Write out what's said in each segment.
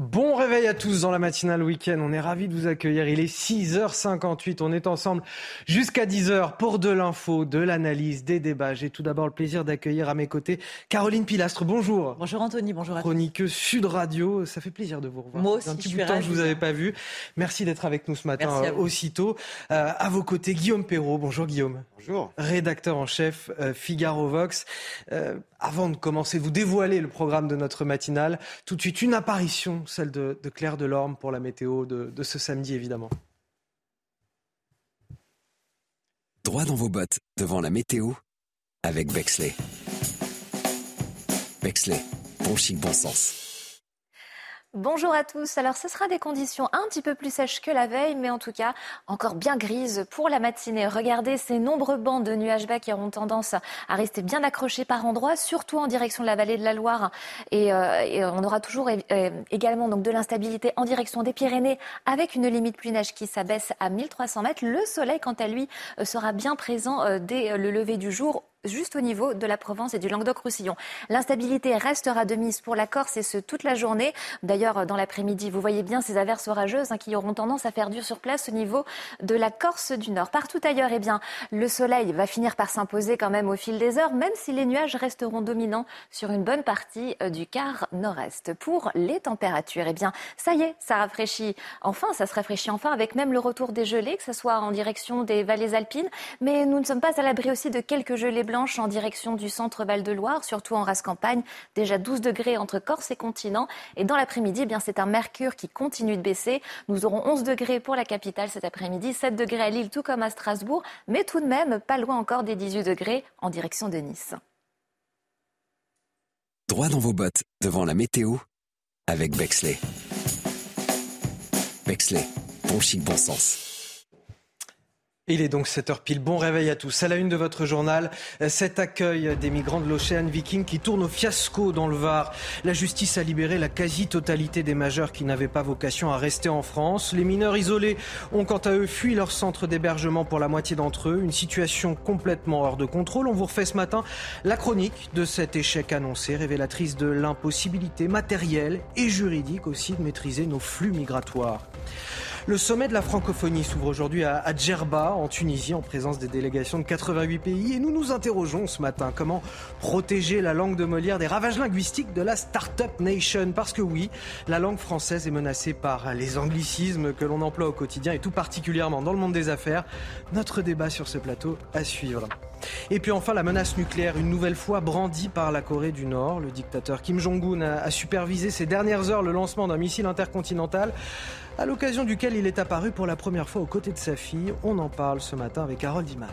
Bon réveil à tous dans la matinale week-end. On est ravis de vous accueillir. Il est 6h58. On est ensemble jusqu'à 10h pour de l'info, de l'analyse, des débats. J'ai tout d'abord le plaisir d'accueillir à mes côtés Caroline Pilastre. Bonjour. Bonjour Anthony, bonjour à tous. Chroniqueuse Sud Radio. Ça fait plaisir de vous revoir. Moi aussi, un petit je bout de temps que je vous avais pas vu. Merci d'être avec nous ce matin Merci à euh, vous. aussitôt. Euh, à vos côtés, Guillaume Perrault. Bonjour Guillaume. Bonjour. rédacteur en chef euh, Figaro Vox. Euh, avant de commencer, vous dévoiler le programme de notre matinale, tout de suite une apparition, celle de, Claire Delorme pour la météo de, de ce samedi évidemment. Droit dans vos bottes devant la météo avec Bexley. Bexley, bon chic, bon sens. Bonjour à tous. Alors, ce sera des conditions un petit peu plus sèches que la veille, mais en tout cas encore bien grises pour la matinée. Regardez ces nombreux bancs de nuages bas qui auront tendance à rester bien accrochés par endroits, surtout en direction de la vallée de la Loire. Et, euh, on aura toujours euh, également donc de l'instabilité en direction des Pyrénées, avec une limite pluie-neige qui s'abaisse à 1300 mètres. Le soleil, quant à lui, euh, sera bien présent euh, dès le lever du jour juste au niveau de la Provence et du Languedoc-Roussillon. L'instabilité restera de mise pour la Corse et ce toute la journée. D'ailleurs, dans l'après-midi, vous voyez bien ces averses orageuses hein, qui auront tendance à faire dur sur place au niveau de la Corse du Nord. Partout ailleurs, eh bien, le soleil va finir par s'imposer quand même au fil des heures, même si les nuages resteront dominants sur une bonne partie euh, du quart nord-est. Pour les températures, eh bien, ça y est, ça rafraîchit. Enfin, ça se rafraîchit enfin avec même le retour des gelées, que ce soit en direction des vallées alpines. Mais nous ne sommes pas à l'abri aussi de quelques gelées blanches en direction du centre Val-de-Loire, surtout en race campagne. Déjà 12 degrés entre Corse et continent. Et dans l'après-midi, eh c'est un mercure qui continue de baisser. Nous aurons 11 degrés pour la capitale cet après-midi, 7 degrés à Lille, tout comme à Strasbourg, mais tout de même pas loin encore des 18 degrés en direction de Nice. Droit dans vos bottes devant la météo avec Bexley. Bexley, bon chic, bon sens. Il est donc 7h pile. Bon réveil à tous. À la une de votre journal, cet accueil des migrants de l'Ocean Viking qui tourne au fiasco dans le Var. La justice a libéré la quasi-totalité des majeurs qui n'avaient pas vocation à rester en France. Les mineurs isolés ont quant à eux fui leur centre d'hébergement pour la moitié d'entre eux. Une situation complètement hors de contrôle. On vous refait ce matin la chronique de cet échec annoncé, révélatrice de l'impossibilité matérielle et juridique aussi de maîtriser nos flux migratoires. Le sommet de la francophonie s'ouvre aujourd'hui à, Djerba, en Tunisie, en présence des délégations de 88 pays. Et nous nous interrogeons ce matin comment protéger la langue de Molière des ravages linguistiques de la Startup Nation? Parce que oui, la langue française est menacée par les anglicismes que l'on emploie au quotidien et tout particulièrement dans le monde des affaires. Notre débat sur ce plateau à suivre. Et puis enfin, la menace nucléaire, une nouvelle fois brandie par la Corée du Nord. Le dictateur Kim Jong-un a supervisé ces dernières heures le lancement d'un missile intercontinental à l'occasion duquel il est apparu pour la première fois aux côtés de sa fille. On en parle ce matin avec Harold Iman.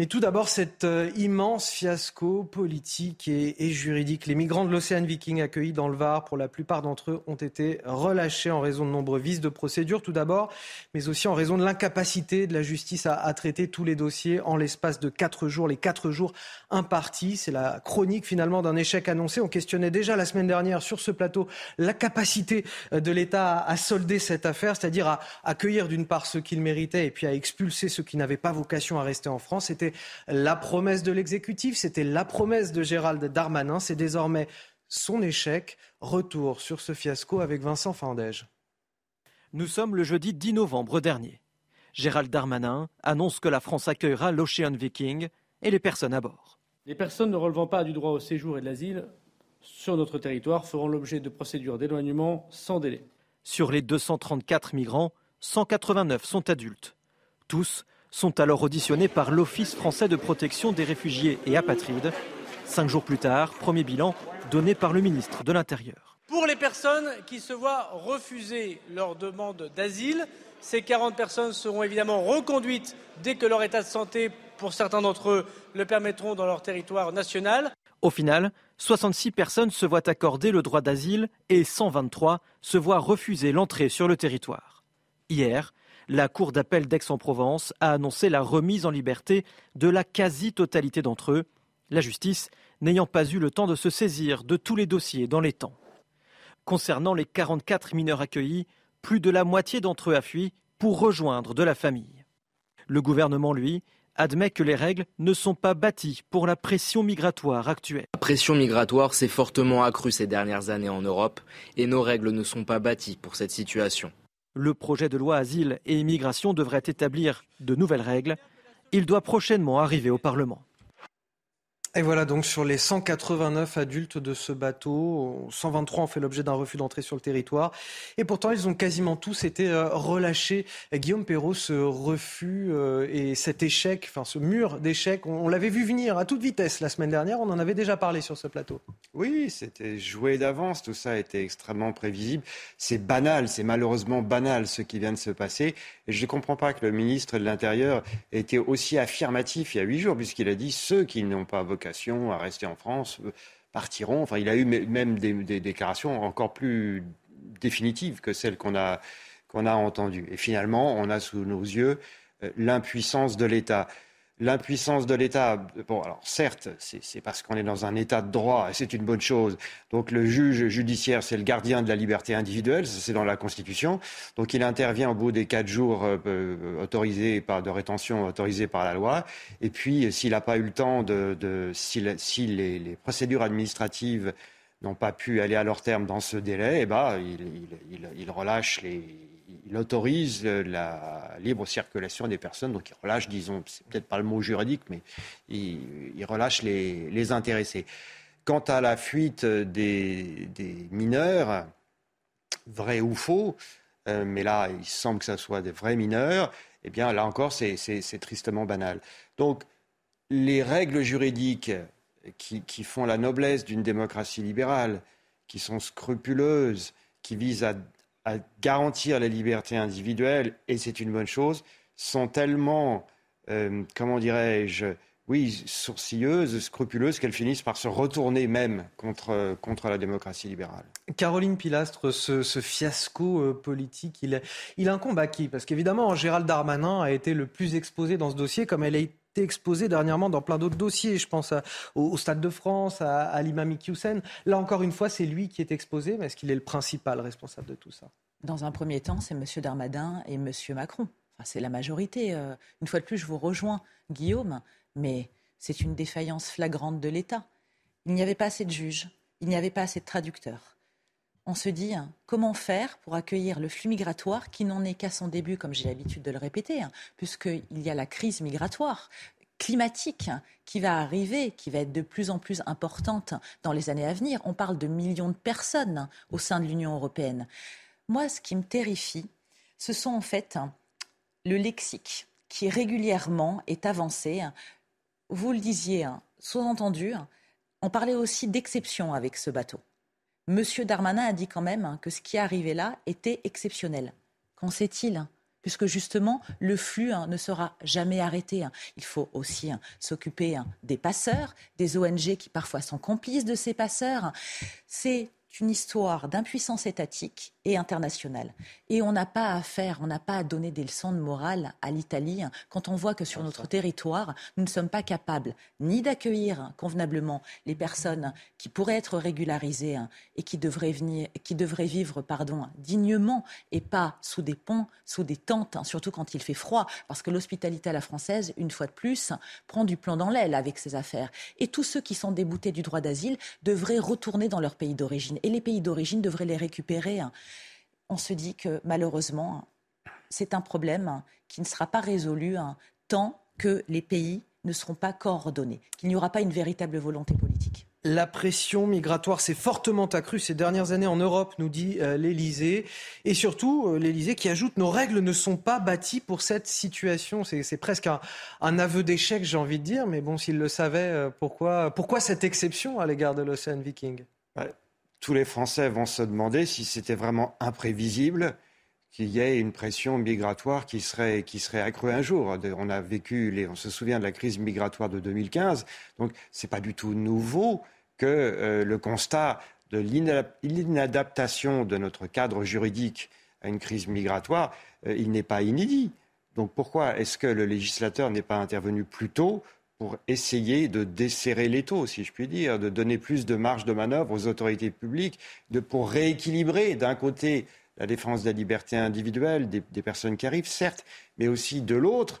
Mais tout d'abord, cet euh, immense fiasco politique et, juridique. Les migrants de l'Océan Viking accueillis dans le Var, pour la plupart d'entre eux, ont été relâchés en raison de nombreux vices de procédure, tout d'abord, mais aussi en raison de l'incapacité de la justice à, traiter tous les dossiers en l'espace de quatre jours, les quatre jours impartis. C'est la chronique finalement d'un échec annoncé. On questionnait déjà la semaine dernière sur ce plateau la capacité euh, de l'État à, solder cette affaire, c'est-à-dire à accueillir d'une part ceux qu'il méritait et puis à expulser ceux qui n'avaient pas vocation à rester en France. La promesse de l'exécutif, c'était la promesse de Gérald Darmanin, c'est désormais son échec. Retour sur ce fiasco avec Vincent Fandège. Nous sommes le jeudi 10 novembre dernier. Gérald Darmanin annonce que la France accueillera l'Ocean Viking et les personnes à bord. Les personnes ne relevant pas du droit au séjour et de l'asile sur notre territoire feront l'objet de procédures d'éloignement sans délai. Sur les 234 migrants, 189 sont adultes. Tous sont alors auditionnés par l'Office français de protection des réfugiés et apatrides. Cinq jours plus tard, premier bilan donné par le ministre de l'Intérieur. Pour les personnes qui se voient refuser leur demande d'asile, ces 40 personnes seront évidemment reconduites dès que leur état de santé pour certains d'entre eux, le permettront dans leur territoire national. Au final, 66 personnes se voient accorder le droit d'asile et 123 se voient refuser l'entrée sur le territoire. Hier, la Cour d'appel d'Aix-en-Provence a annoncé la remise en liberté de la quasi-totalité d'entre eux, la justice n'ayant pas eu le temps de se saisir de tous les dossiers dans les temps. Concernant les 44 mineurs accueillis, plus de la moitié d'entre eux a fui pour rejoindre de la famille. Le gouvernement, lui, admet que les règles ne sont pas bâties pour la pression migratoire actuelle. La pression migratoire s'est fortement accrue ces dernières années en Europe et nos règles ne sont pas bâties pour cette situation. Le projet de loi Asile et Immigration devrait établir de nouvelles règles. Il doit prochainement arriver au Parlement. Et voilà donc sur les 189 adultes de ce bateau, 123 ont fait l'objet d'un refus d'entrée sur le territoire. Et pourtant, ils ont quasiment tous été euh, relâchés. Guillaume Perrault, ce refus euh, et cet échec, enfin ce mur d'échec, on, l'avait vu venir à toute vitesse la semaine dernière. On en avait déjà parlé sur ce plateau. Oui, c'était joué d'avance. Tout ça était extrêmement prévisible. C'est banal, c'est malheureusement banal ce qui vient de se passer. Et je ne comprends pas que le ministre de l'Intérieur ait été aussi affirmatif il y a huit jours, puisqu'il a dit ceux qui n'ont pas à rester en France euh, partiront. Enfin, il a eu même des, déclarations encore plus définitives que celles qu'on a, qu'on a entendues. Et finalement, on a sous nos yeux euh, l'impuissance de l'État l'impuissance de l'État. Bon, alors certes, c'est parce qu'on est dans un État de droit et c'est une bonne chose. Donc le juge judiciaire, c'est le gardien de la liberté individuelle, c'est dans la Constitution. Donc il intervient au bout des quatre jours euh, euh, autorisés par de rétention autorisés par la loi. Et puis s'il n'a pas eu le temps de, de si, si les, procédures administratives n'ont pas pu aller à leur terme dans ce délai, eh ben, il, il, il relâche les il autorise la libre circulation des personnes, donc il relâche, disons, c'est peut-être pas le mot juridique, mais il, relâche les, intéressés. Quant à la fuite des, mineurs, vrai ou faux, euh, mais là, il semble que ce soit des vrais mineurs, eh bien, là encore, c'est tristement banal. Donc, les règles juridiques qui font la noblesse d'une démocratie libérale, qui sont scrupuleuses, qui visent à à garantir la liberté individuelle, et c'est une bonne chose, sont tellement, euh, comment dirais-je, oui, sourcilleuses, scrupuleuses, qu'elles finissent par se retourner même contre, contre la démocratie libérale. Caroline Pilastre, ce, fiasco euh, politique, il, il incombe à qui? Parce qu'évidemment, Gérald Darmanin a été le plus exposé dans ce dossier, comme elle a été exposé dernièrement dans plein d'autres dossiers. Je pense au, Stade de France, à, à l'imam Là, encore une fois, c'est lui qui est exposé, mais est-ce qu'il est le principal responsable de tout ça? Dans un premier temps, c'est M. Darmadin et M. Macron. C'est la majorité. Euh, une fois de plus, je vous rejoins, Guillaume, mais c'est une défaillance flagrante de l'État. Il n'y avait pas assez de juges, il n'y avait pas assez de traducteurs on se dit hein, comment faire pour accueillir le flux migratoire qui n'en est qu'à son début, comme j'ai l'habitude de le répéter, hein, puisqu'il y a la crise migratoire climatique hein, qui va arriver, qui va être de plus en plus importante dans les années à venir. On parle de millions de personnes au sein de l'Union européenne. Moi, ce qui me terrifie, ce sont en fait le lexique qui régulièrement est avancé. Vous le disiez, sous-entendu, on parlait aussi d'exception avec ce bateau. Monsieur Darmanin a dit quand même hein, que ce qui arrivé là était exceptionnel. Qu'en sait-il hein puisque justement le flux hein, ne sera jamais arrêté. Il faut aussi s'occuper des passeurs, des ONG qui parfois sont complices de ces passeurs. C'est une histoire d'impuissance étatique et internationale. Et on n'a pas à faire, on n'a pas à donner des leçons de morale à l'Italie quand on voit que sur notre territoire, nous ne sommes pas capables ni d'accueillir convenablement les personnes qui pourraient être régularisées et qui devraient, venir, qui devraient vivre pardon, dignement et pas sous des ponts, sous des tentes, hein, surtout quand il fait froid, parce que l'hospitalité à la française, une fois de plus, prend du plomb dans l'aile avec ces affaires. Et tous ceux qui sont déboutés du droit d'asile devraient retourner dans leur pays d'origine et les pays d'origine devraient les récupérer. On se dit que malheureusement, c'est un problème qui ne sera pas résolu hein, tant que les pays ne seront pas coordonnés, qu'il n'y aura pas une véritable volonté politique. La pression migratoire s'est fortement accrue ces dernières années en Europe, nous dit euh, l'Élysée. Et surtout, euh, l'Élysée qui ajoute nos règles ne sont pas bâties pour cette situation. C'est presque un, aveu d'échec, j'ai envie de dire. Mais bon, s'ils le savaient, euh, pourquoi, pourquoi cette exception à l'égard de l'Océan Viking? Tous les Français vont se demander si c'était vraiment imprévisible qu'il y ait une pression migratoire qui serait, accrue un jour. On a vécu, les, on se souvient de la crise migratoire de 2015, donc c'est pas du tout nouveau que euh, le constat de l'inadaptation de notre cadre juridique à une crise migratoire, euh, il n'est pas inédit. Donc pourquoi est-ce que le législateur n'est pas intervenu plus tôt pour essayer de desserrer l'étau, si je puis dire, de donner plus de marge de manœuvre aux autorités publiques, de, pour rééquilibrer d'un côté la défense de la liberté individuelle des, des personnes qui arrivent, certes, mais aussi de l'autre,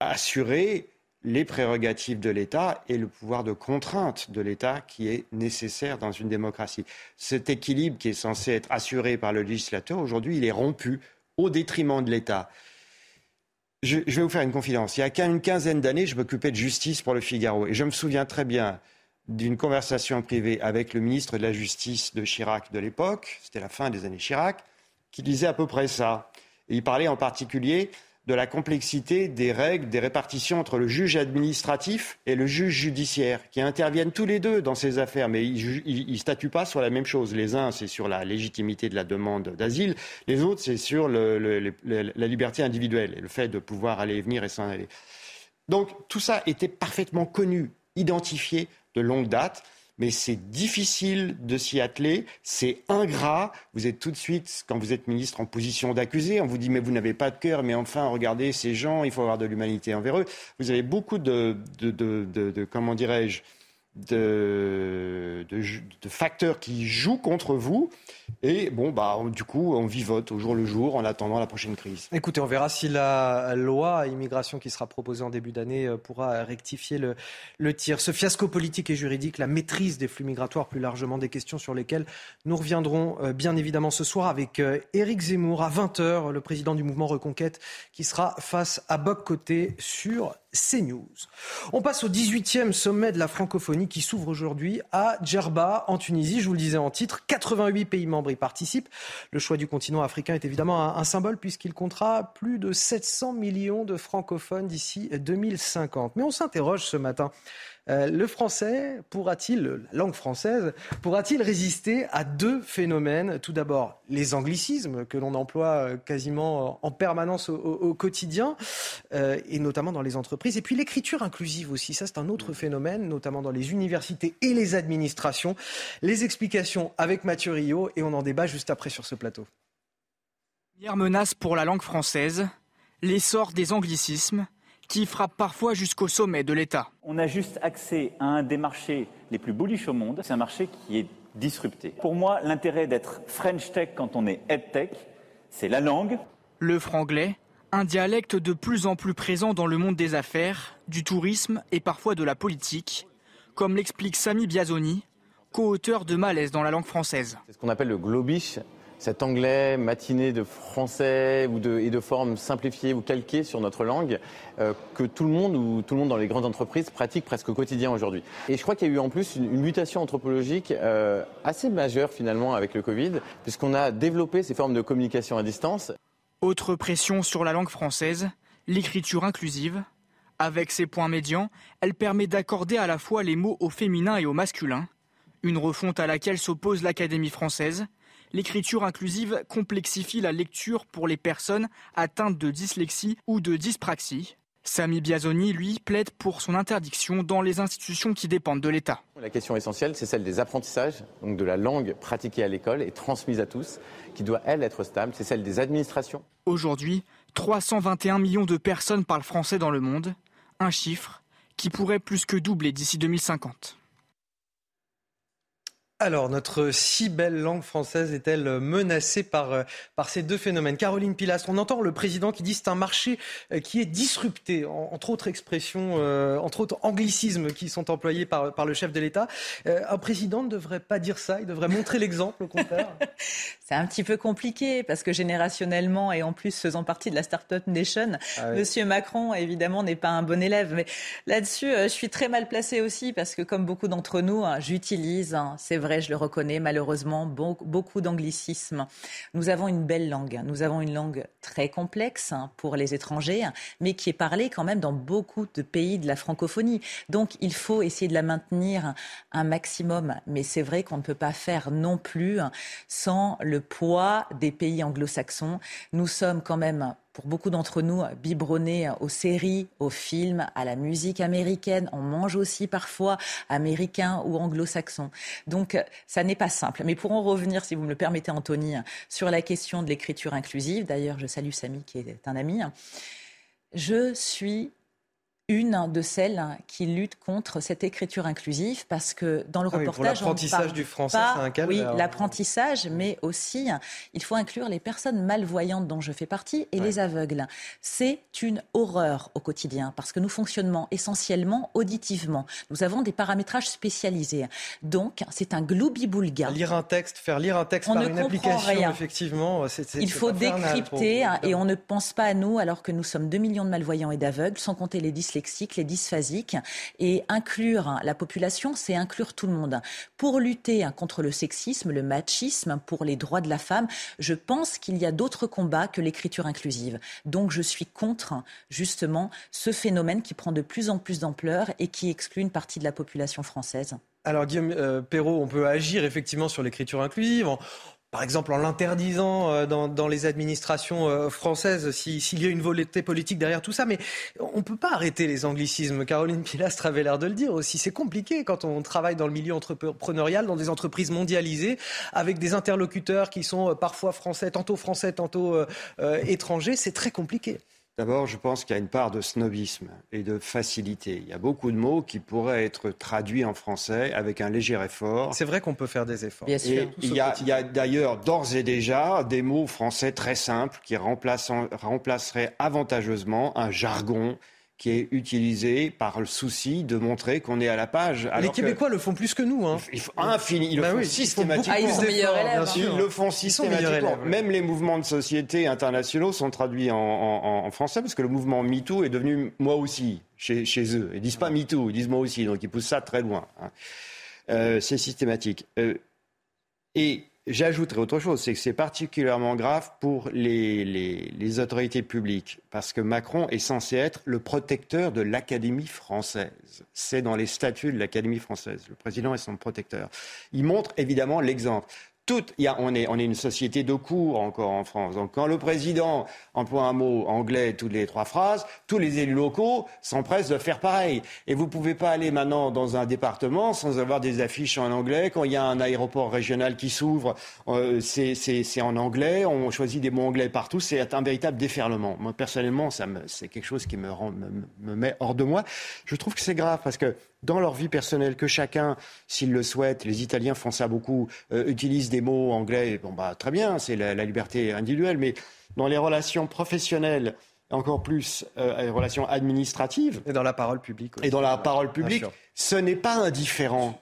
assurer les prérogatives de l'État et le pouvoir de contrainte de l'État qui est nécessaire dans une démocratie. Cet équilibre qui est censé être assuré par le législateur, aujourd'hui, il est rompu au détriment de l'État. Je, vais vous faire une confidence. Il y a une quinzaine d'années, je m'occupais de justice pour le Figaro. Et je me souviens très bien d'une conversation privée avec le ministre de la Justice de Chirac de l'époque, c'était la fin des années Chirac, qui disait à peu près ça. Et il parlait en particulier de la complexité des règles, des répartitions entre le juge administratif et le juge judiciaire, qui interviennent tous les deux dans ces affaires, mais ils ne statuent pas sur la même chose. Les uns, c'est sur la légitimité de la demande d'asile, les autres, c'est sur la liberté individuelle et le fait de pouvoir aller et venir et s'en aller. Donc tout ça était parfaitement connu, identifié de longue date mais c'est difficile de s'y atteler, c'est ingrat. Vous êtes tout de suite, quand vous êtes ministre, en position d'accusé. On vous dit, mais vous n'avez pas de cœur, mais enfin, regardez ces gens, il faut avoir de l'humanité envers eux. Vous avez beaucoup de, de, de, de comment dirais-je, de, de, facteurs qui jouent contre vous. Et bon, bah, du coup, on vivote au jour le jour en attendant la prochaine crise. Écoutez, on verra si la loi immigration qui sera proposée en début d'année euh, pourra rectifier le, tir. Ce fiasco politique et juridique, la maîtrise des flux migratoires, plus largement des questions sur lesquelles nous reviendrons euh, bien évidemment ce soir avec euh, Éric Zemmour à 20h, le président du mouvement Reconquête, qui sera face à Boc Côté sur CNews. On passe au 18e sommet de la francophonie qui s'ouvre aujourd'hui à Djerba, en Tunisie. Je vous le disais en titre, 88 pays membres y participent. Le choix du continent africain est évidemment un, symbole puisqu'il comptera plus de 700 millions de francophones d'ici 2050. Mais on s'interroge ce matin euh, le français pourra-t-il, la langue française, pourra-t-il résister à deux phénomènes? Tout d'abord, les anglicismes que l'on emploie euh, quasiment en permanence au, quotidien, euh, et notamment dans les entreprises. Et puis l'écriture inclusive aussi, ça c'est un autre phénomène, notamment dans les universités et les administrations. Les explications avec Mathieu Rio, et on en débat juste après sur ce plateau. Première menace pour la langue française, l'essor des anglicismes qui frappe parfois jusqu'au sommet de l'État. On a juste accès à un des marchés les plus bullish au monde. C'est un marché qui est disrupté. Pour moi, l'intérêt d'être French Tech quand on est Ed Tech, c'est la langue. Le franglais, un dialecte de plus en plus présent dans le monde des affaires, du tourisme et parfois de la politique, comme l'explique Sami Biazoni, co-auteur de Malaise dans la langue française. C'est ce qu'on appelle le globish, cet anglais matiné de français ou de, et de formes simplifiées ou calquées sur notre langue euh, que tout le monde ou tout le monde dans les grandes entreprises pratique presque au quotidien aujourd'hui. Et je crois qu'il y a eu en plus une, mutation anthropologique euh, assez majeure finalement avec le Covid, puisqu'on a développé ces formes de communication à distance. Autre pression sur la langue française, l'écriture inclusive. Avec ses points médians, elle permet d'accorder à la fois les mots au féminin et au masculin, une refonte à laquelle s'oppose l'Académie française, l'écriture inclusive complexifie la lecture pour les personnes atteintes de dyslexie ou de dyspraxie. Sami Biazoni, lui, plaide pour son interdiction dans les institutions qui dépendent de l'État. La question essentielle, c'est celle des apprentissages, donc de la langue pratiquée à l'école et transmise à tous, qui doit, elle, être stable. C'est celle des administrations. Aujourd'hui, 321 millions de personnes parlent français dans le monde, un chiffre qui pourrait plus que doubler d'ici 2050. Alors, notre si belle langue française est-elle menacée par, euh, par ces deux phénomènes? Caroline Pilastre, on entend le président qui dit que c'est un marché euh, qui est disrupté, entre autres expressions, euh, entre autres anglicismes qui sont employés par, par le chef de l'État. un président ne devrait pas dire ça, il devrait montrer l'exemple au contraire. c'est un petit peu compliqué parce que générationnellement et en plus faisant partie de la Startup Nation, ah Monsieur Macron évidemment n'est pas un bon élève. Mais là-dessus, je suis très mal placée aussi parce que comme beaucoup d'entre nous, hein, j'utilise, hein, c'est vrai vrai, je le reconnais, malheureusement, beaucoup d'anglicisme. Nous avons une belle langue. Nous avons une langue très complexe hein, pour les étrangers, mais qui est parlée quand même dans beaucoup de pays de la francophonie. Donc, il faut essayer de la maintenir un maximum. Mais c'est vrai qu'on ne peut pas faire non plus sans le poids des pays anglo-saxons. Nous sommes quand même pour beaucoup d'entre nous, biberonnés aux séries, aux films, à la musique américaine. On mange aussi parfois américain ou anglo-saxon. Donc, ça n'est pas simple. Mais pour en revenir, si vous me le permettez, Anthony, sur la question de l'écriture inclusive, d'ailleurs, je salue Samy qui est un ami. Je suis une de celles qui luttent contre cette écriture inclusive parce que dans le ah reportage, l'apprentissage du français, c'est un calvaire. Oui, l'apprentissage, mais aussi il faut inclure les personnes malvoyantes dont je fais partie et les aveugles. C'est une horreur au quotidien parce que nous fonctionnons essentiellement auditivement. Nous avons des paramétrages spécialisés. Donc, c'est un gloubi-boulga. Lire un texte, faire lire un texte par une application, rien. effectivement, c'est Il faut décrypter et on ne pense pas à nous alors que nous sommes 2 millions de malvoyants et d'aveugles, sans compter les les dysphasiques. Et inclure la population, c'est inclure tout le monde. Pour lutter contre le sexisme, le machisme, pour les droits de la femme, je pense qu'il y a d'autres combats que l'écriture inclusive. Donc je suis contre justement ce phénomène qui prend de plus en plus d'ampleur et qui exclut une partie de la population française. Alors Guillaume euh, Perrault, on peut agir effectivement sur l'écriture inclusive par exemple en l'interdisant euh, dans, les administrations euh, françaises, s'il y a une volonté politique derrière tout ça. Mais on ne peut pas arrêter les anglicismes. Caroline Pilastre avait l'air de le dire aussi. C'est compliqué quand on travaille dans le milieu entrepreneurial, dans des entreprises mondialisées, avec des interlocuteurs qui sont euh, parfois français, tantôt français, tantôt étrangers. C'est très compliqué. D'abord, je pense qu'il y a une part de snobisme et de facilité. Il y a beaucoup de mots qui pourraient être traduits en français avec un léger effort. C'est vrai qu'on peut faire des efforts. Bien sûr. il y a, d'ailleurs d'ores et déjà des mots français très simples qui remplaceraient avantageusement un jargon qui est utilisé par le souci de montrer qu'on est à la page. les Québécois le font plus que nous. Hein. Ils, font infini, ils le bah font systématiquement. Ils, sont meilleurs élèves. Ils le font systématiquement. Même les mouvements de société internationaux sont traduits en, français parce que le mouvement MeToo est devenu moi aussi chez, chez eux. Ils disent pas MeToo, ils disent moi aussi. Donc ils poussent ça très loin. Hein. Euh, c'est systématique. Euh, et J'ajouterai autre chose, c'est que c'est particulièrement grave pour les, les, autorités publiques, parce que Macron est censé être le protecteur de l'Académie française. C'est dans les statuts de l'Académie française. Le président est son protecteur. Il montre évidemment l'exemple on, est, on est une société de cours encore en France. Donc quand le président emploie un mot anglais toutes les trois phrases, tous les élus locaux s'empressent de faire pareil. Et vous ne pouvez pas aller maintenant dans un département sans avoir des affiches en anglais. Quand il y a un aéroport régional qui s'ouvre, euh, c'est en anglais. On choisit des mots anglais partout. C'est un véritable déferlement. Moi, personnellement, c'est quelque chose qui me, rend, me met hors de moi. Je trouve que c'est grave parce que dans leur vie personnelle, que chacun, s'il le souhaite, les Italiens font ça beaucoup, euh, utilise des mots anglais, bon bah très bien, c'est la, liberté individuelle, mais dans les relations professionnelles, encore plus euh, les relations administratives. Et dans la parole publique. Et dans la parole publique, ce n'est pas indifférent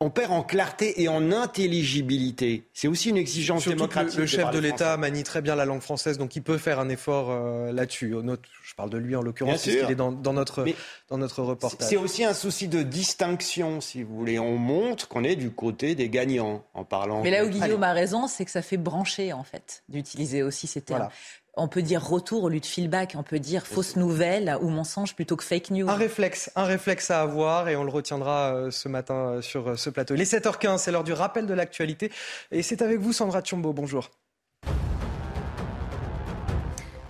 on, perd en clarté et en intelligibilité. C'est aussi une exigence démocratique. Le, le chef de l'État manie très bien la langue française, donc il peut faire un effort euh, là-dessus. Je parle de lui en l'occurrence, parce qu'il est dans, notre, dans notre reportage. C'est aussi un souci de distinction, si vous voulez. On montre qu'on est du côté des gagnants en parlant. Mais là où Guillaume a raison, c'est que ça fait brancher, en fait, d'utiliser aussi ces termes on peut dire retour au lieu de feedback, on peut dire fausse nouvelle ou mensonge plutôt que fake news. Un réflexe, un réflexe à avoir et on le retiendra euh, ce matin euh, sur euh, ce plateau. Les 7h15, c'est l'heure du rappel de l'actualité et c'est avec vous Sandra Tchombo. Bonjour.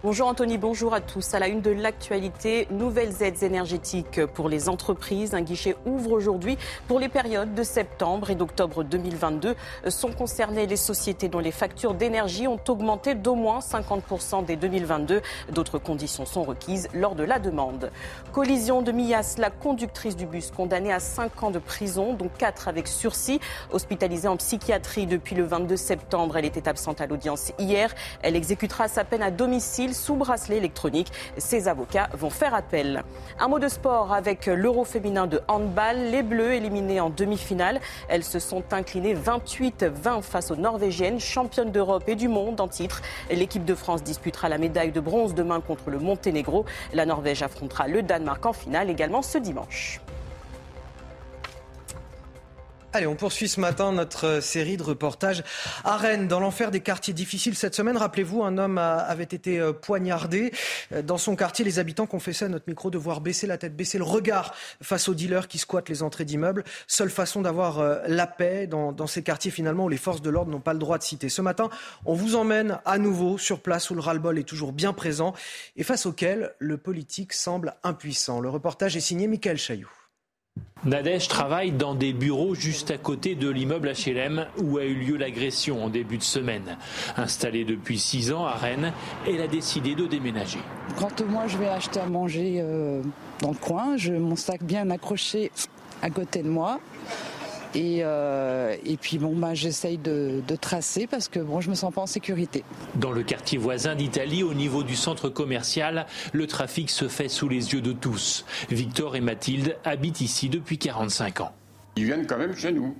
Bonjour Anthony, bonjour à tous. À la une de l'actualité, nouvelles aides énergétiques pour les entreprises. Un guichet ouvre aujourd'hui pour les périodes de septembre et d'octobre 2022. Sont concernées les sociétés dont les factures d'énergie ont augmenté d'au moins 50% dès 2022. D'autres conditions sont requises lors de la demande. Collision de Mias, la conductrice du bus condamnée à 5 ans de prison, dont 4 avec sursis. Hospitalisée en psychiatrie depuis le 22 septembre, elle était absente à l'audience hier. Elle exécutera sa peine à domicile sous bracelet électronique. Ses avocats vont faire appel. Un mot de sport avec l'Euro féminin de handball. Les Bleus éliminés en demi-finale. Elles se sont inclinées 28-20 face aux Norvégiennes, championnes d'Europe et du monde en titre. L'équipe de France disputera la médaille de bronze demain contre le Monténégro. La Norvège affrontera le Danemark en finale également ce dimanche. Allez, on poursuit ce matin notre série de reportages à Rennes, dans l'enfer des quartiers difficiles. Cette semaine, rappelez-vous, un homme avait été euh, poignardé. Euh, dans son quartier, les habitants confessaient à notre micro devoir baisser la tête, baisser le regard face aux dealers qui squattent les entrées d'immeubles. Seule façon d'avoir euh, la paix dans, dans ces quartiers finalement où les forces de l'ordre n'ont pas le droit de citer. Ce matin, on vous emmène à nouveau sur place où le ras-le-bol est toujours bien présent et face auquel le politique semble impuissant. Le reportage est signé Michael Chailloux. Nadège travaille dans des bureaux juste à côté de l'immeuble HLM où a eu lieu l'agression en début de semaine. Installée depuis six ans à Rennes, elle a décidé de déménager. Quand moi je vais acheter à manger euh, dans le coin, je mon sac bien accroché à côté de moi. Et, euh, et puis bon, bah, j'essaye de, de, tracer parce que bon, je me sens pas en sécurité. Dans le quartier voisin d'Italie, au niveau du centre commercial, le trafic se fait sous les yeux de tous. Victor et Mathilde habitent ici depuis 45 ans. Ils viennent quand même chez nous.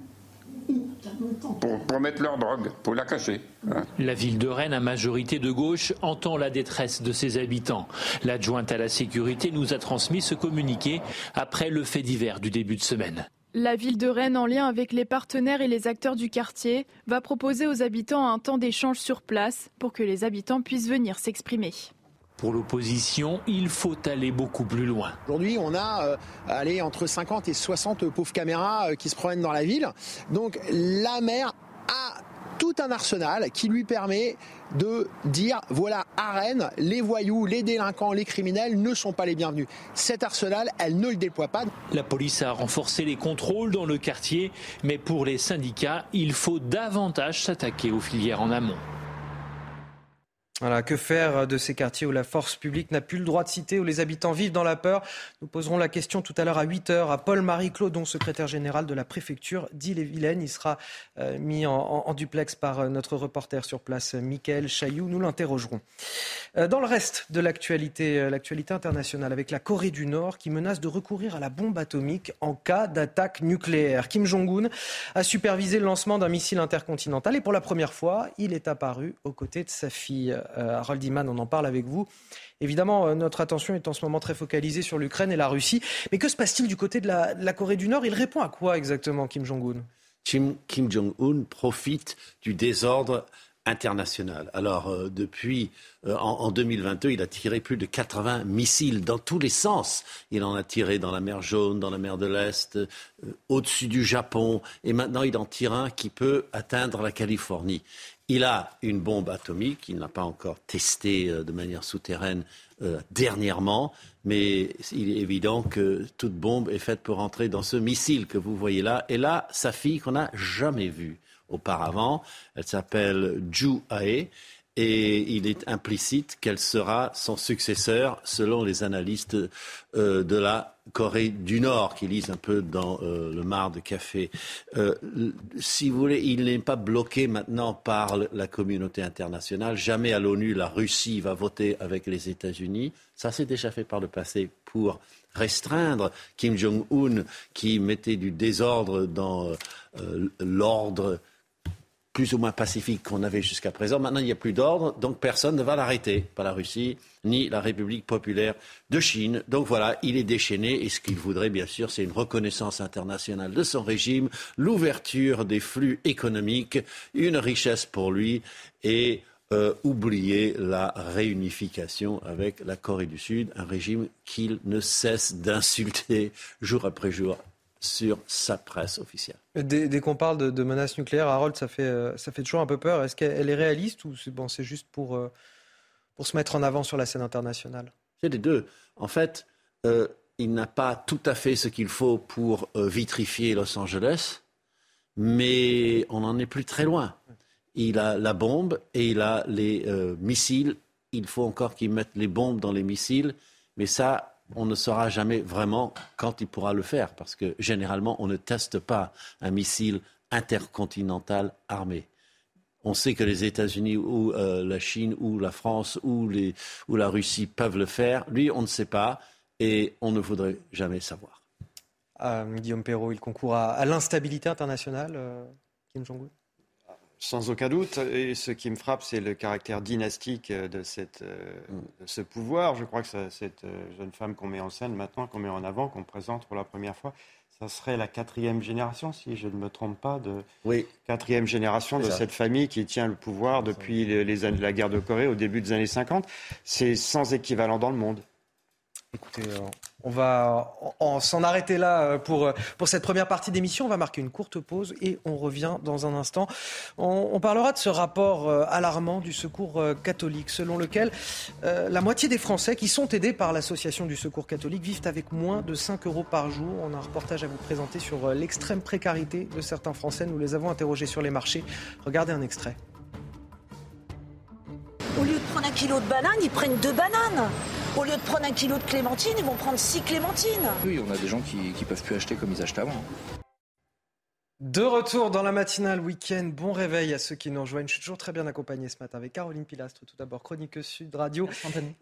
Pour, pour, mettre leur drogue, pour la cacher. Hein. La ville de Rennes, à majorité de gauche, entend la détresse de ses habitants. L'adjointe à la sécurité nous a transmis ce communiqué après le fait divers du début de semaine. La ville de Rennes, en lien avec les partenaires et les acteurs du quartier, va proposer aux habitants un temps d'échange sur place pour que les habitants puissent venir s'exprimer. Pour l'opposition, il faut aller beaucoup plus loin. Aujourd'hui, on a euh, allé entre 50 et 60 pauvres caméras euh, qui se promènent dans la ville. Donc la maire a tout un arsenal qui lui permet de dire voilà, à Rennes, les voyous, les délinquants, les criminels ne sont pas les bienvenus. Cet arsenal, elle ne le déploie pas. La police a renforcé les contrôles dans le quartier, mais pour les syndicats, il faut davantage s'attaquer aux filières en amont. Que faire de ces quartiers où la force publique n'a plus le droit de citer, où les habitants vivent dans la peur? Nous poserons la question tout à l'heure à 8h à Paul-Marie Claudon, secrétaire général de la préfecture d'Ille-et-Vilaine. Il sera euh, mis en, duplex par euh, notre reporter sur place, Michael Chailloux. Nous l'interrogerons. Euh, dans le reste de l'actualité, euh, l'actualité internationale, avec la Corée du Nord qui menace de recourir à la bombe atomique en cas d'attaque nucléaire. Kim Jong-un a supervisé le lancement d'un missile intercontinental et pour la première fois, il est apparu aux côtés de sa fille. Euh, Harold Iman, on en parle avec vous. Évidemment, euh, notre attention est en ce moment très focalisée sur l'Ukraine et la Russie. Mais que se passe-t-il du côté de la, Corée du Nord? Il répond à quoi exactement, Kim Jong-un? Kim, Jong-un profite du désordre international. Alors, euh, depuis en, en, 2022, il a tiré plus de 80 missiles dans tous les sens. Il en a tiré dans la mer Jaune, dans la mer de l'Est, au-dessus du Japon, et maintenant il en tire un qui peut atteindre la Californie. Il a une bombe atomique, il n'a pas encore testé euh, de manière souterraine euh, dernièrement, mais il est évident que toute bombe est faite pour entrer dans ce missile que vous voyez là. Et là, sa fille qu'on n'a jamais vue auparavant, elle s'appelle Ju Ae et il est implicite qu'elle sera son successeur selon les analystes euh, de la Corée du Nord qui lisent un peu dans euh, le mar de café. Euh, si vous voulez, il n'est pas bloqué maintenant par la communauté internationale. Jamais à l'ONU la Russie va voter avec les États-Unis. Ça s'est déjà fait par le passé pour restreindre Kim Jong-un qui mettait du désordre dans l'ordre plus ou moins pacifique qu'on avait jusqu'à présent. Maintenant, il n'y a plus d'ordre, donc personne ne va l'arrêter, pas la Russie, ni la République populaire de Chine. Donc voilà, il est déchaîné et ce qu'il voudrait, bien sûr, c'est une reconnaissance internationale de son régime, l'ouverture des flux économiques, une richesse pour lui et euh, oublier la réunification avec la Corée du Sud, un régime qu'il ne cesse d'insulter jour après jour sur sa presse officielle. Dès, dès qu'on parle de, de, menaces nucléaires, Harold, ça fait, euh, ça fait toujours un peu peur. Est-ce qu'elle est réaliste ou c'est bon, juste pour, euh, pour se mettre en avant sur la scène internationale? C'est les deux. En fait, euh, il n'a pas tout à fait ce qu'il faut pour euh, vitrifier Los Angeles, mais on n'en est plus très loin. Il a la bombe et il a les euh, missiles. Il faut encore qu'il mette les bombes dans les missiles, mais ça, on ne saura jamais vraiment quand il pourra le faire, parce que généralement, on ne teste pas un missile intercontinental armé. On sait que les États-Unis ou euh, la Chine ou la France ou, la Russie peuvent le faire. Lui, on ne sait pas et on ne voudrait jamais savoir. Euh, Guillaume Perrault, il concourt à, à l'instabilité internationale, euh, Kim Jong-un? Sans aucun doute. Et ce qui me frappe, c'est le caractère dynastique de, cette, de, ce pouvoir. Je crois que ça, cette jeune femme qu'on met en scène maintenant, qu'on met en avant, qu'on présente pour la première fois, ça serait la quatrième génération, si je ne me trompe pas, de oui. quatrième génération de cette famille qui tient le pouvoir depuis les, années de la guerre de Corée au début des années 50. C'est sans équivalent dans le monde. Écoutez, euh, on va s'en arrêter là euh, pour, euh, pour cette première partie d'émission. On va marquer une courte pause et on revient dans un instant. On, parlera de ce rapport euh, alarmant du secours catholique, selon lequel la moitié des Français qui sont aidés par l'association du secours catholique vivent avec moins de 5 euros par jour. On a un reportage à vous présenter sur l'extrême précarité de certains Français. Nous les avons interrogés sur les marchés. Regardez un extrait. Au lieu de prendre un kilo de bananes, ils prennent deux bananes. Au lieu de prendre un kilo de clémentine, ils vont prendre six clémentines. Oui, on a des gens qui ne peuvent plus acheter comme ils achetaient avant. De retour dans la matinale week-end, bon réveil à ceux qui nous rejoignent. Je suis toujours très bien accompagné ce matin avec Caroline Pilastre, tout d'abord chronique Sud Radio,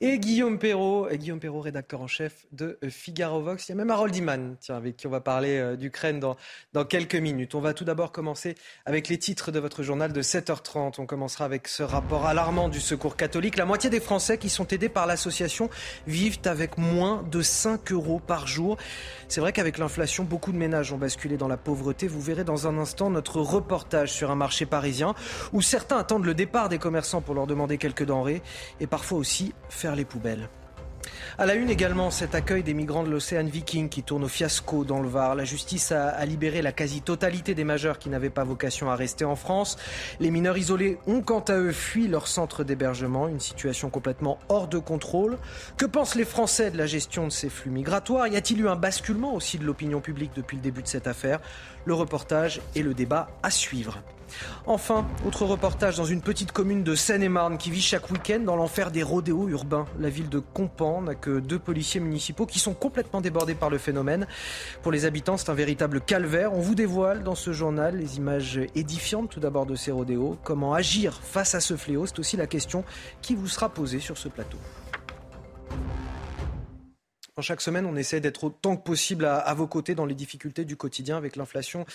et Guillaume Perrault, et Guillaume Perrault, rédacteur en chef de Figaro Vox. Il y a même Harold Iman, tiens, avec qui on va parler euh, d'Ukraine dans, dans quelques minutes. On va tout d'abord commencer avec les titres de votre journal de 7h30. On commencera avec ce rapport alarmant du Secours catholique. La moitié des Français qui sont aidés par l'association vivent avec moins de 5 euros par jour. C'est vrai qu'avec l'inflation, beaucoup de ménages ont basculé dans la pauvreté. Vous verrez dans un instant notre reportage sur un marché parisien où certains attendent le départ des commerçants pour leur demander quelques denrées et parfois aussi faire les poubelles. À la une également, cet accueil des migrants de l'Océan Viking qui tourne au fiasco dans le Var. La justice a, libéré la quasi-totalité des majeurs qui n'avaient pas vocation à rester en France. Les mineurs isolés ont quant à eux fui leur centre d'hébergement, une situation complètement hors de contrôle. Que pensent les Français de la gestion de ces flux migratoires? Y a-t-il eu un basculement aussi de l'opinion publique depuis le début de cette affaire? Le reportage et le débat à suivre. Enfin, autre reportage dans une petite commune de Seine-et-Marne qui vit chaque week-end dans l'enfer des rodéos urbains. La ville de Compan n'a que deux policiers municipaux qui sont complètement débordés par le phénomène. Pour les habitants, c'est un véritable calvaire. On vous dévoile dans ce journal les images édifiantes tout d'abord de ces rodéos. Comment agir face à ce fléau? C'est aussi la question qui vous sera posée sur ce plateau. Chaque semaine, on essaie d'être autant que possible à, vos côtés dans les difficultés du quotidien avec l'inflation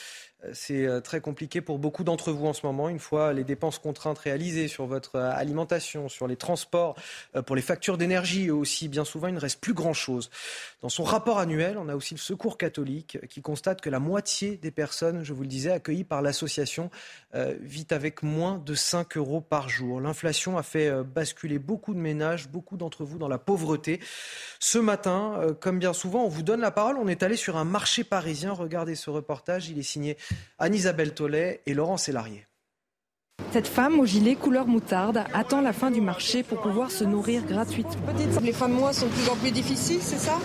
c'est euh, très compliqué pour beaucoup d'entre vous en ce moment. Une fois les dépenses contraintes réalisées sur votre euh, alimentation, sur les transports, pour les factures d'énergie aussi, bien souvent, il ne reste plus grand-chose. Dans son rapport annuel, on a aussi le Secours catholique qui constate que la moitié des personnes, je vous le disais, accueillies par l'association vit avec moins de 5 euros par jour. L'inflation a fait basculer beaucoup de ménages, beaucoup d'entre vous dans la pauvreté. Ce matin, comme bien souvent, on vous donne la parole. On est allé sur un marché parisien. Regardez ce reportage. Il est signé Anne-Isabelle Tollet et Laurent Sélarié. Cette femme au gilet couleur moutarde attend la fin du marché pour pouvoir se nourrir gratuitement. Les fins de mois sont de plus en plus difficiles, c'est ça?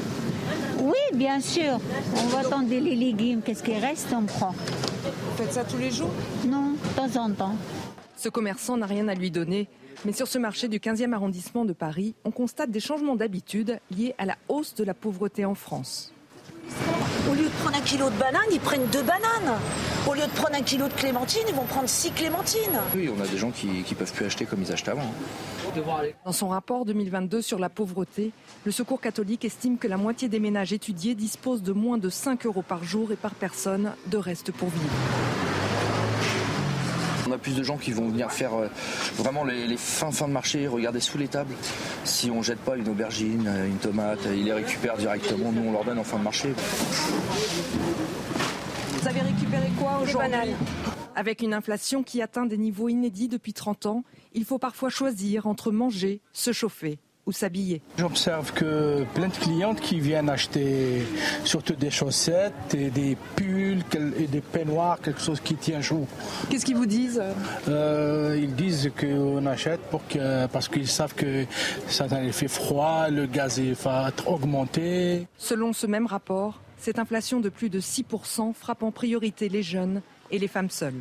Oui, bien sûr. On va attendre les légumes. Qu'est-ce qui reste, on prend. Vous faites ça tous les jours? Non, de temps en temps. Ce commerçant n'a rien à lui donner. Mais sur ce marché du 15e arrondissement de Paris, on constate des changements d'habitude liés à la hausse de la pauvreté en France. Au lieu de prendre un kilo de bananes, ils prennent deux bananes. Au lieu de prendre un kilo de clémentine, ils vont prendre six clémentines. Oui, on a des gens qui ne peuvent plus acheter comme ils achetaient avant. Dans son rapport 2022 sur la pauvreté, le Secours catholique estime que la moitié des ménages étudiés disposent de moins de 5 euros par jour et par personne de reste pour vivre. On a plus de gens qui vont venir faire euh, vraiment les, fins fins de marché, regarder sous les tables. Si on jette pas une aubergine, euh, une tomate, ils les récupèrent directement. Nous, on leur donne en fin de marché. Vous avez récupéré quoi aujourd'hui Avec une inflation qui atteint des niveaux inédits depuis 30 ans, il faut parfois choisir entre manger, se chauffer ou s'habiller. J'observe que plein de clientes qui viennent acheter surtout des chaussettes et des pulls et des peignoirs, quelque chose qui tient chaud. Qu'est-ce qu'ils vous disent euh, Ils disent qu'on achète pour que, parce qu'ils savent que ça fait froid, le gaz va augmenter. Selon ce même rapport, cette inflation de plus de 6% frappe en priorité les jeunes et les femmes seules.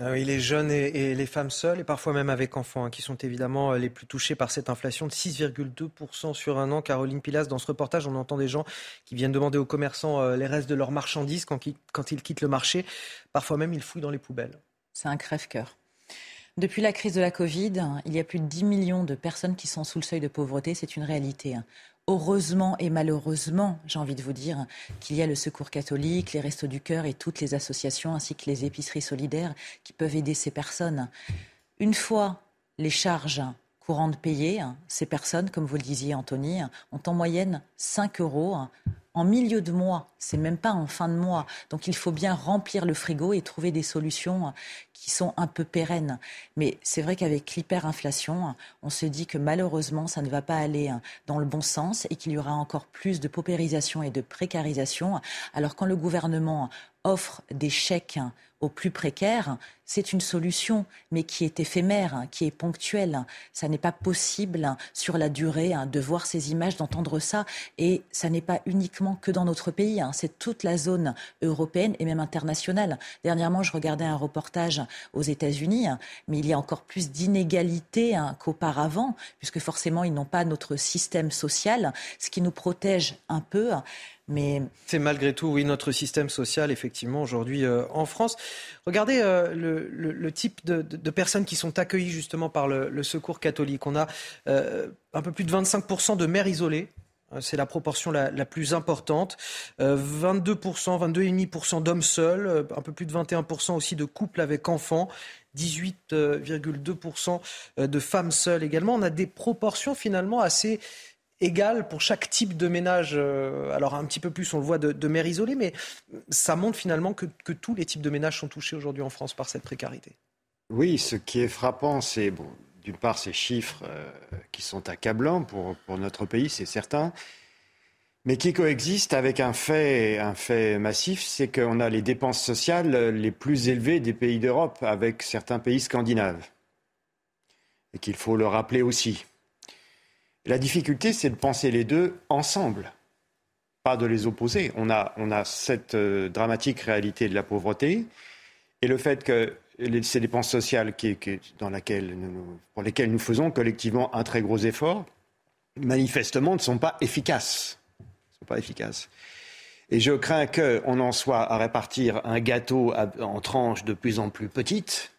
Oui, les jeunes et, les femmes seules, et parfois même avec enfants, hein, qui sont évidemment euh, les plus touchés par cette inflation de 6,2% sur un an. Caroline Pilas, dans ce reportage, on entend des gens qui viennent demander aux commerçants euh, les restes de leurs marchandises quand, quand ils quittent le marché. Parfois même, ils fouillent dans les poubelles. C'est un crève-cœur. Depuis la crise de la Covid, il y a plus de 10 millions de personnes qui sont sous le seuil de pauvreté. C'est une réalité. Heureusement et malheureusement, j'ai envie de vous dire, qu'il y a le Secours catholique, les Restos du Cœur et toutes les associations ainsi que les épiceries solidaires qui peuvent aider ces personnes. Une fois les charges courantes payées, ces personnes, comme vous le disiez Anthony, ont en moyenne 5 euros en milieu de mois, c'est même pas en fin de mois. Donc il faut bien remplir le frigo et trouver des solutions qui sont un peu pérennes. Mais c'est vrai qu'avec l'hyperinflation, on se dit que malheureusement, ça ne va pas aller dans le bon sens et qu'il y aura encore plus de paupérisation et de précarisation. Alors quand le gouvernement offre des chèques aux plus précaires, c'est une solution, mais qui est éphémère, qui est ponctuelle. Ça n'est pas possible sur la durée de voir ces images, d'entendre ça. Et ça n'est pas uniquement que dans notre pays, c'est toute la zone européenne et même internationale. Dernièrement, je regardais un reportage aux États-Unis, mais il y a encore plus d'inégalités qu'auparavant, puisque forcément, ils n'ont pas notre système social, ce qui nous protège un peu. C'est malgré tout, oui, notre système social, effectivement, aujourd'hui euh, en France. Regardez euh, le, type de, personnes qui sont accueillies justement par le, secours catholique. On a euh, un peu plus de 25% de mères isolées. C'est la proportion la, plus importante. 22%, 22,5% d'hommes seuls, un peu plus de 21% aussi de couples avec enfants. 18,2% de femmes seules également. On a des proportions finalement assez égale pour chaque type de ménage. Euh, alors un petit peu plus, on le voit, de, de mères isolées, mais ça montre finalement que, tous les types de ménages sont touchés aujourd'hui en France par cette précarité. Oui, ce qui est frappant, c'est bon, d'une part ces chiffres euh, qui sont accablants pour, pour notre pays, c'est certain, mais qui coexistent avec un fait, un fait massif, c'est qu'on a les dépenses sociales les plus élevées des pays d'Europe, avec certains pays scandinaves, et qu'il faut le rappeler aussi. La difficulté, c'est de penser les deux ensemble, pas de les opposer. On a, cette euh, dramatique réalité de la pauvreté et le fait que ces dépenses sociales pour lesquelles nous faisons collectivement un très gros effort, manifestement ne sont pas efficaces. sont pas efficaces. Et je crains qu'on en soit à répartir un gâteau en tranches de plus en plus petites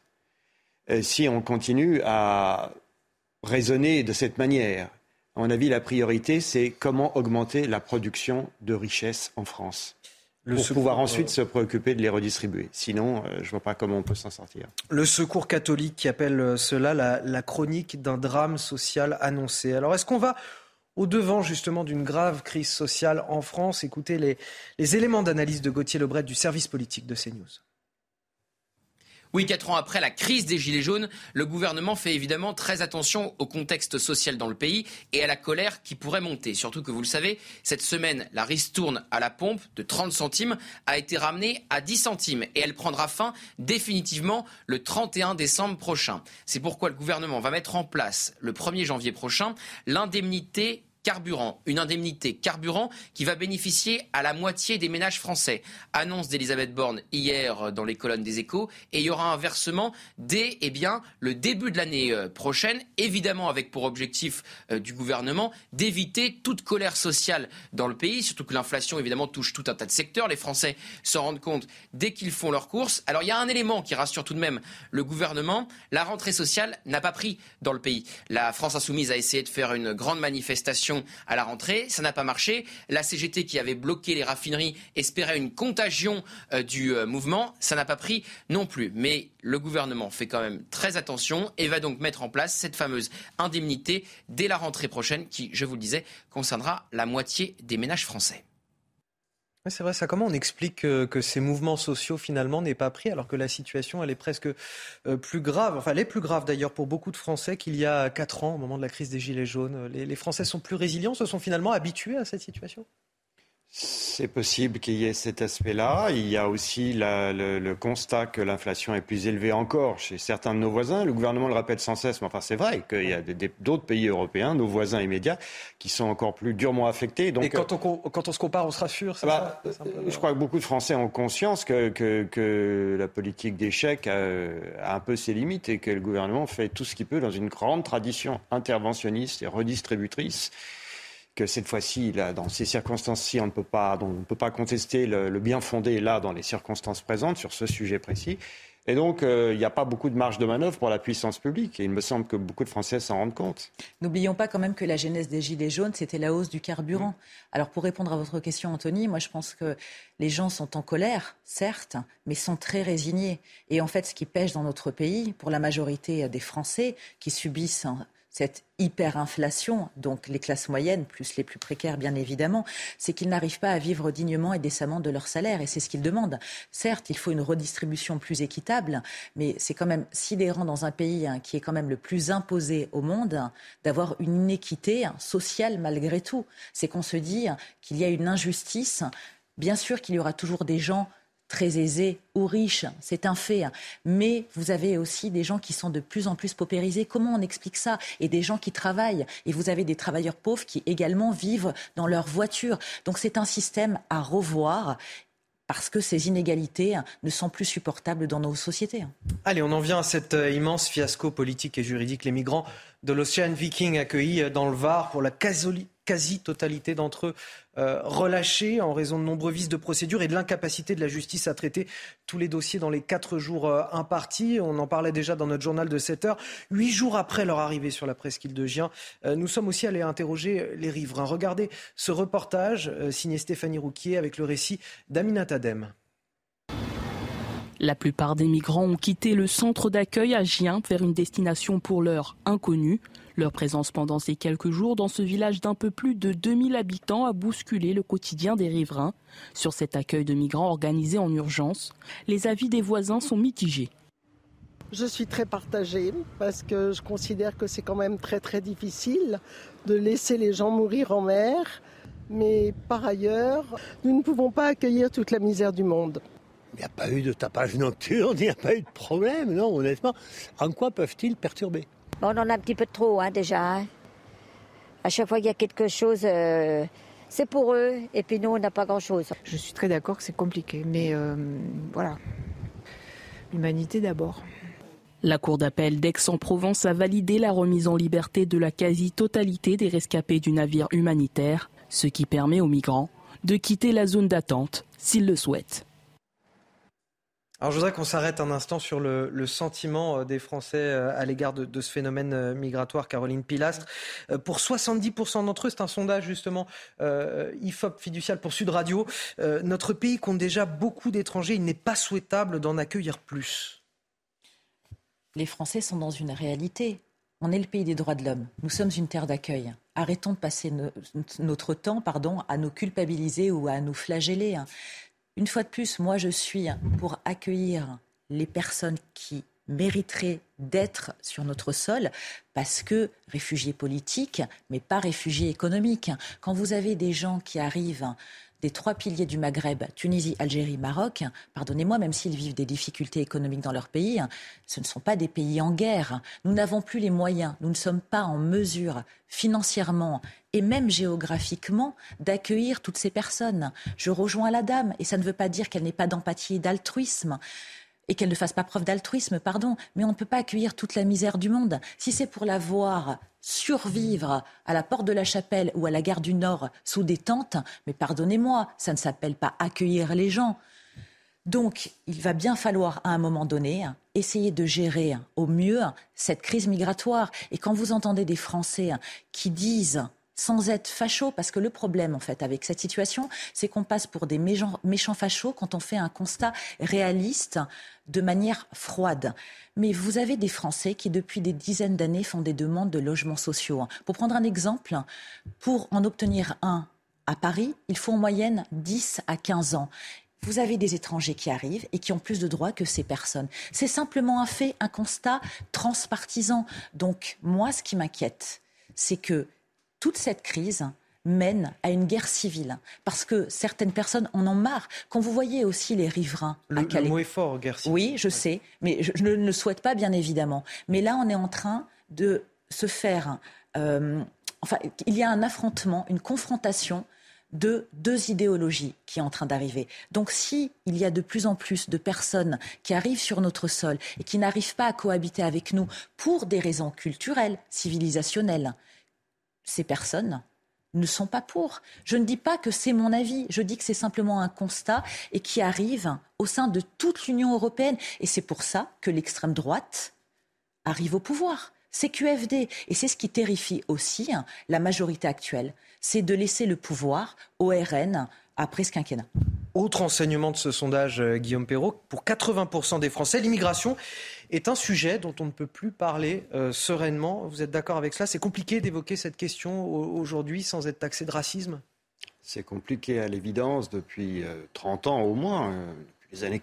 euh, si on continue à raisonner de cette manière. À mon avis, la priorité, c'est comment augmenter la production de richesses en France. pour pouvoir ensuite se préoccuper de les redistribuer. Sinon, euh, je ne vois pas comment on peut s'en sortir. Le secours catholique qui appelle euh, cela la, chronique d'un drame social annoncé. Alors, est-ce qu'on va au-devant justement d'une grave crise sociale en France? Écoutez les, les éléments d'analyse de Gauthier Lebret du service politique de CNews. Oui, quatre ans après la crise des Gilets jaunes, le gouvernement fait évidemment très attention au contexte social dans le pays et à la colère qui pourrait monter. Surtout que vous le savez, cette semaine, la ristourne à la pompe de 30 centimes a été ramenée à 10 centimes et elle prendra fin définitivement le 31 décembre prochain. C'est pourquoi le gouvernement va mettre en place le 1er janvier prochain l'indemnité carburant, une indemnité carburant qui va bénéficier à la moitié des ménages français. Annonce d'Elisabeth Borne hier dans les colonnes des échos et il y aura un versement dès eh bien, le début de l'année euh, prochaine, évidemment avec pour objectif euh, du gouvernement d'éviter toute colère sociale dans le pays, surtout que l'inflation évidemment touche tout un tas de secteurs. Les Français s'en rendent compte dès qu'ils font leurs courses. Alors il y a un élément qui rassure tout de même le gouvernement, la rentrée sociale n'a pas pris dans le pays. La France insoumise a essayé de faire une grande manifestation à la rentrée. Ça n'a pas marché. La CGT qui avait bloqué les raffineries espérait une contagion euh, du euh, mouvement. Ça n'a pas pris non plus. Mais le gouvernement fait quand même très attention et va donc mettre en place cette fameuse indemnité dès la rentrée prochaine qui, je vous le disais, concernera la moitié des ménages français. C'est vrai, ça. Comment on explique que, ces mouvements sociaux finalement n'aient pas pris alors que la situation elle est presque euh, plus grave, enfin elle est plus grave d'ailleurs pour beaucoup de Français qu'il y a quatre ans au moment de la crise des gilets jaunes? les Français sont plus résilients, se sont finalement habitués à cette situation? C'est possible qu'il y ait cet aspect-là. Il y a aussi le, constat que l'inflation est plus élevée encore chez certains de nos voisins. Le gouvernement le rappelle sans cesse, mais enfin c'est vrai qu'il y a d'autres pays européens, nos voisins immédiats, qui sont encore plus durement affectés. Donc, Et quand on, quand on se compare, on se rassure bah, Je crois que beaucoup de Français ont conscience que, que, la politique d'échec a, a, un peu ses limites et que le gouvernement fait tout ce qu'il peut dans une grande tradition interventionniste et redistributrice que cette fois-ci, dans ces circonstances-ci, on ne peut pas, on ne peut pas contester le, bien fondé là dans les circonstances présentes sur ce sujet précis. Et donc, euh, il n'y a pas beaucoup de marge de manœuvre pour la puissance publique. Et il me semble que beaucoup de Français s'en rendent compte. N'oublions pas quand même que la genèse des Gilets jaunes, c'était la hausse du carburant. Alors, pour répondre à votre question, Anthony, moi, je pense que les gens sont en colère, certes, mais sont très résignés. Et en fait, ce qui pêche dans notre pays, pour la majorité des Français qui subissent cette hyperinflation, donc les classes moyennes, plus les plus précaires bien évidemment, c'est qu'ils n'arrivent pas à vivre dignement et décemment de leur salaire. Et c'est ce qu'ils demandent. Certes, il faut une redistribution plus équitable, mais c'est quand même sidérant dans un pays hein, qui est quand même le plus imposé au monde d'avoir une inéquité sociale malgré tout. C'est qu'on se dit qu'il y a une injustice. Bien sûr qu'il y aura toujours des gens très aisés ou riches, c'est un fait. Mais vous avez aussi des gens qui sont de plus en plus paupérisés. Comment on explique ça? Et des gens qui travaillent. Et vous avez des travailleurs pauvres qui également vivent dans leur voiture. Donc c'est un système à revoir parce que ces inégalités ne sont plus supportables dans nos sociétés. Allez, on en vient à cet euh, immense fiasco politique et juridique. Les migrants de l'Ocean Viking accueillis dans le Var pour la quasi-totalité d'entre eux euh, relâchés en raison de nombreux vices de procédure et de l'incapacité de la justice à traiter tous les dossiers dans les quatre jours euh, impartis. On en parlait déjà dans notre journal de 7 heures. Huit jours après leur arrivée sur la presqu'île de Gien, euh, nous sommes aussi allés interroger les riverains. Regardez ce reportage signé Stéphanie Rouquier avec le récit d'Aminat Adem. La plupart des migrants ont quitté le centre d'accueil à Gien vers une destination pour l'heure inconnue. Leur présence pendant ces quelques jours dans ce village d'un peu plus de 2000 habitants a bousculé le quotidien des riverains. Sur cet accueil de migrants organisé en urgence, les avis des voisins sont mitigés. Je suis très partagée parce que je considère que c'est quand même très très difficile de laisser les gens mourir en mer. Mais par ailleurs, nous ne pouvons pas accueillir toute la misère du monde. Il n'y a pas eu de tapage nocturne, il n'y a pas eu de problème, non, honnêtement. En quoi peuvent-ils perturber? On en a un petit peu trop hein, déjà. Hein. À chaque fois qu'il y a quelque chose, euh, c'est pour eux, et puis nous, on n'a pas grand-chose. Je suis très d'accord que c'est compliqué, mais euh, voilà, l'humanité d'abord. La Cour d'appel d'Aix-en-Provence a validé la remise en liberté de la quasi-totalité des rescapés du navire humanitaire, ce qui permet aux migrants de quitter la zone d'attente s'ils le souhaitent. Alors je voudrais qu'on s'arrête un instant sur le, sentiment euh, des Français euh, à l'égard de, ce phénomène euh, migratoire, Caroline Pilastre. Pour 70% d'entre eux, c'est un sondage justement IFOP fiducial pour Sud Radio, notre pays compte déjà beaucoup d'étrangers, il n'est pas souhaitable d'en accueillir plus. Les Français sont dans une réalité. On est le pays des droits de l'homme. Nous sommes une terre d'accueil. Arrêtons de passer notre temps pardon, à nous culpabiliser ou à nous flageller. Une fois de plus, moi je suis pour accueillir les personnes qui mériteraient d'être sur notre sol parce que réfugiés politiques, mais pas réfugiés économiques. Quand vous avez des gens qui arrivent des trois piliers du Maghreb, Tunisie, Algérie, Maroc, pardonnez-moi, même s'ils vivent des difficultés économiques dans leur pays, ce ne sont pas des pays en guerre. Nous n'avons plus les moyens, nous ne sommes pas en mesure financièrement et même géographiquement d'accueillir toutes ces personnes. Je rejoins la dame, et ça ne veut pas dire qu'elle n'ait pas d'empathie et d'altruisme et qu'elle ne fasse pas preuve d'altruisme, pardon, mais on ne peut pas accueillir toute la misère du monde. Si c'est pour la voir survivre à la porte de la chapelle ou à la gare du Nord sous des tentes, mais pardonnez-moi, ça ne s'appelle pas accueillir les gens. Donc, il va bien falloir, à un moment donné, essayer de gérer au mieux cette crise migratoire. Et quand vous entendez des Français qui disent sans être facho, parce que le problème, en fait, avec cette situation, c'est qu'on passe pour des méchants, méchants fachos quand on fait un constat réaliste de manière froide. Mais vous avez des Français qui, depuis des dizaines d'années, font des demandes de logements sociaux. Pour prendre un exemple, pour en obtenir un à Paris, il faut en moyenne 10 à 15 ans vous avez des étrangers qui arrivent et qui ont plus de droits que ces personnes. C'est simplement un fait, un constat transpartisan. Donc moi, ce qui m'inquiète, c'est que toute cette crise mène à une guerre civile. Parce que certaines personnes en ont marre. Quand vous voyez aussi les riverains le, à Calais. Le mot est fort, guerre civile. Oui, je sais, mais je, ne le souhaite pas, bien évidemment. Mais là, on est en train de se faire. Euh, enfin, il y a un affrontement, une confrontation de deux idéologies qui est en train d'arriver. Donc si il y a de plus en plus de personnes qui arrivent sur notre sol et qui n'arrivent pas à cohabiter avec nous pour des raisons culturelles, civilisationnelles, ces personnes ne sont pas pour. Je ne dis pas que c'est mon avis, je dis que c'est simplement un constat et qui arrive au sein de toute l'Union européenne. Et c'est pour ça que l'extrême droite arrive au pouvoir. C'est QFD. Et c'est ce qui terrifie aussi hein, la majorité actuelle. C'est de laisser le pouvoir au RN après ce quinquennat. Autre enseignement de ce sondage, euh, Guillaume Perrault, pour 80% des Français, l'immigration est un sujet dont on ne peut plus parler euh, sereinement. Vous êtes d'accord avec cela? C'est compliqué d'évoquer cette question aujourd'hui sans être taxé de racisme? C'est compliqué à l'évidence depuis 30 ans au moins.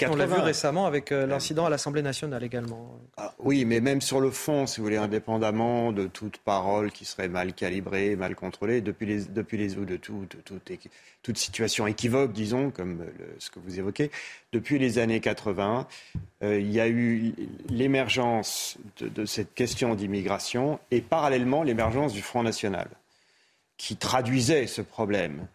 On l'a vu récemment avec euh, l'incident à l'Assemblée nationale également. Ah, oui, mais même sur le fond, si vous voulez, indépendamment de toute parole qui serait mal calibrée, mal contrôlée, depuis les, depuis les eaux de tout, toute situation équivoque, disons, comme ce que vous évoquez, depuis les années 80, euh, il y a eu l'émergence de, de cette question d'immigration et parallèlement l'émergence du Front National, qui traduisait ce problème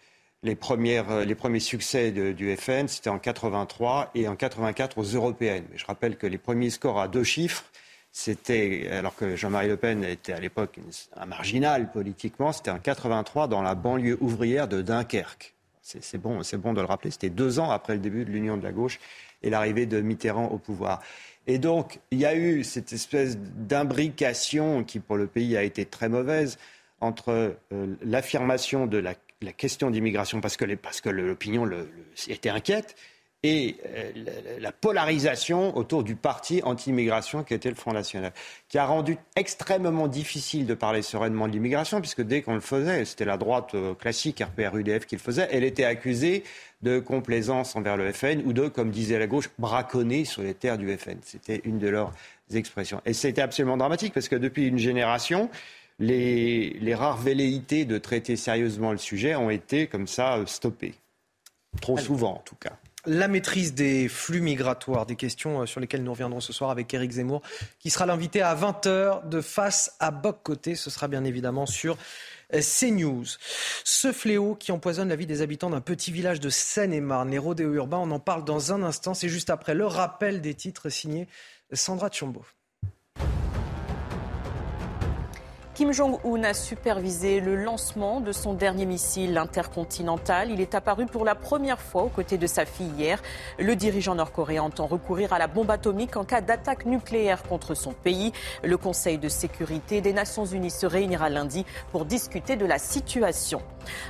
euh, les premiers succès du FN, c'était en 83 et en 84 aux européennes. Je rappelle que les premiers scores à deux chiffres, c'était, alors que Jean-Marie Le Pen était à l'époque un marginal politiquement, c'était en 83 dans la banlieue ouvrière de Dunkerque. C'est bon, bon de le rappeler. C'était deux ans après le début de l'union de la gauche et l'arrivée de Mitterrand au pouvoir. Et donc, il y a eu cette espèce d'imbrication qui, pour le pays, a été très mauvaise entre euh, l'affirmation de la la question d'immigration parce que, parce que l'opinion était inquiète et euh, la, polarisation autour du parti anti-immigration qui était le Front National, qui a rendu extrêmement difficile de parler sereinement de l'immigration, puisque dès qu'on le faisait, c'était la droite euh, classique RPR-UDF qui le faisait, elle était accusée de complaisance envers le FN ou de, comme disait la gauche, braconner sur les terres du FN. C'était une de leurs expressions. Et c'était absolument dramatique, parce que depuis une génération, les, rares velléités de traiter sérieusement le sujet ont été comme ça euh, stoppées. Trop souvent en tout cas. La maîtrise des flux migratoires, des questions euh, sur lesquelles nous reviendrons ce soir avec Éric Zemmour, qui sera l'invité à 20h de face à Boc Côté. Ce sera bien évidemment sur CNews. Ce fléau qui empoisonne la vie des habitants d'un petit village de Seine-et-Marne, les rodéos urbains, on en parle dans un instant. C'est juste après le rappel des titres signés Sandra Tchombo. Kim Jong-un a supervisé le lancement de son dernier missile intercontinental. Il est apparu pour la première fois aux côtés de sa fille hier. Le dirigeant nord-coréen entend recourir à la bombe atomique en cas d'attaque nucléaire contre son pays. Le Conseil de sécurité des Nations unies se réunira lundi pour discuter de la situation.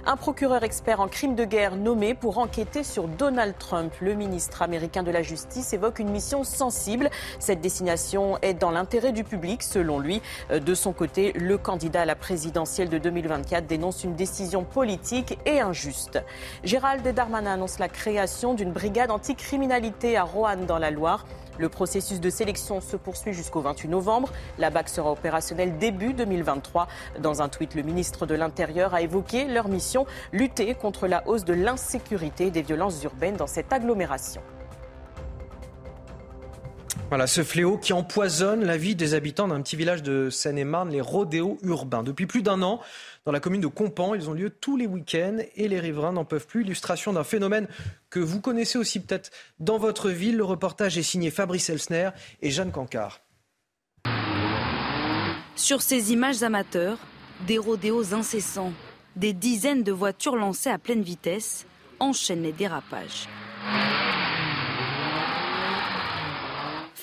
Un procureur expert en crimes de guerre nommé pour enquêter sur Donald Trump. Le ministre américain de la Justice évoque une mission sensible. Cette destination est dans l'intérêt du public, selon lui. De son côté, le le candidat à la présidentielle de 2024 dénonce une décision politique et injuste. Gérald Darmanin annonce la création d'une brigade anticriminalité à Roanne dans la Loire. Le processus de sélection se poursuit jusqu'au 28 novembre. La BAC sera opérationnelle début 2023. Dans un tweet, le ministre de l'Intérieur a évoqué leur mission lutter contre la hausse de l'insécurité et des violences urbaines dans cette agglomération. Voilà, ce fléau qui empoisonne la vie des habitants d'un petit village de Seine-et-Marne, les rodéos urbains. Depuis plus d'un an, dans la commune de Compan, ils ont lieu tous les week-ends et les riverains n'en peuvent plus. Illustration d'un phénomène que vous connaissez aussi peut-être dans votre ville. Le reportage est signé Fabrice Elsner et Jeanne Cancard. Sur ces images amateurs, des rodéos incessants, des dizaines de voitures lancées à pleine vitesse enchaînent les dérapages.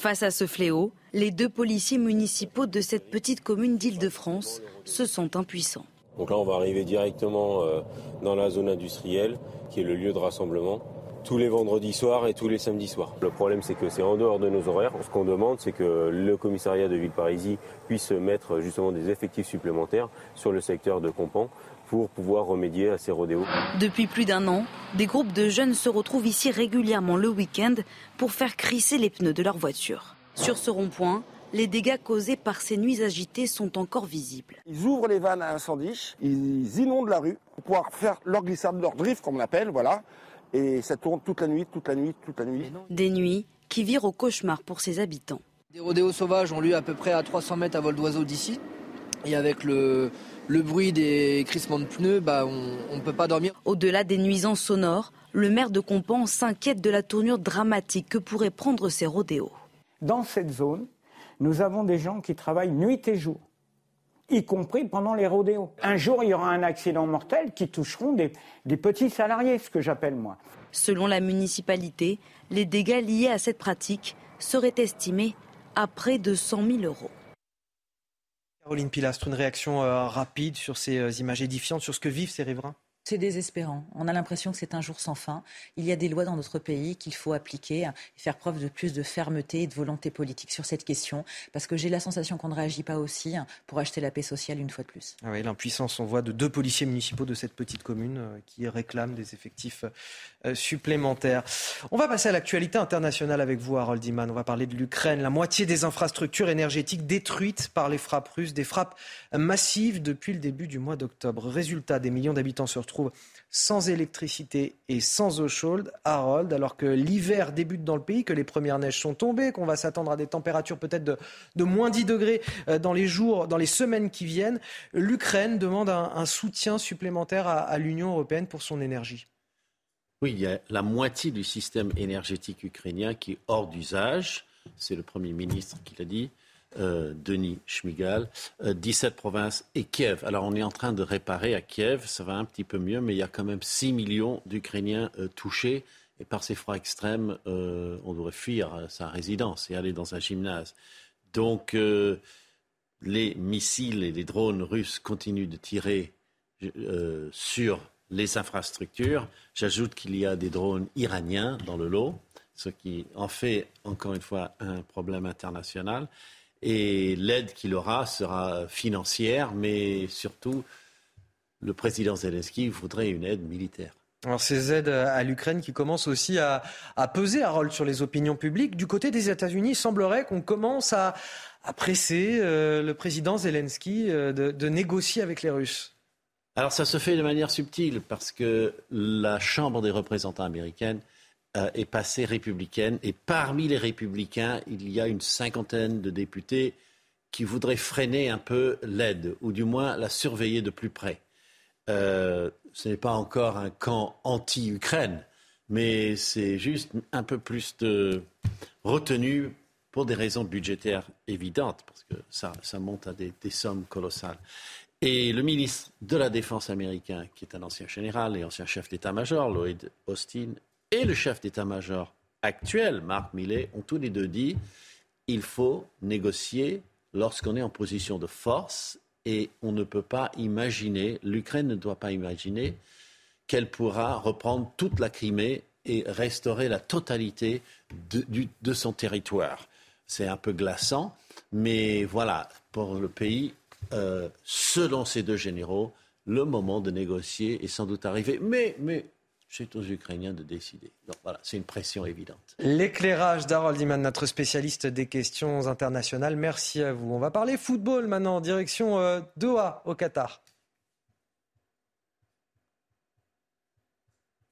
Face à ce fléau, les deux policiers municipaux de cette petite commune d'Île-de-France se sont impuissants. Donc là, on va arriver directement euh, dans la zone industrielle, qui est le lieu de rassemblement, tous les vendredis soirs et tous les samedis soirs. Le problème, c'est que c'est en dehors de nos horaires. Ce qu'on demande, c'est que le commissariat de Villeparisis puisse mettre justement des effectifs supplémentaires sur le secteur de Compan pour pouvoir remédier à ces rodéos. Depuis plus d'un an, des groupes de jeunes se retrouvent ici régulièrement le week-end pour faire crisser les pneus de leur voiture. Sur ce rond-point, les dégâts causés par ces nuits agitées sont encore visibles. Ils ouvrent les vannes à incendie, ils inondent la rue pour pouvoir faire leur glissade, leur drift comme on l'appelle, voilà. Et ça tourne toute la nuit, toute la nuit, toute la nuit. Des nuits qui virent au cauchemar pour ses habitants. Des rodéos sauvages ont lieu à peu près à 300 mètres à vol d'oiseau d'ici. Et avec le, le bruit des crissements de pneus, bah, on ne peut pas dormir. Au-delà des nuisances sonores, le maire de Compan s'inquiète de la tournure dramatique que pourraient prendre ces rodéos. Dans cette zone, nous avons des gens qui travaillent nuit et jour, y compris pendant les rodéos. Un jour, il y aura un accident mortel qui toucheront des, des petits salariés, ce que j'appelle moi. Selon la municipalité, les dégâts liés à cette pratique seraient estimés à près de 100 000 euros. Caroline Pilastre, une réaction euh, rapide sur ces euh, images édifiantes, sur ce que vivent ces riverains? C'est désespérant. On a l'impression que c'est un jour sans fin. Il y a des lois dans notre pays qu'il faut appliquer et faire preuve de plus de fermeté et de volonté politique sur cette question, parce que j'ai la sensation qu'on ne réagit pas aussi pour acheter la paix sociale une fois de plus. Ah oui, l'impuissance, on voit, de deux policiers municipaux de cette petite commune euh, qui réclament des effectifs euh, supplémentaires. On va passer à l'actualité internationale avec vous, Harold Iman. On va parler de l'Ukraine. La moitié des infrastructures énergétiques détruites par les frappes russes, des frappes massives depuis le début du mois d'octobre. Résultat, des millions d'habitants se retrouvent sans électricité et sans eau chaude, Harold, alors que l'hiver débute dans le pays, que les premières neiges sont tombées, qu'on va s'attendre à des températures peut-être de, moins 10 degrés euh, dans les jours, dans les semaines qui viennent, l'Ukraine demande un, soutien supplémentaire à, l'Union européenne pour son énergie. Oui, il y a la moitié du système énergétique ukrainien qui est hors d'usage. C'est le Premier ministre qui l'a dit. Euh, Denis Schmigal, 17 euh, provinces et Kiev. Alors on est en train de réparer à Kiev, ça va un petit peu mieux, mais il y a quand même 6 millions d'Ukrainiens euh, touchés. Et par ces froids extrêmes, on devrait fuir sa résidence et aller dans un gymnase. Donc les missiles et les drones russes continuent de tirer sur les infrastructures. J'ajoute qu'il y a des drones iraniens dans le lot, ce qui en fait encore une fois un problème international. Et l'aide qu'il aura sera financière, mais surtout, le président Zelensky voudrait une aide militaire. Alors ces aides à l'Ukraine qui commencent aussi à, peser un rôle sur les opinions publiques. Du côté des États-Unis, il semblerait qu'on commence à, presser euh, le président Zelensky euh, de négocier avec les Russes. Alors ça se fait de manière subtile parce que la Chambre des représentants américaine est passée républicaine. Et parmi les républicains, il y a une cinquantaine de députés qui voudraient freiner un peu l'aide, ou du moins la surveiller de plus près. Euh, ce n'est pas encore un camp anti-Ukraine, mais c'est juste un peu plus de retenue pour des raisons budgétaires évidentes, parce que ça, monte à des, sommes colossales. Et le ministre de la Défense américain, qui est un ancien général et ancien chef d'état-major, Lloyd Austin, et le chef d'état-major actuel, Marc Millet, ont tous les deux dit il faut négocier lorsqu'on est en position de force et on ne peut pas imaginer, l'Ukraine ne doit pas imaginer qu'elle pourra reprendre toute la Crimée et restaurer la totalité de, son territoire. C'est un peu glaçant, mais voilà, pour le pays, euh, selon ces deux généraux, le moment de négocier est sans doute arrivé. Mais, mais c'est aux Ukrainiens de décider. Donc voilà, c'est une pression évidente. L'éclairage d'Harold Iman, notre spécialiste des questions internationales. Merci à vous. On va parler football maintenant, direction euh, Doha, au Qatar.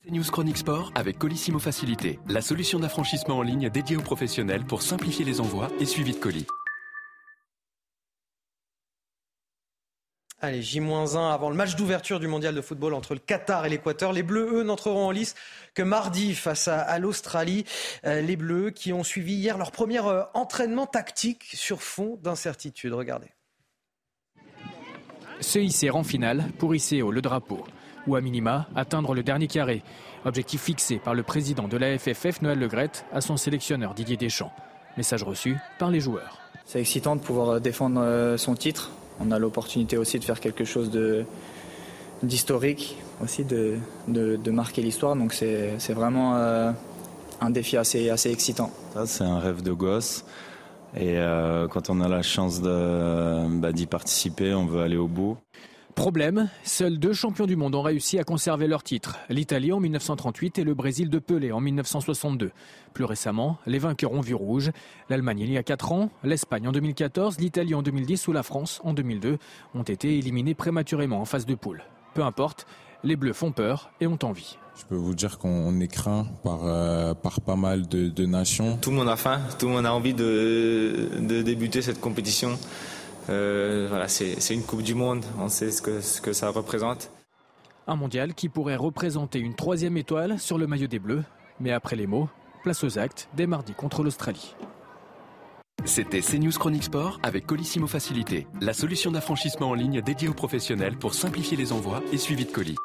News Chronique Sport avec Colissimo Facilité, la solution d'affranchissement en ligne dédiée aux professionnels pour simplifier les envois et suivi de colis. Allez, J-1 avant le match d'ouverture du mondial de football entre le Qatar et l'Équateur. Les Bleus, eux, n'entreront en lice que mardi face à, l'Australie. Euh, les Bleus qui ont suivi hier leur premier euh, entraînement tactique sur fond d'incertitude. Regardez. Se hisser en finale pour hisser haut le drapeau, ou à minima atteindre le dernier carré. Objectif fixé par le président de la FFF, Noël Legrette, à son sélectionneur Didier Deschamps. Message reçu par les joueurs. C'est excitant de pouvoir défendre son titre on a l'opportunité aussi de faire quelque chose de d'historique, aussi de, marquer l'histoire. Donc c'est vraiment euh, un défi assez, assez excitant. C'est un rêve de gosse. Et euh, quand on a la chance bah, d'y participer, on veut aller au bout. Problème, seuls deux champions du monde ont réussi à conserver leur titre, l'Italie en 1938 et le Brésil de Pelé en 1962. Plus récemment, les vainqueurs ont vu rouge, l'Allemagne il y a 4 ans, l'Espagne en 2014, l'Italie en 2010 ou la France en 2002 ont été éliminés prématurément en phase de poule. Peu importe, les Bleus font peur et ont envie. Je peux vous dire qu'on est craint par, euh, par pas mal de, nations. Tout le monde a faim, tout le monde a envie de, de débuter cette compétition. Euh, voilà, c'est une Coupe du Monde, on sait ce que, ce que ça représente. Un mondial qui pourrait représenter une troisième étoile sur le maillot des Bleus. Mais après les mots, place aux actes dès mardi contre l'Australie. C'était CNews Chronique Sport avec Colissimo Facilité, la solution d'affranchissement en ligne dédiée aux professionnels pour simplifier les envois et suivi de colis.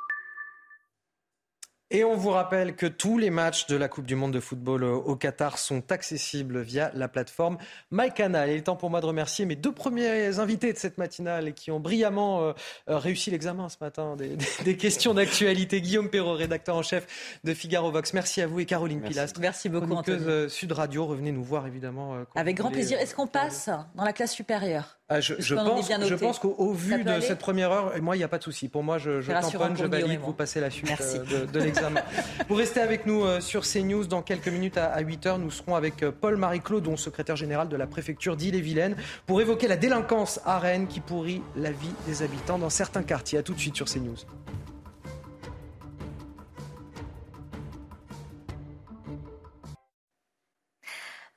Et on vous rappelle que tous les matchs de la Coupe du Monde de football au Qatar sont accessibles via la plateforme MyCanal. Il est temps pour moi de remercier mes deux premiers invités de cette matinale qui ont brillamment euh, euh, réussi l'examen ce matin des, questions d'actualité. Guillaume Perrault, rédacteur en chef de Figaro Vox. Merci à vous et Caroline Pilastre. Merci beaucoup, Anthony. Euh, Sud Radio. Revenez nous voir évidemment. Avec grand plaisir. Est-ce qu'on passe dans la classe supérieure? Ah, je, pense, je, pense, qu'au vu de cette première heure, et moi, il n'y a pas de souci. Pour moi, je, je tamponne, je valide, vous passez la suite de, de l'examen. vous restez avec nous euh, sur CNews. Dans quelques minutes à 8h, nous serons avec euh, Paul-Marie Claudon, secrétaire général de la préfecture d'Ille-et-Vilaine, pour évoquer la délinquance à Rennes qui pourrit la vie des habitants dans certains quartiers. A tout de suite sur CNews.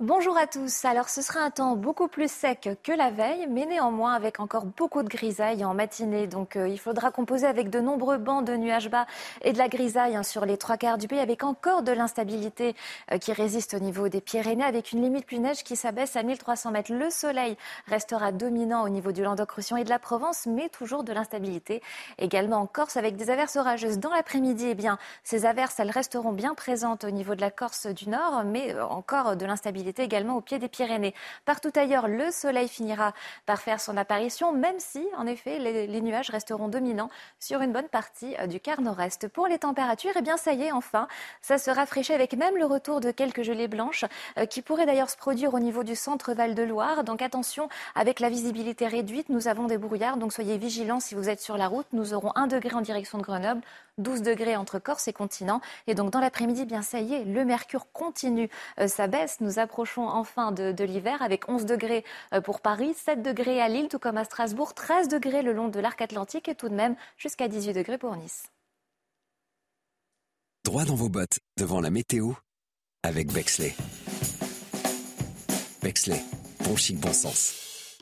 Bonjour à tous. Alors ce sera un temps beaucoup plus sec que la veille, mais néanmoins avec encore beaucoup de grisailles en matinée. Donc euh, il faudra composer avec de nombreux bancs de nuages bas et de la grisaille hein, sur les trois quarts du pays, avec encore de l'instabilité euh, qui résiste au niveau des Pyrénées, avec une limite plus neige qui s'abaisse à 1300 mètres. Le soleil restera dominant au niveau du Languedoc-Roussillon et de la Provence, mais toujours de l'instabilité. Également en Corse avec des averses orageuses dans l'après-midi. Eh bien, ces averses, elles resteront bien présentes au niveau de la Corse du Nord, mais euh, encore de l'instabilité également au pied des Pyrénées. Partout ailleurs, le soleil finira par faire son apparition, même si, en effet, les, nuages resteront dominants sur une bonne partie euh, du quart nord-est. Pour les températures, eh bien, ça y est, enfin, ça se rafraîchit avec même le retour de quelques gelées blanches euh, qui pourraient d'ailleurs se produire au niveau du centre Val-de-Loire. Donc attention, avec la visibilité réduite, nous avons des brouillards, donc soyez vigilants si vous êtes sur la route. Nous aurons 1 degré en direction de Grenoble, 12 degrés entre Corse et continent. Et donc dans l'après-midi, bien ça y est, le mercure continue euh, sa baisse. Nous approchons enfin de, l'hiver avec 11 degrés euh, pour Paris, 7 degrés à Lille, tout comme à Strasbourg, 13 degrés le long de l'arc atlantique et tout de même jusqu'à 18 degrés pour Nice. Droit dans vos bottes devant la météo avec Bexley. Bexley, bon chic, bon sens.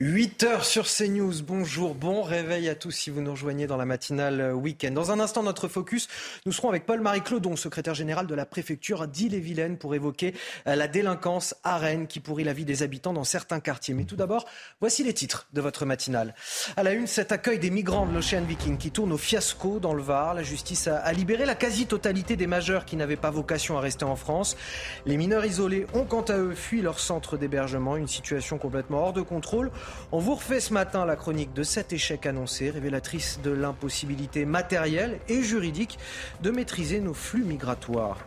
8 heures sur CNews. Bonjour, bon réveil à tous si vous nous rejoignez dans la matinale week-end. Dans un instant, notre focus, nous serons avec Paul-Marie Claudon, secrétaire général de la préfecture d'Ille-et-Vilaine, pour évoquer euh, la délinquance à Rennes qui pourrit la vie des habitants dans certains quartiers. Mais tout d'abord, voici les titres de votre matinale. À la une, cet accueil des migrants de l'Ocean Viking qui tourne au fiasco dans le Var. La justice a libéré la quasi-totalité des majeurs qui n'avaient pas vocation à rester en France. Les mineurs isolés ont quant à eux fui leur centre d'hébergement, une situation complètement hors de contrôle. On vous refait ce matin la chronique de cet échec annoncé, révélatrice de l'impossibilité matérielle et juridique de maîtriser nos flux migratoires.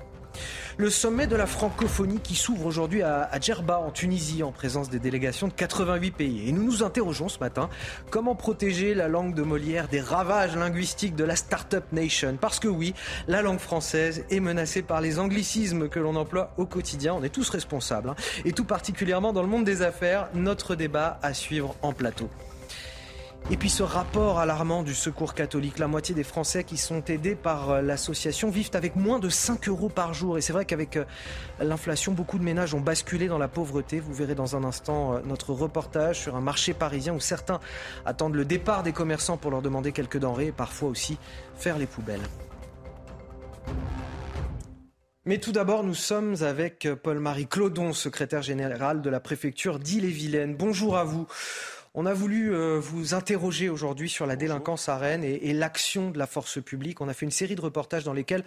Le sommet de la francophonie qui s'ouvre aujourd'hui à, Djerba en Tunisie en présence des délégations de 88 pays. Et nous nous interrogeons ce matin comment protéger la langue de Molière des ravages linguistiques de la Startup Nation? Parce que oui, la langue française est menacée par les anglicismes que l'on emploie au quotidien. On est tous responsables. Hein. Et tout particulièrement dans le monde des affaires, notre débat à suivre en plateau. Et puis ce rapport alarmant du Secours catholique, la moitié des Français qui sont aidés par euh, l'association vivent avec moins de 5 euros par jour. Et c'est vrai qu'avec euh, l'inflation, beaucoup de ménages ont basculé dans la pauvreté. Vous verrez dans un instant euh, notre reportage sur un marché parisien où certains attendent le départ des commerçants pour leur demander quelques denrées et parfois aussi faire les poubelles. Mais tout d'abord, nous sommes avec Paul-Marie Claudon, secrétaire général de la préfecture d'Ille-et-Vilaine. Bonjour à vous. On a voulu euh, vous interroger aujourd'hui sur la délinquance à Rennes et, l'action de la force publique. On a fait une série de reportages dans lesquels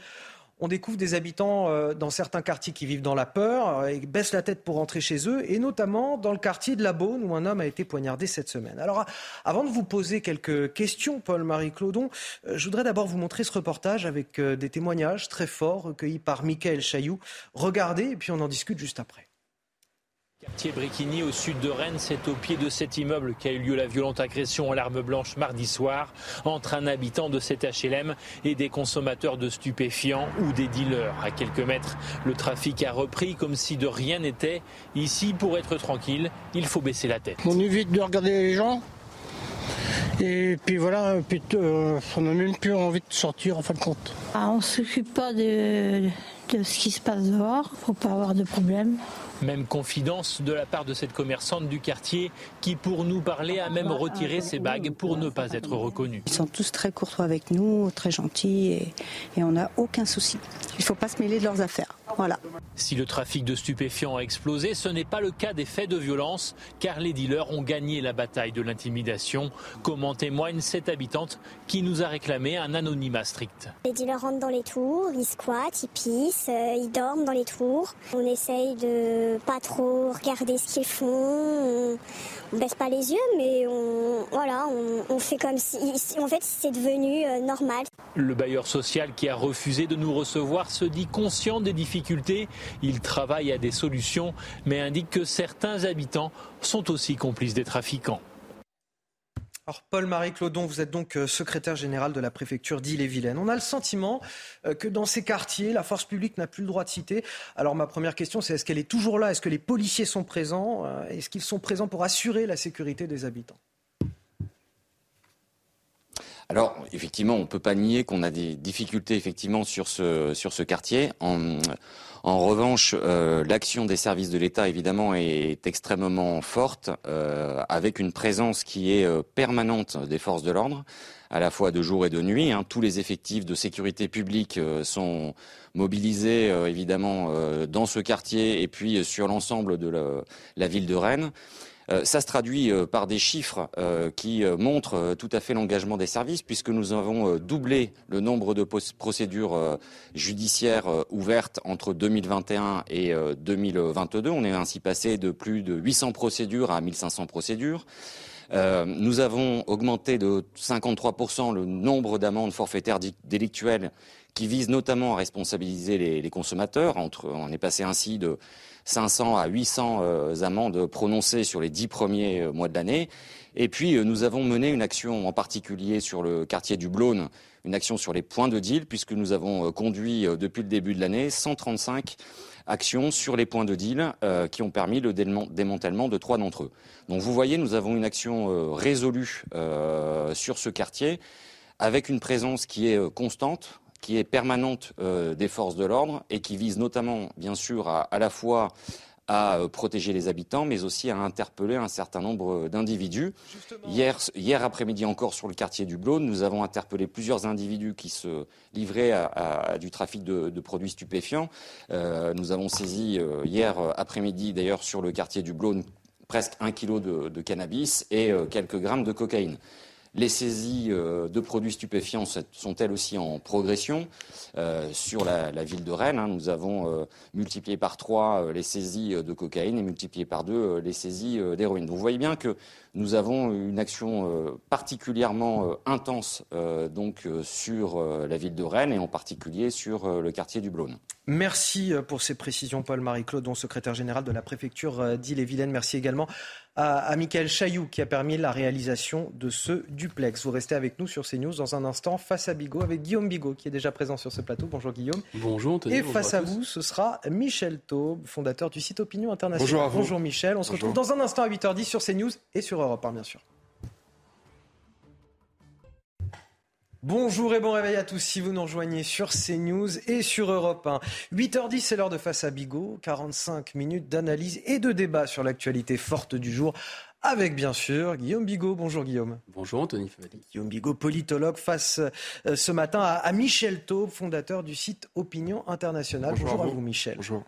on découvre des habitants euh, dans certains quartiers qui vivent dans la peur euh, et baissent la tête pour rentrer chez eux, et notamment dans le quartier de la Beaune où un homme a été poignardé cette semaine. Alors, avant de vous poser quelques questions, Paul-Marie Claudon, je voudrais d'abord vous montrer ce reportage avec des témoignages très forts recueillis par Michael Chailloux. Regardez, et puis on en discute juste après. Quartier Briquigny au sud de Rennes, c'est au pied de cet immeuble qu'a eu lieu la violente agression à l'arme blanche mardi soir entre un habitant de cet HLM et des consommateurs de stupéfiants ou des dealers. À quelques mètres, le trafic a repris comme si de rien n'était. Ici, pour être tranquille, il faut baisser la tête. On évite de regarder les gens. Et puis voilà, puis, euh, on n'a même plus envie de sortir en fin de compte. Ah, on ne s'occupe pas de, de ce qui se passe dehors pour pas avoir de problème. Même confidence de la part de cette commerçante du quartier qui, pour nous parler, a même retiré ses bagues pour ne pas être reconnue. Ils sont tous très courtois avec nous, très gentils et, et on n'a aucun souci. Il ne faut pas se mêler de leurs affaires. Voilà. Si le trafic de stupéfiants a explosé, ce n'est pas le cas des faits de violence, car les dealers ont gagné la bataille de l'intimidation, comme en témoigne cette habitante qui nous a réclamé un anonymat strict. Les dealers rentrent dans les tours, ils squattent, ils pissent, euh, ils dorment dans les tours. On essaye de pas trop regarder ce qu'ils font. On, on baisse pas les yeux, mais on, voilà, on, fait comme si, en fait, c'est devenu euh, normal. Le bailleur social qui a refusé de nous recevoir se dit conscient des difficultés. Il travaille à des solutions, mais indique que certains habitants sont aussi complices des trafiquants. Alors Paul-Marie Claudon, vous êtes donc euh, secrétaire général de la préfecture d'Ille-et-Vilaine. On a le sentiment euh, que dans ces quartiers, la force publique n'a plus le droit de citer. Alors ma première question, c'est est-ce qu'elle est toujours là? Est-ce que les policiers sont présents? Euh, Est-ce qu'ils sont présents pour assurer la sécurité des habitants? Alors, effectivement, on ne peut pas nier qu'on a des difficultés effectivement sur ce, quartier. En revanche, euh, l'action des services de l'État, évidemment, est extrêmement forte, euh, avec une présence qui est euh, permanente des forces de l'ordre, à la fois de jour et de nuit. Hein. Tous les effectifs de sécurité publique sont mobilisés, évidemment, dans ce quartier et puis sur l'ensemble de la ville de Rennes. Euh, ça se traduit euh, par des chiffres euh, qui montrent tout à fait l'engagement des services, puisque nous avons doublé le nombre de procédures judiciaires ouvertes entre 2021 et 2022. On est ainsi passé de plus de 800 procédures à 1500 procédures. Nous avons augmenté de 53% le nombre d'amendes forfaitaires délictuelles qui visent notamment à responsabiliser les, les consommateurs. Entre, on est passé ainsi de 500 à 800 euh, amendes prononcées sur les dix premiers euh, mois de l'année. Et puis, euh, nous avons mené une action en particulier sur le quartier du Blône, une action sur les points de deal, puisque nous avons conduit depuis le début de l'année 135 actions sur les points de deal qui ont permis le démantèlement de trois d'entre eux. Donc vous voyez, nous avons une action résolue sur ce quartier avec une présence qui est constante, qui est permanente euh, des forces de l'ordre et qui vise notamment, bien sûr, à, à la fois à euh, protéger les habitants, mais aussi à interpeller un certain nombre d'individus. Hier, hier après-midi encore sur le quartier du Blône, nous avons interpellé plusieurs individus qui se livraient à, à, à du trafic de, de, produits stupéfiants. Euh, nous avons saisi euh, hier après-midi, d'ailleurs, sur le quartier du Blône, presque un kilo de, de cannabis et euh, quelques grammes de cocaïne. Les saisies euh, de produits stupéfiants sont elles aussi en progression euh, sur la, ville de Rennes. Hein. Nous avons euh, multiplié par trois les saisies de cocaïne et multiplié par deux les saisies d'héroïne. Vous voyez bien que nous avons une action particulièrement intense donc sur la ville de Rennes et en particulier sur le quartier du Blône. Merci pour ces précisions, Paul-Marie Claude, secrétaire général de la préfecture d'Ille-et-Vilaine. Merci également à, à Michael Chailloux qui a permis la réalisation de ce duplex. Vous restez avec nous sur CNews dans un instant face à Bigot avec Guillaume Bigot qui est déjà présent sur ce plateau. Bonjour Guillaume. Bonjour Anthony. Et bonjour face à, à vous, ce sera Michel Taube, fondateur du site Opinion Internationale. Bonjour, à vous. bonjour Michel. On bonjour. se retrouve dans un instant à 8h10 sur CNews et sur Europe 1 bien sûr. Bonjour et bon réveil à tous si vous nous rejoignez sur CNews et sur Europe 1. 8h10, c'est l'heure de Face à Bigot. 45 minutes d'analyse et de débat sur l'actualité forte du jour avec bien sûr Guillaume Bigot. Bonjour Guillaume. Bonjour Anthony Favali. Guillaume Bigot, politologue, face euh, ce matin à, à, Michel Taube, fondateur du site Opinion Internationale. Bonjour, Bonjour à, vous. à, vous. Michel. Bonjour.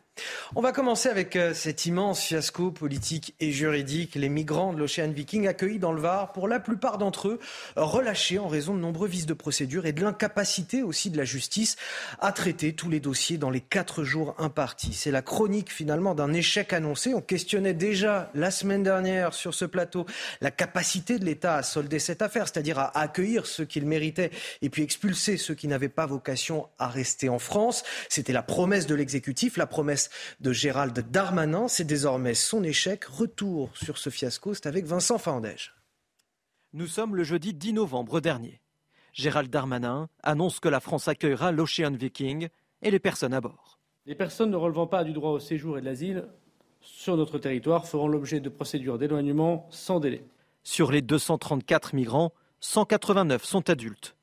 On va commencer avec euh, cet immense fiasco politique et juridique. Les migrants de l'Ocean Viking accueillis dans le Var, pour la plupart d'entre eux, relâchés en raison de nombreux vices de procédure et de l'incapacité aussi de la justice à traiter tous les dossiers dans les quatre jours impartis. C'est la chronique finalement d'un échec annoncé. On questionnait déjà la semaine dernière sur ce plateau la capacité de l'État à solder cette affaire, c'est-à-dire à accueillir ceux qu'il méritait et puis expulser ceux qui n'avaient pas vocation à rester en France. C'était la promesse de l'exécutif, la promesse de Gérald Darmanin. C'est désormais son échec. Retour sur ce fiasco, c'est avec Vincent Fandège. Nous sommes le jeudi 10 novembre dernier. Gérald Darmanin annonce que la France accueillera l'Ocean Viking et les personnes à bord. Les personnes ne relevant pas du droit au séjour et de l'asile sur notre territoire feront l'objet de procédures d'éloignement sans délai. Sur les 234 migrants, 189 sont adultes.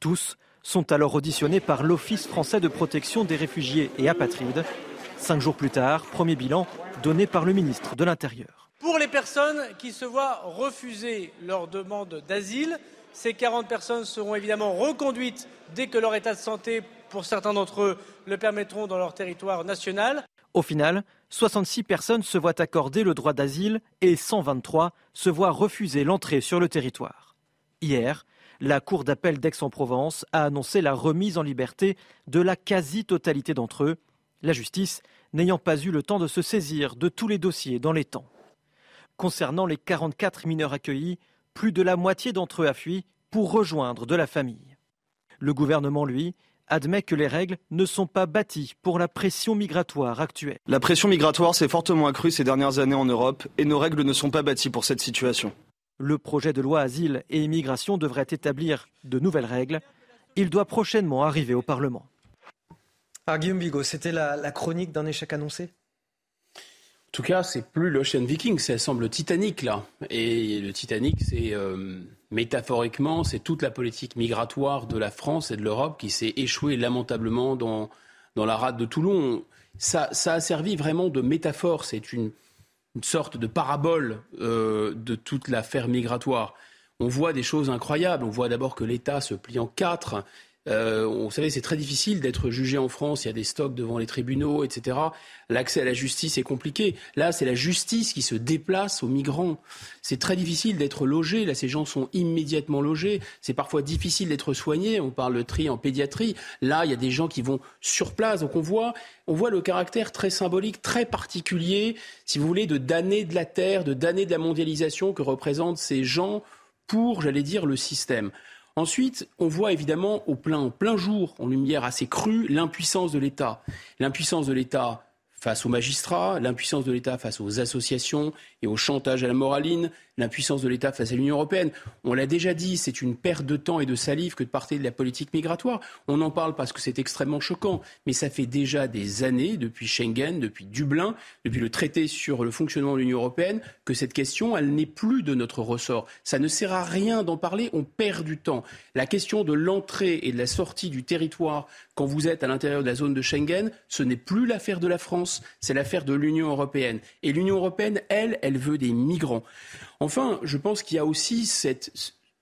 Tous sont alors auditionnés par l'Office français de protection des réfugiés et apatrides. Cinq jours plus tard, premier bilan donné par le ministre de l'Intérieur. Pour les personnes qui se voient refuser leur demande d'asile, ces 40 personnes seront évidemment reconduites dès que leur état de santé, pour certains d'entre eux, le permettront dans leur territoire national. Au final, 66 personnes se voient accorder le droit d'asile et 123 se voient refuser l'entrée sur le territoire. Hier, la Cour d'appel d'Aix-en-Provence a annoncé la remise en liberté de la quasi-totalité d'entre eux, la justice n'ayant pas eu le temps de se saisir de tous les dossiers dans les temps. Concernant les 44 mineurs accueillis, plus de la moitié d'entre eux a fui pour rejoindre de la famille. Le gouvernement, lui, admet que les règles ne sont pas bâties pour la pression migratoire actuelle. La pression migratoire s'est fortement accrue ces dernières années en Europe et nos règles ne sont pas bâties pour cette situation. Le projet de loi Asile et Immigration devrait établir de nouvelles règles. Il doit prochainement arriver au Parlement. Ah, Guillaume Bigot, c'était la, la chronique d'un échec annoncé? En tout cas, c'est plus l'Ocean Viking, ça semble Titanic là. Et le Titanic, c'est euh, métaphoriquement, c'est toute la politique migratoire de la France et de l'Europe qui s'est échouée lamentablement dans, dans la rade de Toulon. Ça, ça a servi vraiment de métaphore, c'est une, une, sorte de parabole euh, de toute l'affaire migratoire. On voit des choses incroyables. On voit d'abord que l'État se plie en quatre. Euh, vous savez, c'est très difficile d'être jugé en France. Il y a des stocks devant les tribunaux, etc. L'accès à la justice est compliqué. Là, c'est la justice qui se déplace aux migrants. C'est très difficile d'être logé. Là, ces gens sont immédiatement logés. C'est parfois difficile d'être soigné. On parle de tri en pédiatrie. Là, il y a des gens qui vont sur place. Donc on voit, on voit le caractère très symbolique, très particulier, si vous voulez, de damner de la terre, de damner de la mondialisation que représentent ces gens pour, j'allais dire, le système. Ensuite, on voit évidemment au plein, plein jour, en lumière assez crue, l'impuissance de l'État. L'impuissance de l'État face aux magistrats, l'impuissance de l'État face aux associations et au chantage à la moraline, l'impuissance de l'État face à l'Union européenne. On l'a déjà dit, c'est une perte de temps et de salive que de partir de la politique migratoire. On en parle parce que c'est extrêmement choquant, mais ça fait déjà des années, depuis Schengen, depuis Dublin, depuis le traité sur le fonctionnement de l'Union européenne, que cette question, elle n'est plus de notre ressort. Ça ne sert à rien d'en parler, on perd du temps. La question de l'entrée et de la sortie du territoire quand vous êtes à l'intérieur de la zone de Schengen, ce n'est plus l'affaire de la France, c'est l'affaire de l'Union européenne. Et l'Union européenne, elle, elle veut des migrants. Enfin, je pense qu'il y a aussi cette.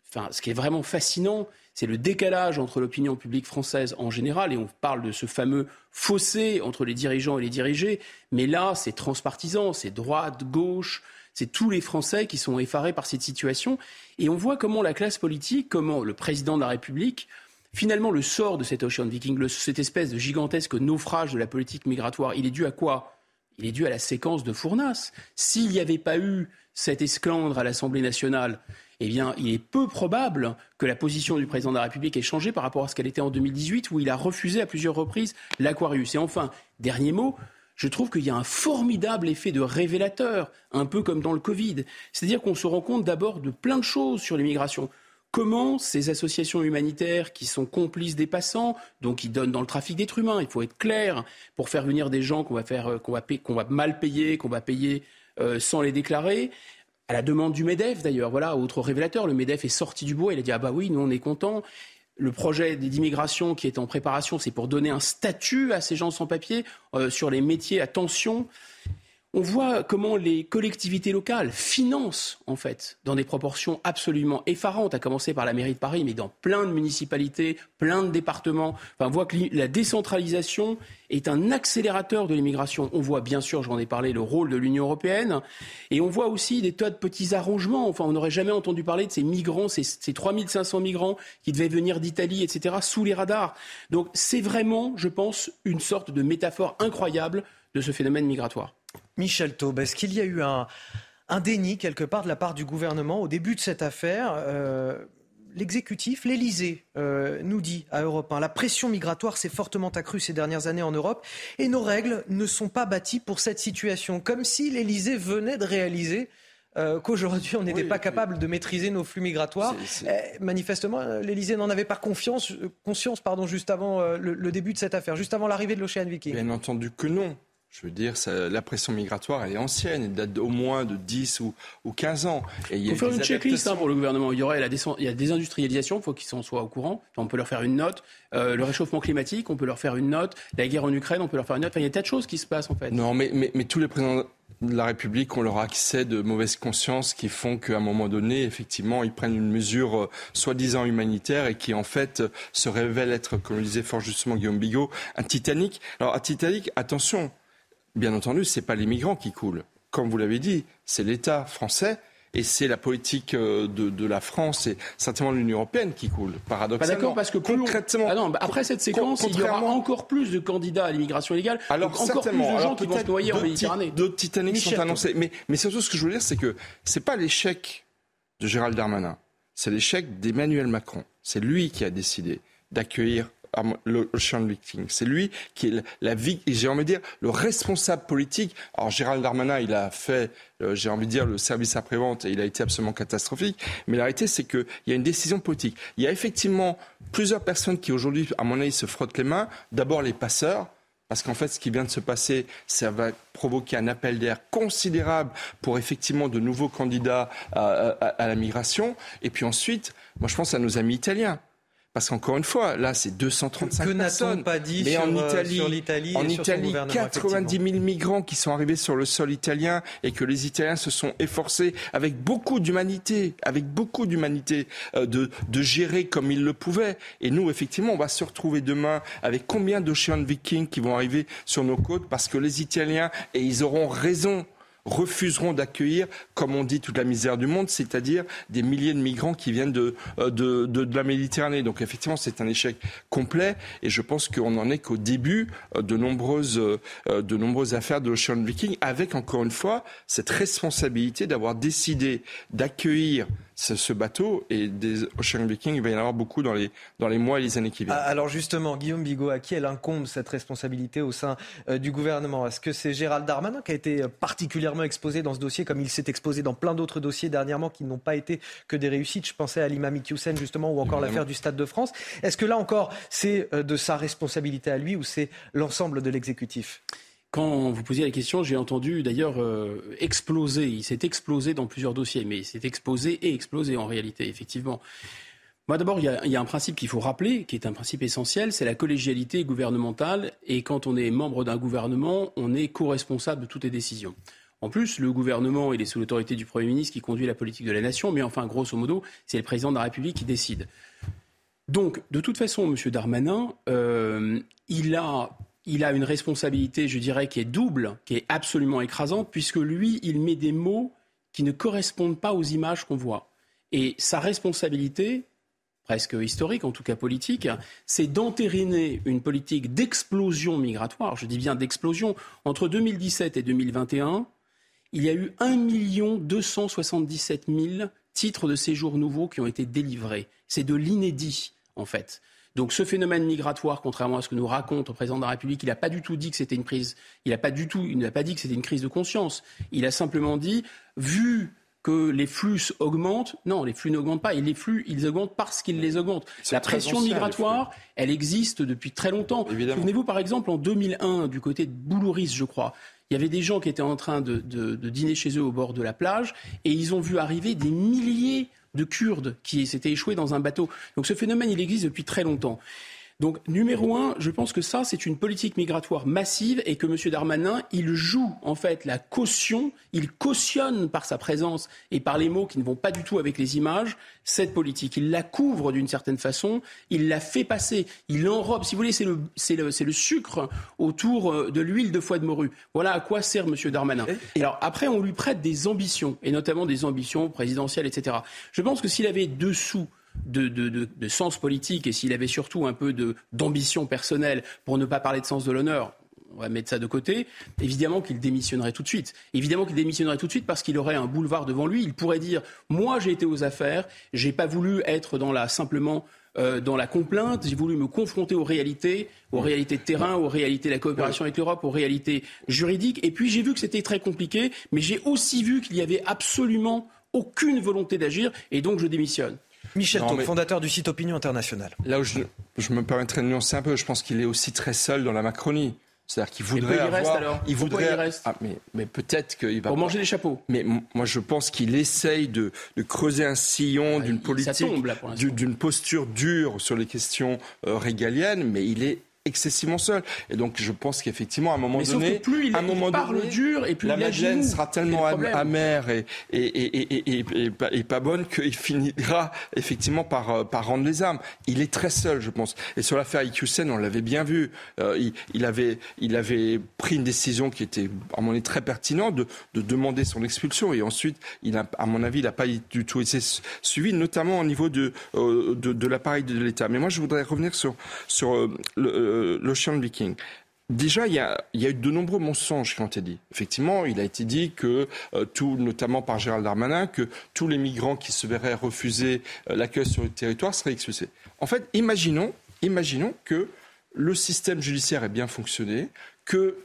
Enfin, ce qui est vraiment fascinant, c'est le décalage entre l'opinion publique française en général, et on parle de ce fameux fossé entre les dirigeants et les dirigés, mais là, c'est transpartisan, c'est droite, gauche, c'est tous les Français qui sont effarés par cette situation, et on voit comment la classe politique, comment le président de la République, finalement, le sort de cet Ocean Viking, cette espèce de gigantesque naufrage de la politique migratoire, il est dû à quoi? Il est dû à la séquence de Fournas. S'il n'y avait pas eu cette esclandre à l'Assemblée nationale, eh bien, il est peu probable que la position du président de la République ait changé par rapport à ce qu'elle était en 2018, où il a refusé à plusieurs reprises l'Aquarius. Et enfin, dernier mot, je trouve qu'il y a un formidable effet de révélateur, un peu comme dans le Covid. C'est-à-dire qu'on se rend compte d'abord de plein de choses sur l'immigration. Comment ces associations humanitaires qui sont complices des passants, donc qui donnent dans le trafic d'êtres humains, il faut être clair, pour faire venir des gens qu'on va, va, qu'on va mal payer, qu'on va payer euh, sans les déclarer. À la demande du MEDEF, d'ailleurs, voilà, autre révélateur, le MEDEF est sorti du bois, il a dit Ah bah oui, nous on est contents. Le projet d'immigration qui est en préparation, c'est pour donner un statut à ces gens sans papier euh, sur les métiers à tension on voit comment les collectivités locales financent, en fait, dans des proportions absolument effarantes, à commencer par la mairie de Paris, mais dans plein de municipalités, plein de départements. Enfin, on voit que la décentralisation est un accélérateur de l'immigration. On voit, bien sûr, j'en ai parlé, le rôle de l'Union européenne. Et on voit aussi des tas de petits arrangements. Enfin, on n'aurait jamais entendu parler de ces migrants, ces, ces 3500 migrants qui devaient venir d'Italie, etc., sous les radars. Donc, c'est vraiment, je pense, une sorte de métaphore incroyable de ce phénomène migratoire. Michel Taube, est-ce qu'il y a eu un, déni quelque part de la part du gouvernement au début de cette affaire euh, L'exécutif, l'Élysée, euh, nous dit à Europe 1, la pression migratoire s'est fortement accrue ces dernières années en Europe et nos règles ne sont pas bâties pour cette situation. Comme si l'Élysée venait de réaliser euh, qu'aujourd'hui on n'était pas capable de maîtriser nos flux migratoires. Eh, manifestement, l'Élysée n'en avait pas confiance, conscience pardon, juste avant le, début de cette affaire, juste avant l'arrivée de l'Ocean Viking. Bien entendu que non. Je veux dire, ça, la pression migratoire, elle est ancienne, elle date au moins de 10 ou, ou 15 ans. Et il faut faire une checklist hein, pour le gouvernement. Il y aurait la il y a des industrialisations, il faut qu'ils soient au courant. On peut leur faire une note. Euh, le réchauffement climatique, on peut leur faire une note. La guerre en Ukraine, on peut leur faire une note. Enfin, il y a des tas de choses qui se passent en fait. Non, mais, mais, mais tous les présidents de la République ont leur accès de mauvaise conscience qui font qu'à un moment donné, effectivement, ils prennent une mesure euh, soi-disant humanitaire et qui en fait se révèle être, comme le disait fort justement Guillaume Bigot, un Titanic. Alors, un Titanic, attention, bien entendu, ce n'est pas les migrants qui coulent. Comme vous l'avez dit, c'est l'État français et c'est la politique euh, de, la France et certainement de l'Union européenne qui coule, paradoxalement. d'accord, parce que concrètement, ah non, bah, après cette séquence, il y aura encore plus de candidats à l'immigration illégale, alors encore plus de gens qui vont se noyer en Méditerranée. D'autres Titanic sont annoncés, mais, mais surtout ce que je veux dire, c'est que c'est pas l'échec de Gérald Darmanin, c'est l'échec d'Emmanuel Macron. C'est lui qui a décidé d'accueillir Ocean. C'est lui qui est la vie, j'ai envie de dire, le responsable politique. Alors Gérald Darmanin, il a fait, euh, j'ai envie de dire, le service après-vente et il a été absolument catastrophique. Mais la réalité, c'est qu'il y a une décision politique. Il y a effectivement plusieurs personnes qui aujourd'hui, à mon avis, se frottent les mains. D'abord les passeurs. Parce qu'en fait, ce qui vient de se passer, ça va provoquer un appel d'air considérable pour effectivement de nouveaux candidats à, à la migration. Et puis ensuite, moi je pense à nos amis italiens. Parce qu'encore une fois, là, c'est 235 que personnes. pas dit Mais sur, en euh, Italie, sur l'Italie en Italie, 90 000 migrants qui sont arrivés sur le sol italien et que les Italiens se sont efforcés avec beaucoup d'humanité, avec beaucoup d'humanité, euh, de, de gérer comme ils le pouvaient. Et nous, effectivement, on va se retrouver demain avec combien d'Ocean Vikings qui vont arriver sur nos côtes parce que les Italiens, et ils auront raison, refuseront d'accueillir, comme on dit, toute la misère du monde, c'est-à-dire des milliers de migrants qui viennent de, euh, de, de, la Méditerranée. Donc effectivement, c'est un échec complet et je pense qu'on n'en est qu'au début euh, de nombreuses, euh, de nombreuses affaires de Ocean Viking, avec encore une fois cette responsabilité d'avoir décidé d'accueillir ce, bateau et des Ocean Viking, il va y en avoir beaucoup dans les, dans les mois et les années qui viennent. Ah, alors justement, Guillaume Bigot, à qui elle incombe cette responsabilité au sein euh, du gouvernement? Est-ce que c'est Gérald Darmanin qui a été euh, particulièrement exposé dans ce dossier, comme il s'est exposé dans plein d'autres dossiers dernièrement qui n'ont pas été que des réussites? Je pensais à l'imam Iqiyoussen justement, ou encore l'affaire du Stade de France. Est-ce que là encore, c'est euh, de sa responsabilité à lui ou c'est l'ensemble de l'exécutif? Quand vous posiez la question, j'ai entendu d'ailleurs euh, exploser. Il s'est explosé dans plusieurs dossiers, mais il s'est explosé et explosé en réalité, effectivement. Moi, d'abord, il, y, a un principe qu'il faut rappeler, qui est un principe essentiel, c'est la collégialité gouvernementale. Et quand on est membre d'un gouvernement, on est co-responsable de toutes les décisions. En plus, le gouvernement, il est sous l'autorité du Premier ministre qui conduit la politique de la nation, mais enfin, grosso modo, c'est le président de la République qui décide. Donc, de toute façon, M. Darmanin, euh, il a il a une responsabilité, je dirais, qui est double, qui est absolument écrasante, puisque lui, il met des mots qui ne correspondent pas aux images qu'on voit. Et sa responsabilité, presque historique, en tout cas politique, c'est d'entériner une politique d'explosion migratoire, je dis bien d'explosion. Entre 2017 et 2021, il y a eu 1 277 000 titres de séjour nouveaux qui ont été délivrés. C'est de l'inédit, en fait. Donc ce phénomène migratoire, contrairement à ce que nous raconte le président de la République, il n'a pas du tout dit que c'était une crise. Il n'a pas du tout, il n'a pas dit que c'était une crise de conscience. Il a simplement dit, vu que les flux augmentent. Non, les flux n'augmentent pas. Et les flux, ils augmentent parce qu'ils les augmentent. La pression migratoire, elle existe depuis très longtemps. Souvenez-vous, par exemple, en 2001, du côté de Boulouris, je crois, il y avait des gens qui étaient en train de, de dîner chez eux au bord de la plage et ils ont vu arriver des milliers de Kurdes qui s'étaient échoués dans un bateau. Donc ce phénomène, il existe depuis très longtemps. Donc, numéro un, je pense que ça, c'est une politique migratoire massive et que M. Darmanin, il joue en fait la caution, il cautionne par sa présence et par les mots qui ne vont pas du tout avec les images cette politique. Il la couvre d'une certaine façon, il la fait passer, il l'enrobe. Si vous voulez, c'est le, le, le, sucre autour euh, de l'huile de foie de morue. Voilà à quoi sert M. Darmanin. Et alors, après, on lui prête des ambitions, et notamment des ambitions présidentielles, etc. Je pense que s'il avait dessous de, sens politique et s'il avait surtout un peu d'ambition personnelle, pour ne pas parler de sens de l'honneur, on va mettre ça de côté, évidemment qu'il démissionnerait tout de suite. Évidemment qu'il démissionnerait tout de suite parce qu'il aurait un boulevard devant lui. Il pourrait dire Moi, j'ai été aux affaires, j'ai pas voulu être dans la, simplement euh, dans la complainte, j'ai voulu me confronter aux réalités, aux réalités de terrain, aux réalités de la coopération avec l'Europe, aux réalités juridiques. Et puis j'ai vu que c'était très compliqué, mais j'ai aussi vu qu'il y avait absolument aucune volonté d'agir, et donc je démissionne. Michel Taub, fondateur du site Opinion Internationale. Là où je, me permettrai de nuancer un peu, je pense qu'il est aussi très seul dans la Macronie. C'est-à-dire qu'il voudrait il avoir, reste, alors il Pourquoi voudrait, il reste Ah, mais, mais peut-être qu'il va Pour manger des chapeaux. Mais moi, je pense qu'il essaye de, de creuser un sillon d'une politique, d'une posture dure sur les questions euh, régaliennes, mais il est excessivement seul. Et donc, je pense qu'effectivement, à un moment Mais sauf donné, que plus il- à un il moment parle donné, dur et plus la Madeleine sera tellement am- amère et, et, et, et, pas, bonne qu'il finira effectivement par, euh, par rendre les armes. Il est très seul, je pense. Et sur l'affaire IQCN, on l'avait bien vu. Euh, il, il avait, il avait pris une décision qui était, à mon avis, très pertinente de, de demander son expulsion. Et ensuite, il a, à mon avis, il n'a pas du tout été su- suivi, notamment au niveau de, euh, de, de l'appareil de l'État. Mais moi, je voudrais revenir sur, sur euh, le- euh, l'Ocean Viking. Déjà, il y, a, il y a eu de nombreux mensonges qui ont été dits. Effectivement, il a été dit que, euh, tout, notamment par Gérald Darmanin, que tous les migrants qui se verraient refuser euh, l'accueil sur le territoire seraient expulsés. En fait, imaginons, imaginons que le système judiciaire ait bien fonctionné, que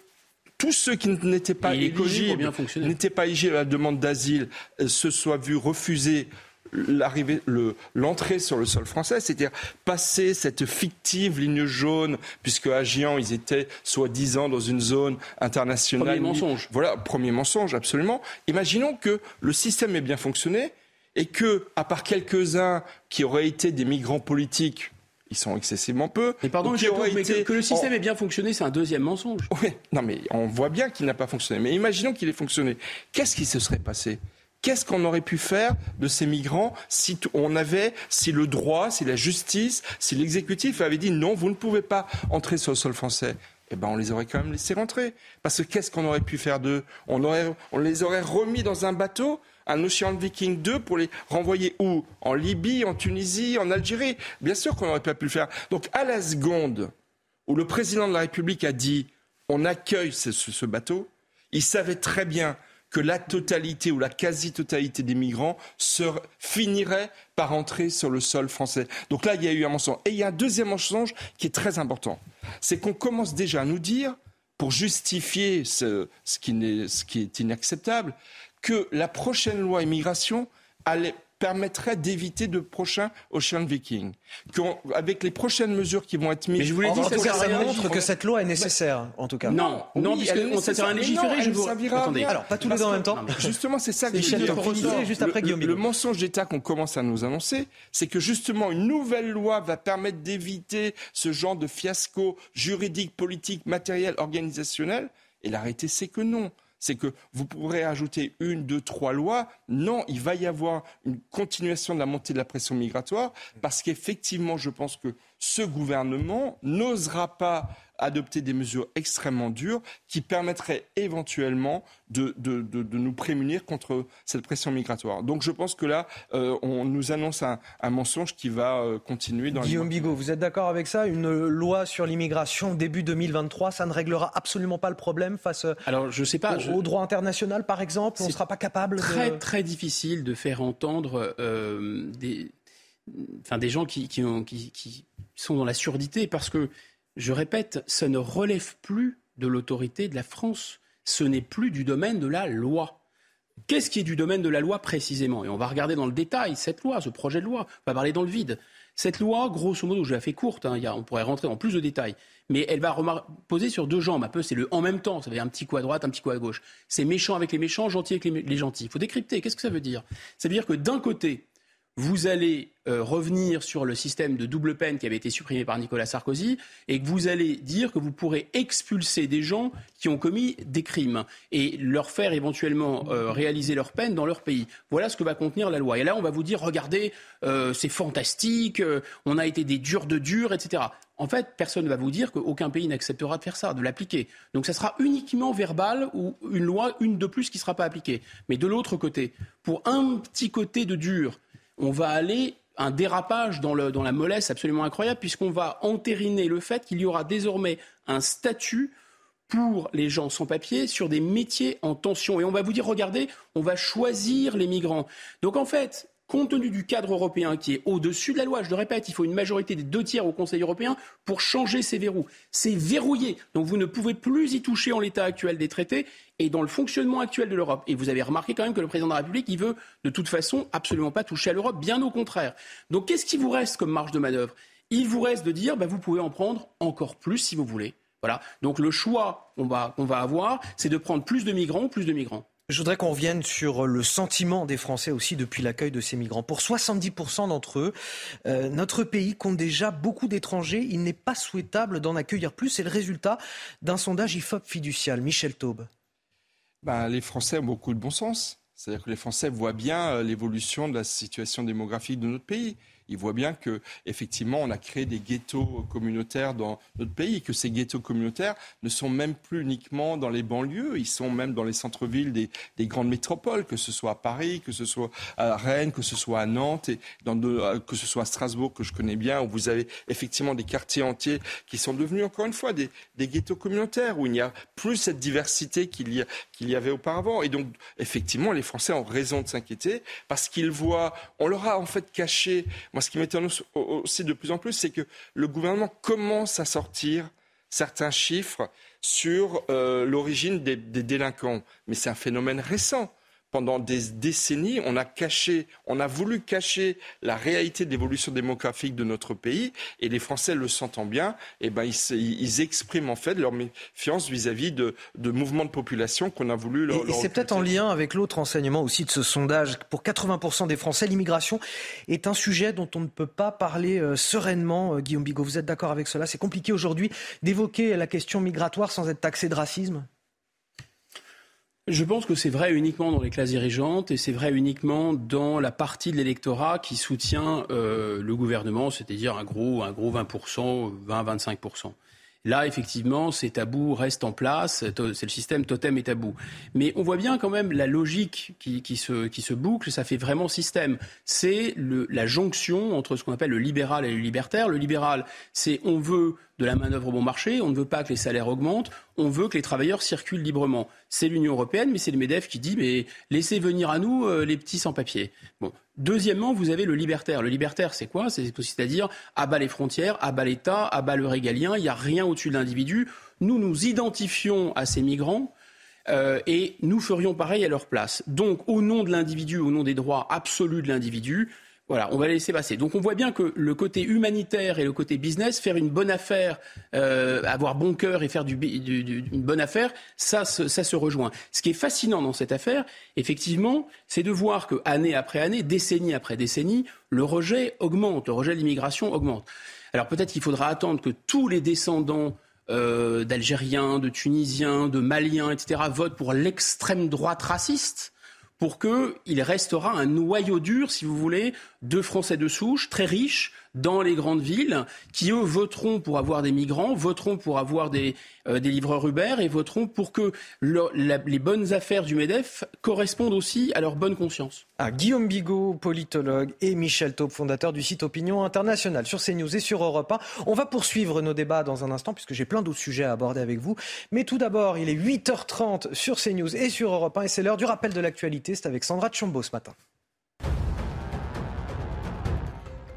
tous ceux qui n'étaient pas éligibles, n'étaient pas éligibles à la demande d'asile, euh, se soient vus refuser l'arrivée, le- l'entrée sur le sol français, c'est-à-dire passer cette fictive ligne jaune, puisque à Gian, ils étaient soi-disant dans une zone internationale. Premier mensonge. Voilà, premier mensonge, absolument. Imaginons que le système ait bien fonctionné et que, à part quelques-uns qui auraient été des migrants politiques, ils sont excessivement peu. Mais pardon, qui mais que, été que le système en- ait bien fonctionné, c'est un deuxième mensonge. oui, non mais on voit bien qu'il n'a pas fonctionné. Mais imaginons qu'il ait fonctionné. Qu'est-ce qui se serait passé? Qu'est-ce qu'on aurait pu faire de ces migrants si on avait, si le droit, si la justice, si l'exécutif avait dit non, vous ne pouvez pas entrer sur le sol français? Eh ben, on les aurait quand même laissés rentrer. Parce que qu'est-ce qu'on aurait pu faire d'eux? On, les aurait remis dans un bateau, un Ocean Viking 2, pour les renvoyer où? En Libye, en Tunisie, en Algérie Bien sûr qu'on n'aurait pas pu le faire. Donc, à la seconde où le président de la République a dit on accueille ce bateau, il savait très bien que la totalité ou la quasi-totalité des migrants se, finirait par entrer sur le sol français. Donc là, il y a eu un mensonge. Et il y a un deuxième mensonge qui est très important. C'est qu'on commence déjà à nous dire, pour justifier ce, ce qui, n'est- ce qui est inacceptable, que la prochaine loi immigration allait permettrait d'éviter de prochains Ocean Viking. Qu'avec les prochaines mesures qui vont être mises... Mais je vous l'ai En tout ça cas, rien. montre que cette loi est nécessaire, en tout cas. Non, non, Oui, puisque elle est on s'attend à nécessaire. Mais légiférer, non, je vous... Attendez. rien. Alors, pas tous les deux en même temps. Justement, c'est ça que je Juste après Guillaume Le, mensonge d'État qu'on commence à nous annoncer, c'est que justement une nouvelle loi va permettre d'éviter ce genre de fiasco juridique, politique, matériel, organisationnel. Et la réalité, c'est que non. C'est que vous pourrez ajouter une, deux, trois lois. Non, il va y avoir une continuation de la montée de la pression migratoire parce qu'effectivement, je pense que ce gouvernement n'osera pas adopter des mesures extrêmement dures qui permettraient éventuellement de, de, de, de nous prémunir contre cette pression migratoire. Donc je pense que là, euh, on nous annonce un, un mensonge qui va euh, continuer dans Guillaume. Bigot, vous êtes d'accord avec ça? Une loi sur l'immigration début 2023, ça ne réglera absolument pas le problème face Alors, je sais pas. au, je- au droit international, par exemple? On ne sera pas capable très de... très difficile de faire entendre euh, des, enfin, des gens qui, qui, ont- qui- qui sont dans la surdité parce que, je répète, ça ne relève plus de l'autorité de la France. Ce n'est plus du domaine de la loi. Qu'est-ce qui est du domaine de la loi précisément? Et on va regarder dans le détail cette loi, ce projet de loi. On va parler dans le vide. Cette loi, grosso modo, je la fais courte, hein, on pourrait rentrer en plus de détails, mais elle va poser sur deux jambes. Un peu, c'est le en même temps. Ça veut dire un petit coup à droite, un petit coup à gauche. C'est méchant avec les méchants, gentil avec les, les gentils. Il faut décrypter. Qu'est-ce que ça veut dire? Ça veut dire que d'un côté, vous allez euh, revenir sur le système de double peine qui avait été supprimé par Nicolas Sarkozy et que vous allez dire que vous pourrez expulser des gens qui ont commis des crimes et leur faire éventuellement euh, réaliser leur peine dans leur pays. Voilà ce que va contenir la loi. Et là, on va vous dire, regardez, euh, c'est fantastique, on a été des durs de durs, etc. En fait, personne ne va vous dire qu'aucun pays n'acceptera de faire ça, de l'appliquer. Donc ça sera uniquement verbal ou une loi, une de plus qui ne sera pas appliquée. Mais de l'autre côté, pour un petit côté de dur, on va aller un dérapage dans, le- dans la mollesse absolument incroyable, puisqu'on va entériner le fait qu'il y aura désormais un statut pour les gens sans papier sur des métiers en tension. Et on va vous dire, regardez, on va choisir les migrants. Donc en fait, compte tenu du cadre européen qui est au-dessus de la loi, je le répète, il faut une majorité des deux tiers au Conseil européen pour changer ces verrous. C'est verrouillé. Donc vous ne pouvez plus y toucher en l'état actuel des traités et dans le fonctionnement actuel de l'Europe. Et vous avez remarqué quand même que le président de la République, il veut de toute façon absolument pas toucher à l'Europe, bien au contraire. Donc qu'est-ce qui vous reste comme marge de manœuvre? Il vous reste de dire, bah, vous pouvez en prendre encore plus si vous voulez. Voilà. Donc le choix qu'on va, avoir, c'est de prendre plus de migrants ou plus de migrants. Je voudrais qu'on revienne sur le sentiment des Français aussi depuis l'accueil de ces migrants. Pour 70% d'entre eux, euh, notre pays compte déjà beaucoup d'étrangers. Il n'est pas souhaitable d'en accueillir plus. C'est le résultat d'un sondage IFOP fiducial. Michel Taube. Ben, les Français ont beaucoup de bon sens. C'est-à-dire que les Français voient bien euh, l'évolution de la situation démographique de notre pays il voit bien que effectivement on a créé des ghettos communautaires dans notre pays, que ces ghettos communautaires ne sont même plus uniquement dans les banlieues, ils sont même dans les centres-villes des, grandes métropoles, que ce soit à Paris, que ce soit à Rennes, que ce soit à Nantes, et euh, que ce soit à Strasbourg que je connais bien, où vous avez effectivement des quartiers entiers qui sont devenus encore une fois des, ghettos communautaires, où il n'y a plus cette diversité qu'il y avait auparavant. Et donc effectivement les Français ont raison de s'inquiéter parce qu'ils voient, on leur a en fait caché ce qui m'étonne aussi de plus en plus, c'est que le gouvernement commence à sortir certains chiffres sur euh, l'origine des, délinquants. Mais c'est un phénomène récent pendant des décennies, on a caché, on a voulu cacher la réalité de l'évolution démographique de notre pays, et les Français le sentant bien, eh ben ils, expriment en fait leur méfiance vis-à-vis de, mouvements de population qu'on a voulu leur. Et, et c'est peut-être en lien avec l'autre enseignement aussi de ce sondage. Pour 80% des Français, l'immigration est un sujet dont on ne peut pas parler euh, sereinement. Euh, Guillaume Bigot, vous êtes d'accord avec cela? C'est compliqué aujourd'hui d'évoquer la question migratoire sans être taxé de racisme? Je pense que c'est vrai uniquement dans les classes dirigeantes et c'est vrai uniquement dans la partie de l'électorat qui soutient euh, le gouvernement, c'est-à-dire un gros, un gros 20%, 20-25%. Là, effectivement, ces tabous restent en place. C'est le système totem et tabou. Mais on voit bien quand même la logique qui, se boucle. Ça fait vraiment système. C'est la jonction entre ce qu'on appelle le libéral et le libertaire. Le libéral, c'est on veut de la main-d'œuvre bon marché, on ne veut pas que les salaires augmentent, on veut que les travailleurs circulent librement. C'est l'Union européenne, mais c'est le MEDEF qui dit mais laissez venir à nous euh, les petits sans-papiers. Bon. Deuxièmement, vous avez le libertaire. Le libertaire, c'est quoi? C'est-à-dire à bas les frontières, à bas l'État, à bas le régalien, il n'y a rien au-dessus de l'individu. Nous nous identifions à ces migrants euh, et nous ferions pareil à leur place. Donc, au nom de l'individu, au nom des droits absolus de l'individu, voilà, on va laisser passer. Donc on voit bien que le côté humanitaire et le côté business, faire une bonne affaire, euh, avoir bon cœur et faire du, une bonne affaire, ça, ça se rejoint. Ce qui est fascinant dans cette affaire, effectivement, c'est de voir que année après année, décennie après décennie, le rejet augmente, le rejet de l'immigration augmente. Alors peut-être qu'il faudra attendre que tous les descendants euh, d'Algériens, de Tunisiens, de Maliens, etc., votent pour l'extrême droite raciste pour qu'il restera un noyau dur, si vous voulez, de Français de souche, très riches, dans les grandes villes, qui, eux, voteront pour avoir des migrants, voteront pour avoir des, euh, livreurs Uber et voteront pour que les bonnes affaires du MEDEF correspondent aussi à leur bonne conscience. Ah, Guillaume Bigot, politologue, et Michel Taube, fondateur du site Opinion Internationale sur CNews et sur Europe 1. On va poursuivre nos débats dans un instant puisque j'ai plein d'autres sujets à aborder avec vous. Mais tout d'abord, il est 8h30 sur CNews et sur Europe 1 et c'est l'heure du rappel de l'actualité. C'est avec Sandra Tchombo ce matin.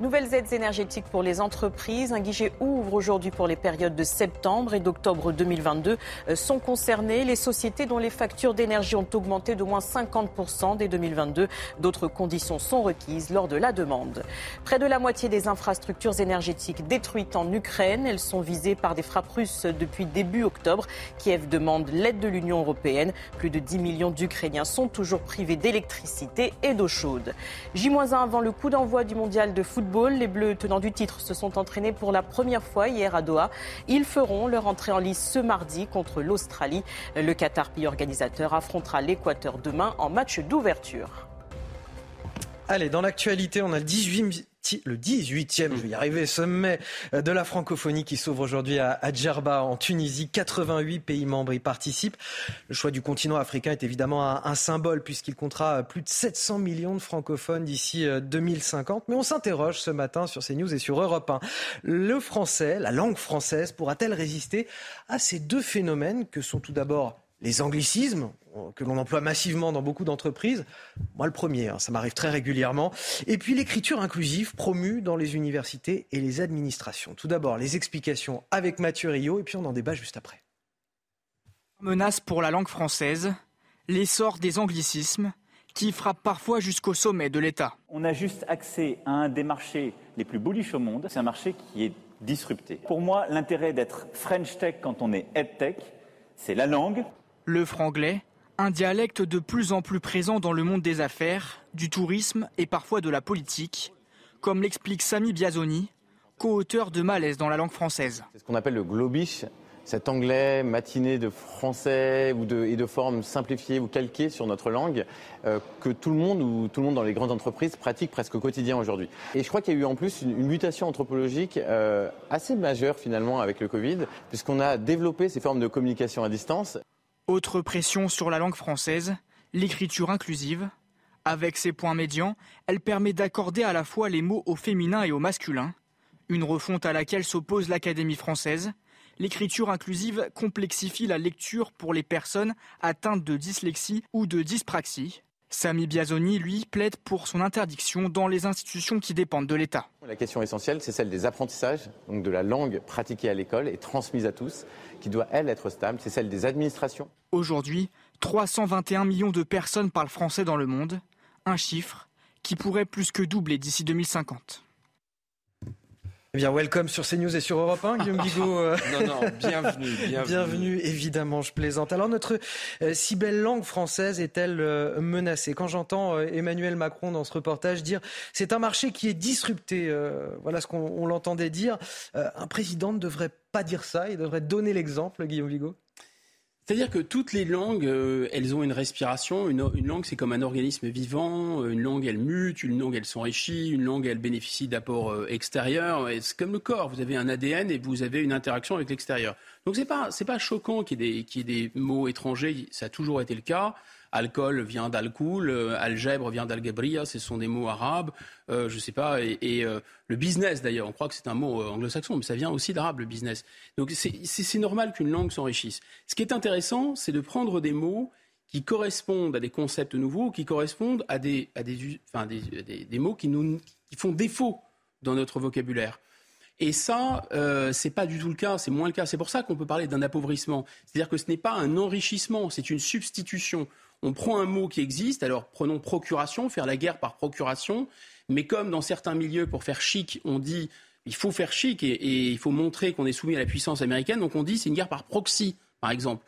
Nouvelles aides énergétiques pour les entreprises. Un guichet ouvre aujourd'hui pour les périodes de septembre et d'octobre 2022. Euh, sont concernées les sociétés dont les factures d'énergie ont augmenté d'au moins 50% dès 2022. D'autres conditions sont requises lors de la demande. Près de la moitié des infrastructures énergétiques détruites en Ukraine, elles sont visées par des frappes russes depuis début octobre. Kiev demande l'aide de l'Union européenne. Plus de 10 millions d'Ukrainiens sont toujours privés d'électricité et d'eau chaude. J-1 avant le coup d'envoi du mondial de football les Bleus tenants du titre se sont entraînés pour la première fois hier à Doha. Ils feront leur entrée en lice ce mardi contre l'Australie. Le Qatar, pays organisateur, affrontera l'Équateur demain en match d'ouverture. Allez, dans l'actualité, on a le 18 le 18e, je vais y arriver, sommet de la francophonie qui s'ouvre aujourd'hui à, Djerba en Tunisie. 88 pays membres y participent. Le choix du continent africain est évidemment un, symbole puisqu'il comptera plus de 700 millions de francophones d'ici 2050. Euh, Mais on s'interroge ce matin sur CNews et sur Europe 1. Le français, la langue française, pourra-t-elle résister à ces deux phénomènes que sont tout d'abord les anglicismes, que l'on emploie massivement dans beaucoup d'entreprises. Moi, le premier, hein, ça m'arrive très régulièrement. Et puis l'écriture inclusive promue dans les universités et les administrations. Tout d'abord, les explications avec Mathieu Rio, et puis on en débat juste après. Menace pour la langue française, l'essor des anglicismes qui frappent parfois jusqu'au sommet de l'État. On a juste accès à un des marchés les plus bullish au monde. C'est un marché qui est disrupter. Pour moi, l'intérêt d'être French Tech quand on est EdTech, c'est la langue. Le franglais, un dialecte de plus en plus présent dans le monde des affaires, du tourisme et parfois de la politique, comme l'explique Sami Biazoni, co-auteur de Malaise dans la langue française. C'est ce qu'on appelle le globish, cet anglais matiné de français ou de, et de formes simplifiées ou calquées sur notre langue euh, que tout le monde ou tout le monde dans les grandes entreprises pratique presque au quotidien aujourd'hui. Et je crois qu'il y a eu en plus une, une mutation anthropologique euh, assez majeure finalement avec le Covid, puisqu'on a développé ces formes de communication à distance. Autre pression sur la langue française, l'écriture inclusive. Avec ses points médians, elle permet d'accorder à la fois les mots au féminin et au masculin. Une refonte à laquelle s'oppose l'Académie française. L'écriture inclusive complexifie la lecture pour les personnes atteintes de dyslexie ou de dyspraxie. Sami Biazoni, lui, plaide pour son interdiction dans les institutions qui dépendent de l'État. La question essentielle, c'est celle des apprentissages, donc de la langue pratiquée à l'école et transmise à tous, qui doit, elle, être stable. C'est celle des administrations. Aujourd'hui, 321 millions de personnes parlent français dans le monde, un chiffre qui pourrait plus que doubler d'ici 2050. Eh bien, welcome sur CNews et sur Europe 1, Guillaume Bigot. euh. Non, non, bienvenue, bienvenue. Bienvenue, évidemment, je plaisante. Alors, notre euh, si belle langue française est-elle euh, menacée? Quand j'entends euh, Emmanuel Macron dans ce reportage dire c'est un marché qui est disrupté, voilà ce qu'on on l'entendait dire, un président ne devrait pas dire ça, il devrait donner l'exemple, Guillaume Bigot C'est-à-dire que toutes les langues, euh, elles ont une respiration. Une, langue, c'est comme un organisme vivant. Une langue, elle mute. Une langue, elle s'enrichit. Une langue, elle bénéficie d'apports euh, extérieurs. C'est comme le corps. Vous avez un ADN et vous avez une interaction avec l'extérieur. Donc c'est pas pas choquant qu'il y, qu'il y ait des mots étrangers. Ça a toujours été le cas. Alcool vient d'alcool, euh, algèbre vient d'algebria, ce sont des mots arabes, euh, je sais pas, et, euh, le business d'ailleurs, on croit que c'est un mot euh, anglo-saxon, mais ça vient aussi d'arabe le business. Donc c'est- normal qu'une langue s'enrichisse. Ce qui est intéressant, c'est de prendre des mots qui correspondent à des concepts nouveaux, qui correspondent à des, à des, enfin, des- des mots qui, nous, qui font défaut dans notre vocabulaire. Et ça, euh, c'est pas du tout le cas, c'est moins le cas. C'est pour ça qu'on peut parler d'un appauvrissement. C'est-à-dire que ce n'est pas un enrichissement, c'est une substitution. On prend un mot qui existe, alors prenons procuration, faire la guerre par procuration, mais comme dans certains milieux, pour faire chic, on dit il faut faire chic et, et il faut montrer qu'on est soumis à la puissance américaine, donc on dit c'est une guerre par proxy, par exemple.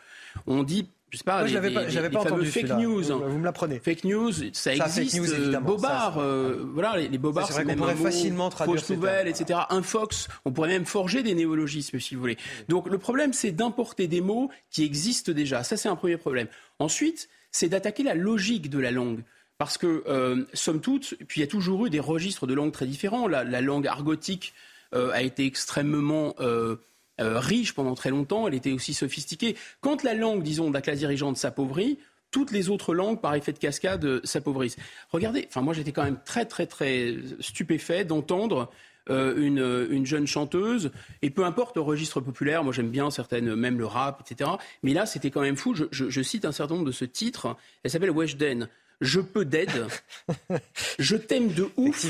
On dit je sais pas, Moi, je l'avais pas- j'avais les pas entendu fake news. Vous- vous me l'apprenez. Fake news, ça, Ça, fake existe. news, euh, évidemment. Bobard, Ça, euh, voilà, les, les bobards, C'est c'est même pourrait facilement traduire fausse nouvelle, etc. Un fox, on pourrait même forger des néologismes, si vous voulez. Donc le problème, c'est d'importer des mots qui existent déjà. Ça, c'est un premier problème. Ensuite, c'est d'attaquer la logique de la langue. Parce que, euh, somme toute, puis il y a toujours eu des registres de langues très différents. La, la langue argotique euh, a été extrêmement euh, riche pendant très longtemps, elle était aussi sophistiquée. Quand la langue, disons, de la classe dirigeante s'appauvrit, toutes les autres langues, par effet de cascade, s'appauvrissent. Regardez, moi j'étais quand même très très très stupéfait d'entendre euh, une, euh, une jeune chanteuse, et peu importe le registre populaire, moi j'aime bien certaines, même le rap, etc. Mais là c'était quand même fou, je, je- je cite un certain nombre de ce titre, elle s'appelle Weshden. Je peux d'aide, je t'aime de ouf,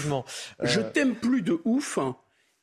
je euh, t'aime plus de ouf,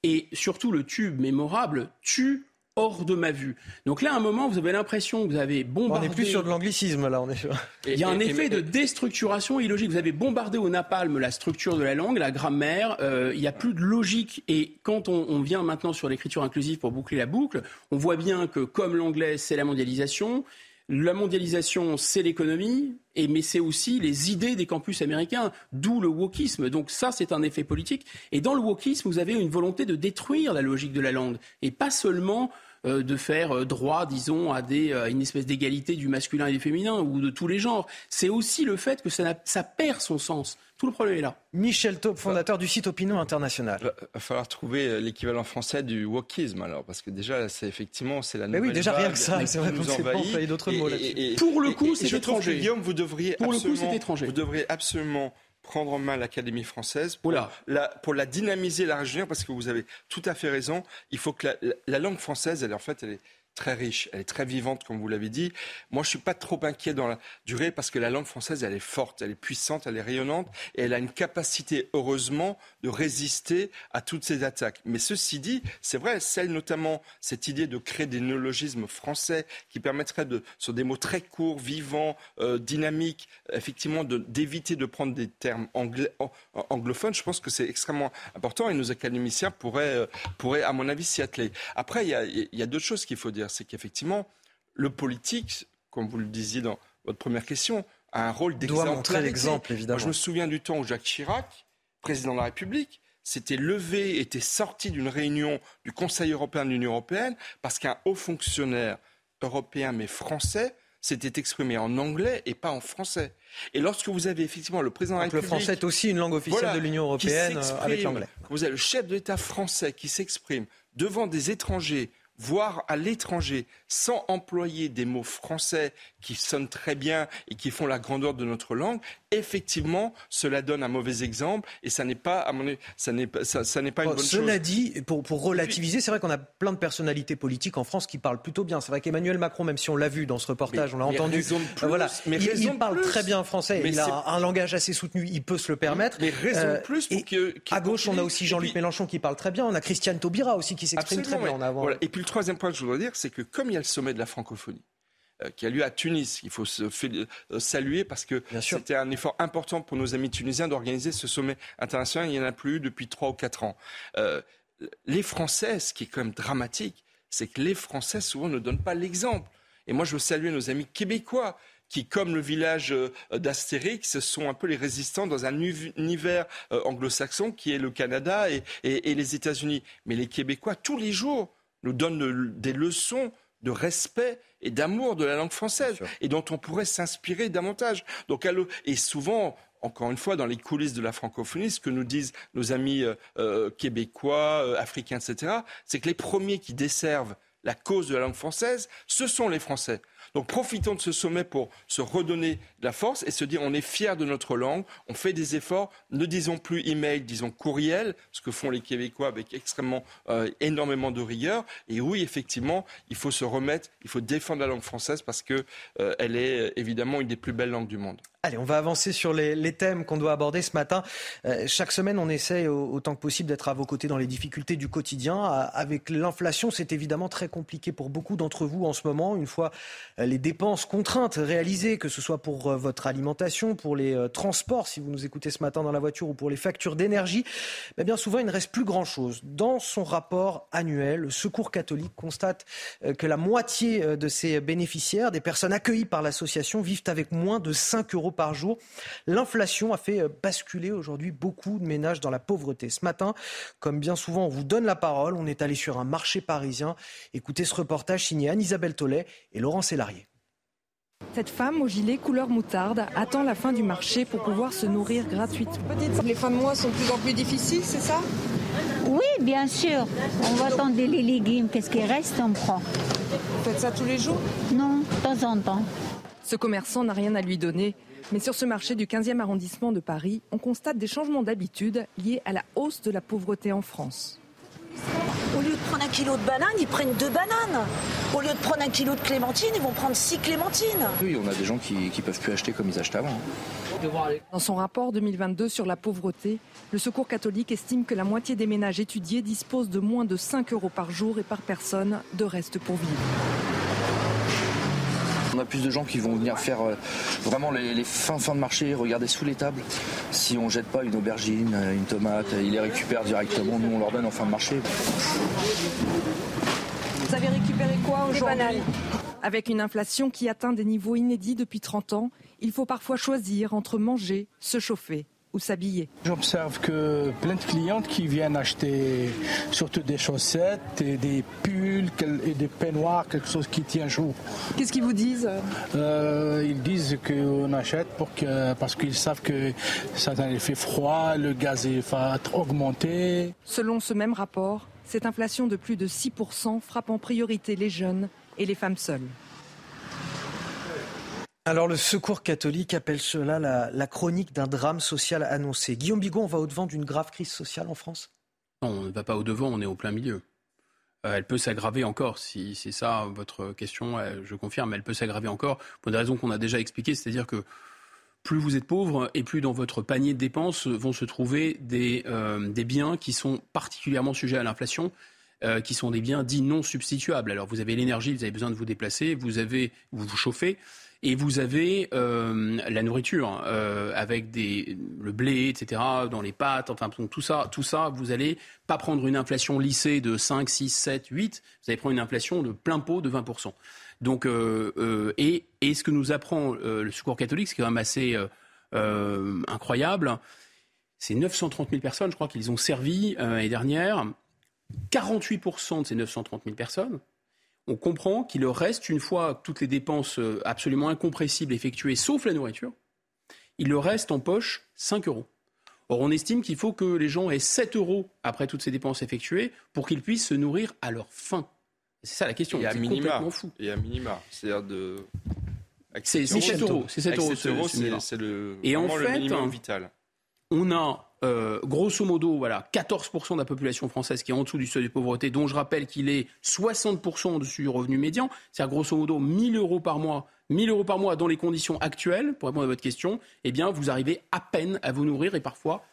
et surtout le tube mémorable, tu hors de ma vue. Donc là, à un moment, vous avez l'impression que vous avez On bombardé. n'est plus sur de l'anglicisme, là, on est sur... Il y a un effet de déstructuration illogique. Vous avez bombardé au napalm la structure de la langue, la grammaire. euh, il n'y a plus de logique. Et quand on, on vient maintenant sur l'écriture inclusive pour boucler la boucle, on voit bien que comme l'anglais, c'est la mondialisation. La mondialisation, c'est l'économie, mais c'est aussi les idées des campus américains, d'où le wokisme. Donc ça, c'est un effet politique. Et dans le wokisme, vous avez une volonté de détruire la logique de la langue, et pas seulement euh, de faire euh, droit, disons, euh, à une espèce d'égalité du masculin et du féminin, ou de tous les genres. C'est aussi le fait que ça, ça perd son sens. Tout le problème est là. Michel Taube, fondateur du site Opinion International. Il va falloir trouver euh, l'équivalent français du wokisme alors parce que déjà c'est effectivement c'est la Mais oui, nouvelle déjà, rien que ça, c'est vrai nous qu'on ne sait pas d'autres mots là-dessus. Pour le coup, c'est étranger. Guillaume, vous devriez Pour le coup, absolument, c'est étranger. Vous devriez absolument prendre en main l'Académie française pour la, pour la dynamiser, la rajeunir, parce que vous avez tout à fait raison. Il faut que la, la- la langue française, elle, en fait, elle est très riche, elle est très vivante, comme vous l'avez dit. Moi, je suis pas trop inquiet dans la durée parce que la langue française, elle est forte, elle est puissante, elle est rayonnante et elle a une capacité, heureusement, de résister à toutes ces attaques. Mais ceci dit, c'est vrai, celle notamment, cette idée de créer des néologismes français qui permettraient de, sur des mots très courts, vivants, euh, dynamiques, effectivement, d'éviter de, prendre des termes anglophones, je pense que c'est extrêmement important et nos académiciens pourraient, euh, pourraient à mon avis, s'y atteler. Après, il y a, y a d'autres choses qu'il faut dire c'est qu'effectivement, le politique, comme vous le disiez dans votre première question, a un rôle d'exemplarité. évidemment. je me souviens du temps où Jacques Chirac, président de la République, s'était levé, était sorti d'une réunion du Conseil européen de l'Union européenne parce qu'un haut fonctionnaire européen mais français s'était exprimé en anglais et pas en français. Et lorsque vous avez effectivement le président de la République... Le français est aussi une langue officielle de l'Union européenne euh, avec l'anglais. Vous avez le chef de l'État français qui s'exprime devant des étrangers voire à l'étranger, sans employer des mots français qui sonnent très bien et qui font la grandeur de notre langue, effectivement, cela donne un mauvais exemple et ça n'est pas, à mon avis, ça n'est pas, ça, n'est pas une bonne cela chose. Cela dit, pour, pour relativiser, c'est vrai qu'on a plein de personnalités politiques en France qui parlent plutôt bien. C'est vrai qu'Emmanuel Macron, même si on l'a vu dans ce reportage, on l'a entendu, plus, voilà, mais il, parle très bien français. il a un langage assez soutenu, il peut se le permettre. Mais raison de plus pour que, à gauche, on a aussi Jean-Luc Mélenchon qui parle très bien. On a Christiane Taubira aussi qui s'exprime très bien en avant. Et puis troisième point que je voudrais dire, c'est que comme il y a le sommet de la francophonie, euh, qui a lieu à Tunis. Il faut se euh, saluer parce que c'était un effort important pour nos amis tunisiens d'organiser ce sommet international. Il n'y en a plus eu depuis trois ou quatre ans. Euh, les Français, ce qui est quand même dramatique, c'est que les Français souvent ne donnent pas l'exemple. Et moi, je veux saluer nos amis québécois qui, comme le village d'Astérix, sont un peu les résistants dans un univers anglo-saxon qui est le Canada et, et les États-Unis. Mais les Québécois, tous les jours, nous donnent des leçons de respect et d'amour de la langue française et dont on pourrait s'inspirer davantage. Donc, et souvent, encore une fois, dans les coulisses de la francophonie, ce que nous disent nos amis euh, euh, québécois, euh, africains, etc., c'est que les premiers qui desservent la cause de la langue française, ce sont les Français. Donc profitons de ce sommet pour se redonner de la force et se dire on est fier de notre langue, on fait des efforts, ne disons plus email, disons courriel, ce que font les Québécois avec extrêmement euh, énormément de rigueur. Et oui, effectivement, il faut se remettre, il faut défendre la langue française parce que euh, elle est évidemment une des plus belles langues du monde. Allez, on va avancer sur les, thèmes qu'on doit aborder ce matin. Euh, chaque semaine, on essaie autant que possible d'être à vos côtés dans les difficultés du quotidien. avec l'inflation, c'est évidemment très compliqué pour beaucoup d'entre vous en ce moment. Une fois euh, les dépenses contraintes réalisées, que ce soit pour euh, votre alimentation, pour les transports, si vous nous écoutez ce matin dans la voiture, ou pour les factures d'énergie, bien souvent, il ne reste plus grand-chose. Dans son rapport annuel, le Secours catholique constate que la moitié de ses bénéficiaires, des personnes accueillies par l'association, vivent avec moins de 5 euros par jour. L'inflation a fait euh, basculer aujourd'hui beaucoup de ménages dans la pauvreté. Ce matin, comme bien souvent, on vous donne la parole. On est allé sur un marché parisien. Écoutez ce reportage signé Anne-Isabelle Tollet et Laurent Sélarié. Cette femme au gilet couleur moutarde attend la fin du marché pour pouvoir se nourrir gratuitement. Les fins de mois sont de plus en plus difficiles, c'est ça? Oui, bien sûr. On va attendre les légumes. Qu'est-ce qui reste, on prend. Vous faites ça tous les jours? Non, de temps en temps. Ce commerçant n'a rien à lui donner. Mais sur ce marché du 15e arrondissement de Paris, on constate des changements d'habitude liés à la hausse de la pauvreté en France. Au lieu de prendre un kilo de banane, ils prennent deux bananes. Au lieu de prendre un kilo de clémentine, ils vont prendre six clémentines. Oui, on a des gens qui ne peuvent plus acheter comme ils achetaient avant. Dans son rapport 2022 sur la pauvreté, le Secours catholique estime que la moitié des ménages étudiés disposent de moins de 5 euros par jour et par personne de reste pour vivre. On a plus de gens qui vont venir faire euh, vraiment les, fins fins de marché, regarder sous les tables. Si on jette pas une aubergine, euh, une tomate, ils les récupèrent directement. Nous, on leur donne en fin de marché. Vous avez récupéré quoi aujourd'hui Avec une inflation qui atteint des niveaux inédits depuis 30 ans, il faut parfois choisir entre manger, se chauffer ou s'habiller. J'observe que plein de clientes qui viennent acheter surtout des chaussettes et des pulls et des peignoirs, quelque chose qui tient chaud. Qu'est-ce qu'ils vous disent euh, Ils disent qu'on achète pour que, parce qu'ils savent que ça fait froid, le gaz va augmenter. Selon ce même rapport, cette inflation de plus de 6% frappe en priorité les jeunes et les femmes seules. Alors le Secours catholique appelle cela la, chronique d'un drame social annoncé. Guillaume Bigot, on va au-devant d'une grave crise sociale en France? Non, On ne va pas au-devant, on est au plein milieu. Euh, elle peut s'aggraver encore, si c'est ça votre question, euh, je confirme, elle peut s'aggraver encore pour des raisons qu'on a déjà expliquées, c'est-à-dire que plus vous êtes pauvre et plus dans votre panier de dépenses vont se trouver des, euh, biens qui sont particulièrement sujets à l'inflation. qui sont des biens dits non substituables. Alors vous avez l'énergie, vous avez besoin de vous déplacer, vous avez vous vous chauffez, et vous avez euh, la nourriture euh, avec des, le blé, etc., dans les pâtes, enfin tout ça, tout ça, vous allez pas prendre une inflation lissée de 5, 6, 7, 8, vous allez prendre une inflation de plein pot de 20%. Donc, euh, et, et, ce que nous apprend le Secours catholique, c'est quand même assez incroyable, c'est 930 000 personnes, je crois qu'ils ont servi l'année dernière. 48% de ces 930 000 personnes on comprend qu'il leur reste, une fois toutes les dépenses euh, absolument incompressibles effectuées, sauf la nourriture, il leur reste en poche 5 euros. Or, on estime qu'il faut que les gens aient 7 euros après toutes ces dépenses effectuées pour qu'ils puissent se nourrir à leur faim. C'est ça la question. C'est complètement fou. Et à minima. C'est-à-dire de. C'est 7 euros. C'est 7 euros. C'est le, Et en fait, le minimum vital. On a euh, grosso modo, voilà, 14% de la population française qui est en dessous du seuil de pauvreté, dont je rappelle qu'il est 60% au-dessus du revenu médian, c'est-à-dire grosso modo 1000 euros par mois. 1000 euros par mois dans les conditions actuelles, pour répondre à votre question, eh bien, vous arrivez à peine à vous nourrir et parfois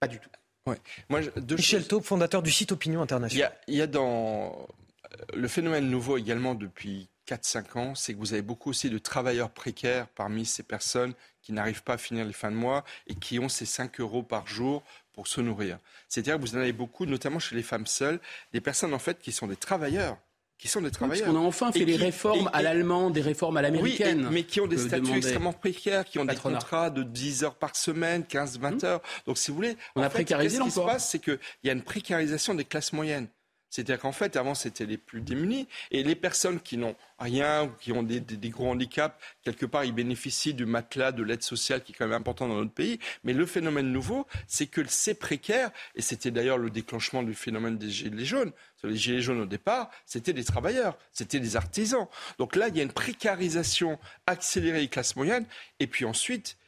pas du tout. Ouais. Moi, Michel Taube, fondateur du site Opinion International. Il y, a, dans le phénomène nouveau également depuis 4-5 ans, c'est que vous avez beaucoup aussi de travailleurs précaires parmi ces personnes qui n'arrivent pas à finir les fins de mois et qui ont ces 5 euros par jour pour se nourrir. C'est-à-dire que vous en avez beaucoup, notamment chez les femmes seules, des personnes en fait qui sont des travailleurs qui sont des travailleurs. parce qu'on a enfin fait les réformes à l'allemande, des réformes à l'américaine. Oui, mais qui ont des statuts extrêmement précaires, qui ont des contrats de 10 heures par semaine, 15, 20 hum. heures. Donc, si vous voulez, on a précarisé l'emploi. Ce qui se passe, c'est qu'il y a une précarisation des classes moyennes. C'est-à-dire qu'en fait, avant, c'était les plus démunis. Et les personnes qui n'ont rien ou qui ont des, gros handicaps, quelque part, ils bénéficient du matelas, de l'aide sociale qui est quand même important dans notre pays. Mais le phénomène nouveau, c'est que ces précaires, et c'était d'ailleurs le déclenchement du phénomène des gilets jaunes, les gilets jaunes au départ, c'était des travailleurs, c'était des artisans. Donc là, il y a une précarisation accélérée des classes moyennes. Et puis ensuite,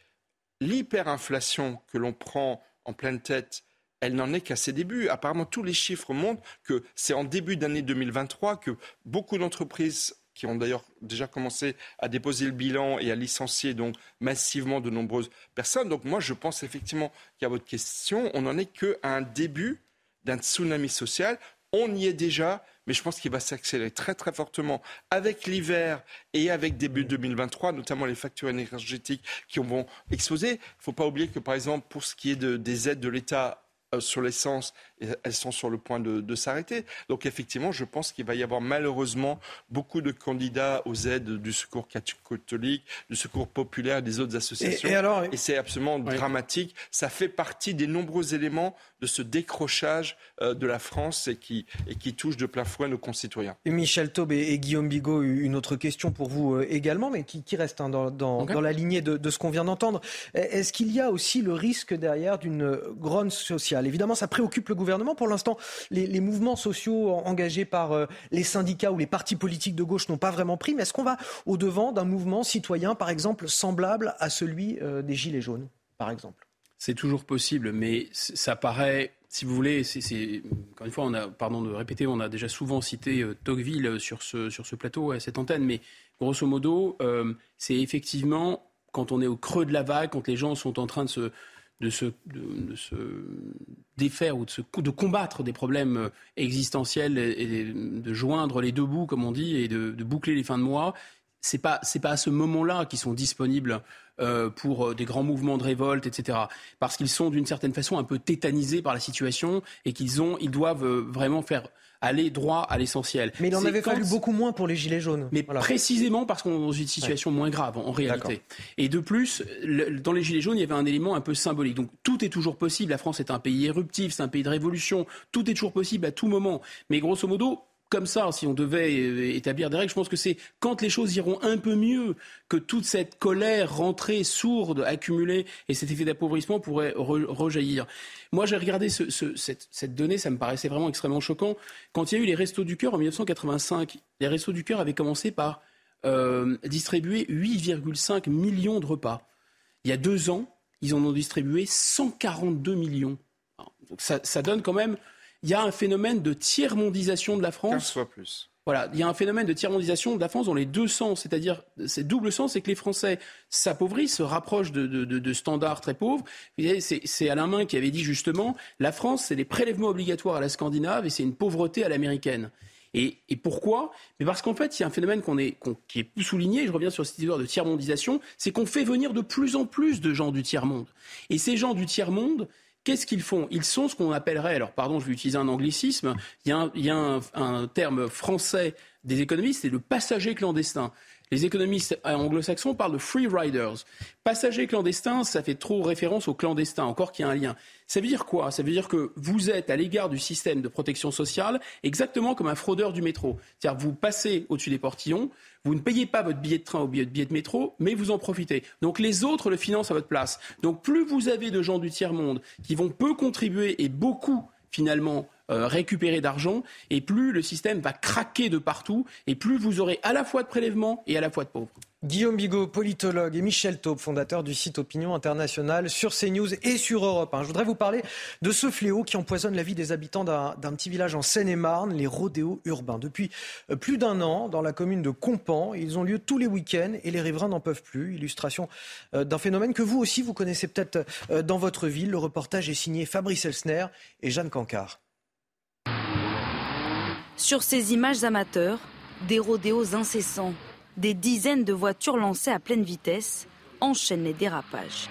l'hyperinflation que l'on prend en pleine tête elle n'en est qu'à ses débuts. Apparemment, tous les chiffres montrent que c'est en début d'année 2023 que beaucoup d'entreprises qui ont d'ailleurs déjà commencé à déposer le bilan et à licencier donc massivement de nombreuses personnes. Donc moi, je pense effectivement qu'à votre question, on n'en est qu'à un début d'un tsunami social. On y est déjà, mais je pense qu'il va s'accélérer très très fortement avec l'hiver et avec début 2023, notamment les factures énergétiques qui vont exploser. Il ne faut pas oublier que par exemple, pour ce qui est des aides de l'État euh, sur l'essence, elles sont sur le point de, s'arrêter. Donc effectivement, je pense qu'il va y avoir malheureusement beaucoup de candidats aux aides du secours catholique, du secours populaire et des autres associations. Et, c'est absolument dramatique. Ça fait partie des nombreux éléments de ce décrochage euh, de la France et qui, et qui touche de plein fouet nos concitoyens. Et Michel Taube et, Guillaume Bigot, une autre question pour vous euh, également, mais qui, reste hein, dans, dans, la lignée de, de ce qu'on vient d'entendre. Est-ce qu'il y a aussi le risque derrière d'une grogne sociale? Évidemment, ça préoccupe le gouvernement. Pour l'instant, les, mouvements sociaux engagés par euh, les syndicats ou les partis politiques de gauche n'ont pas vraiment pris. Mais est-ce qu'on va au-devant d'un mouvement citoyen, par exemple, semblable à celui des Gilets jaunes, par exemple? C'est toujours possible, mais ça paraît, si vous voulez, c'est, encore une fois, on a, pardon de répéter, on a déjà souvent cité euh, Tocqueville sur ce, sur ce plateau, cette antenne, mais grosso modo, euh, c'est effectivement quand on est au creux de la vague, quand les gens sont en train de se, de se, défaire ou de, combattre des problèmes euh, existentiels et de joindre les deux bouts, comme on dit, et de boucler les fins de mois, c'est pas c'est pas à ce moment-là qu'ils sont disponibles euh, pour euh, des grands mouvements de révolte, etc. Parce qu'ils sont d'une certaine façon un peu tétanisés par la situation et qu'ils ont, ils doivent euh, vraiment faire aller droit à l'essentiel. Mais il en avait fallu beaucoup moins pour les Gilets jaunes. Mais précisément parce qu'on est dans une situation moins grave en, réalité. Et de plus, dans les Gilets jaunes, il y avait un élément un peu symbolique. Donc tout est toujours possible. La France est un pays éruptif, c'est un pays de révolution. Tout est toujours possible à tout moment. Mais grosso modo, comme ça, si on devait euh, établir des règles, je pense que c'est quand les choses iront un peu mieux que toute cette colère rentrée, sourde, accumulée, et cet effet d'appauvrissement pourrait rejaillir. Moi, j'ai regardé cette, donnée, ça me paraissait vraiment extrêmement choquant. Quand il y a eu les Restos du Cœur en 1985, les Restos du Cœur avaient commencé par euh, distribuer 8,5 millions de repas. Il y a deux ans, ils en ont distribué 142 millions. ça donne quand même il y a un phénomène de tiers-mondisation de la France. 15 fois plus. Voilà, il y a un phénomène de tiers-mondisation de la France dans les deux sens, c'est-à-dire c'est double sens, c'est que les Français s'appauvrissent, se rapprochent de, de, de, de standards très pauvres. C'est Alain Main qui avait dit justement, la France, c'est des prélèvements obligatoires à la Scandinave et c'est une pauvreté à l'américaine. Et, et, pourquoi? Mais parce qu'en fait, il y a un phénomène qu'on est, qu'on, qui est plus souligné, je reviens sur cette histoire de tiers-mondisation, c'est qu'on fait venir de plus en plus de gens du tiers-monde. Et ces gens du tiers-monde, Qu'est-ce qu'ils font? Ils sont ce qu'on appellerait, alors pardon, je vais utiliser un anglicisme, il y a un, terme français des économistes, c'est le passager clandestin. Les économistes anglo-saxons parlent de free riders. Passager clandestin, ça fait trop référence au clandestin, encore qu'il y a un lien. Ça veut dire quoi? Ça veut dire que vous êtes à l'égard du système de protection sociale exactement comme un fraudeur du métro. C'est-à-dire vous passez au-dessus des portillons, vous ne payez pas votre billet de train ou billet de métro, mais vous en profitez. Donc les autres le financent à votre place. Donc plus vous avez de gens du tiers-monde qui vont peu contribuer et beaucoup finalement euh, récupérer d'argent, et plus le système va craquer de partout, et plus vous aurez à la fois de prélèvements et à la fois de pauvres. Guillaume Bigot, politologue, et Michel Taube, fondateur du site Opinion Internationale sur CNews et sur Europe Je voudrais vous parler de ce fléau qui empoisonne la vie des habitants d'un petit village en Seine-et-Marne, les rodéos urbains. Depuis euh, plus d'un an, dans la commune de Compan, ils ont lieu tous les week-ends et les riverains n'en peuvent plus. Illustration euh, d'un phénomène que vous aussi, vous connaissez peut-être dans votre ville. Le reportage est signé Fabrice Elsner et Jeanne Cancard. Sur ces images amateurs, des rodéos incessants des dizaines de voitures lancées à pleine vitesse enchaînent les dérapages.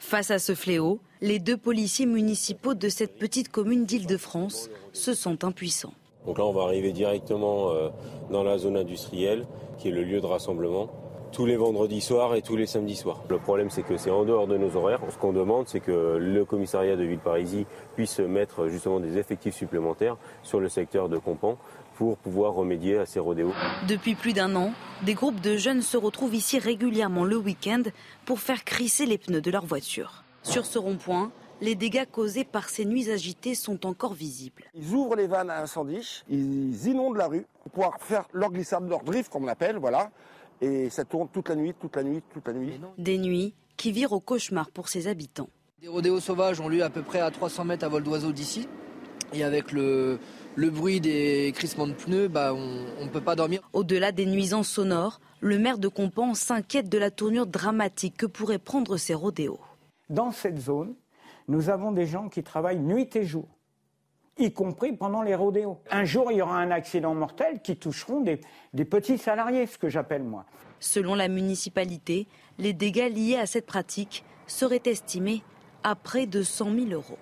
Face à ce fléau, les deux policiers municipaux de cette petite commune d'Île-de-France se sentent impuissants. Donc là, on va arriver directement euh, dans la zone industrielle, qui est le lieu de rassemblement, tous les vendredis soirs et tous les samedis soirs. Le problème, c'est que c'est en dehors de nos horaires. Ce qu'on demande, c'est que le commissariat de Villeparisis puisse mettre justement des effectifs supplémentaires sur le secteur de Compan pour pouvoir remédier à ces rodéos. Depuis plus d'un an, des groupes de jeunes se retrouvent ici régulièrement le week-end pour faire crisser les pneus de leur voiture. Sur ce rond-point, les dégâts causés par ces nuits agitées sont encore visibles. Ils ouvrent les vannes à incendie, ils inondent la rue pour pouvoir faire leur glissade, leur drift, comme on appelle, voilà. Et ça tourne toute la nuit, toute la nuit, toute la nuit. Des nuits qui virent au cauchemar pour ses habitants. Des rodéos sauvages ont lieu à peu près à 300 mètres à vol d'oiseau d'ici. Et avec le, le bruit des crissements de pneus, bah, on ne peut pas dormir. Au-delà des nuisances sonores, le maire de Compan s'inquiète de la tournure dramatique que pourraient prendre ces rodéos. Dans cette zone, nous avons des gens qui travaillent nuit et jour, y compris pendant les rodéos. Un jour, il y aura un accident mortel qui toucheront des, des petits salariés, ce que j'appelle moi. Selon la municipalité, les dégâts liés à cette pratique seraient estimés à près de 100 000 euros.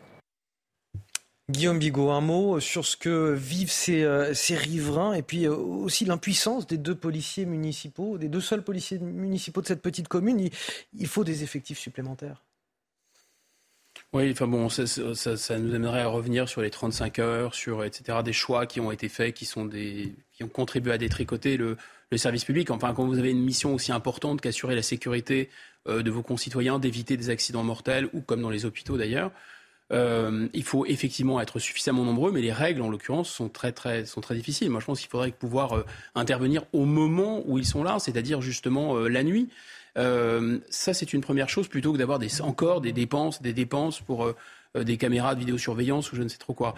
Guillaume Bigot, un mot sur ce que vivent ces, euh, ces riverains et puis euh, aussi l'impuissance des deux policiers municipaux, des deux seuls policiers municipaux de cette petite commune. Il, il faut des effectifs supplémentaires. Oui, enfin bon, ça, nous amènerait à revenir sur les 35 heures, sur etc. Des choix qui ont été faits, qui sont des, qui ont contribué à détricoter le, service public. Enfin, quand vous avez une mission aussi importante qu'assurer la sécurité euh, de vos concitoyens, d'éviter des accidents mortels ou comme dans les hôpitaux d'ailleurs. Euh, il faut effectivement être suffisamment nombreux, mais les règles, en l'occurrence, sont très, très, sont très difficiles. Moi, je pense qu'il faudrait pouvoir euh, intervenir au moment où ils sont là, c'est-à-dire justement la nuit. Euh, ça, c'est une première chose, plutôt que d'avoir des, encore des dépenses, des dépenses pour euh, des caméras de vidéosurveillance ou je ne sais trop quoi.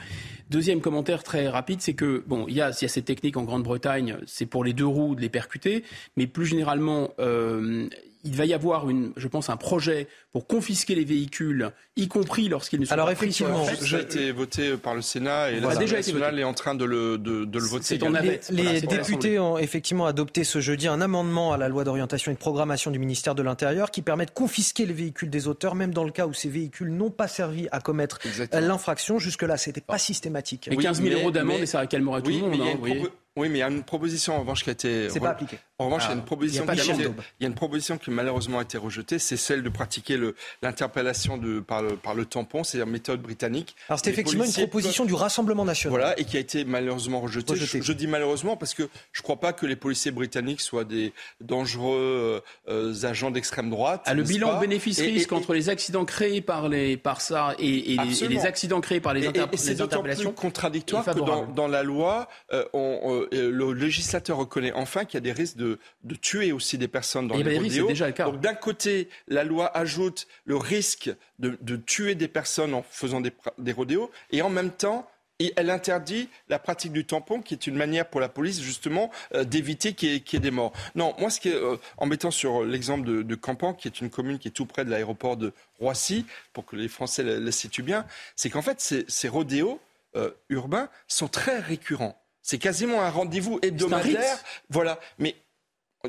Deuxième commentaire très rapide, c'est que bon, il y y a cette technique en Grande-Bretagne, c'est pour les deux roues de les percuter, mais plus généralement, euh, il va y avoir, une, je pense, un projet pour confisquer les véhicules, y compris lorsqu'ils ne sont Alors pas effectivement, pris sur la Ça a été voté par le Sénat et Voilà. l'Assemblée nationale est en train de le, de, de le voter. C'est en. Les Voilà, députés ont effectivement adopté ce jeudi un amendement à la loi d'orientation et de programmation du ministère de l'Intérieur qui permet de confisquer les véhicules des auteurs, même dans le cas où ces véhicules n'ont pas servi à commettre l'infraction. Jusque-là, c'était pas systématique. Mais Oui, 15 000 mais- euros d'amende mais- et ça calmera tout Oui, le monde. mais il y a hein, Oui, mais il y a une proposition en revanche qui a été. C'est pas appliqué. En revanche, il y a Ah, une proposition il y a qui a il y a une proposition qui malheureusement a été rejetée, c'est celle de pratiquer l'interpellation par le, par le tampon, c'est-à-dire méthode britannique. Alors c'était Les effectivement une proposition du Rassemblement national. Voilà, et qui a été malheureusement rejetée. Rejetée. Je, je dis malheureusement parce que je ne crois pas que les policiers britanniques soient des dangereux euh, agents d'extrême droite. Ah, le bilan bénéfice-risque entre les accidents créés par, les, par ça et, et les, et Absolument. les accidents créés par les, inter- et, c'est les interpellations. plus contradictoire que dans, la loi, euh, on- euh, le législateur reconnaît enfin qu'il y a des risques de de, de tuer aussi des personnes dans Et les Valérie, c'est rodéos. déjà le cas. Donc d'un côté, la loi ajoute le risque de, de tuer des personnes en faisant des, des rodéos, et en même temps, et elle interdit la pratique du tampon, qui est une manière pour la police justement euh, d'éviter qu'il y, ait- qu'il y ait des morts. Non, moi, ce qui est euh, embêtant sur l'exemple de, de Campan, qui est une commune qui est tout près de l'aéroport de Roissy, pour que les Français le, le situent bien, c'est qu'en fait, ces, ces rodéos euh, urbains sont très récurrents. C'est quasiment un rendez-vous hebdomadaire. Voilà, mais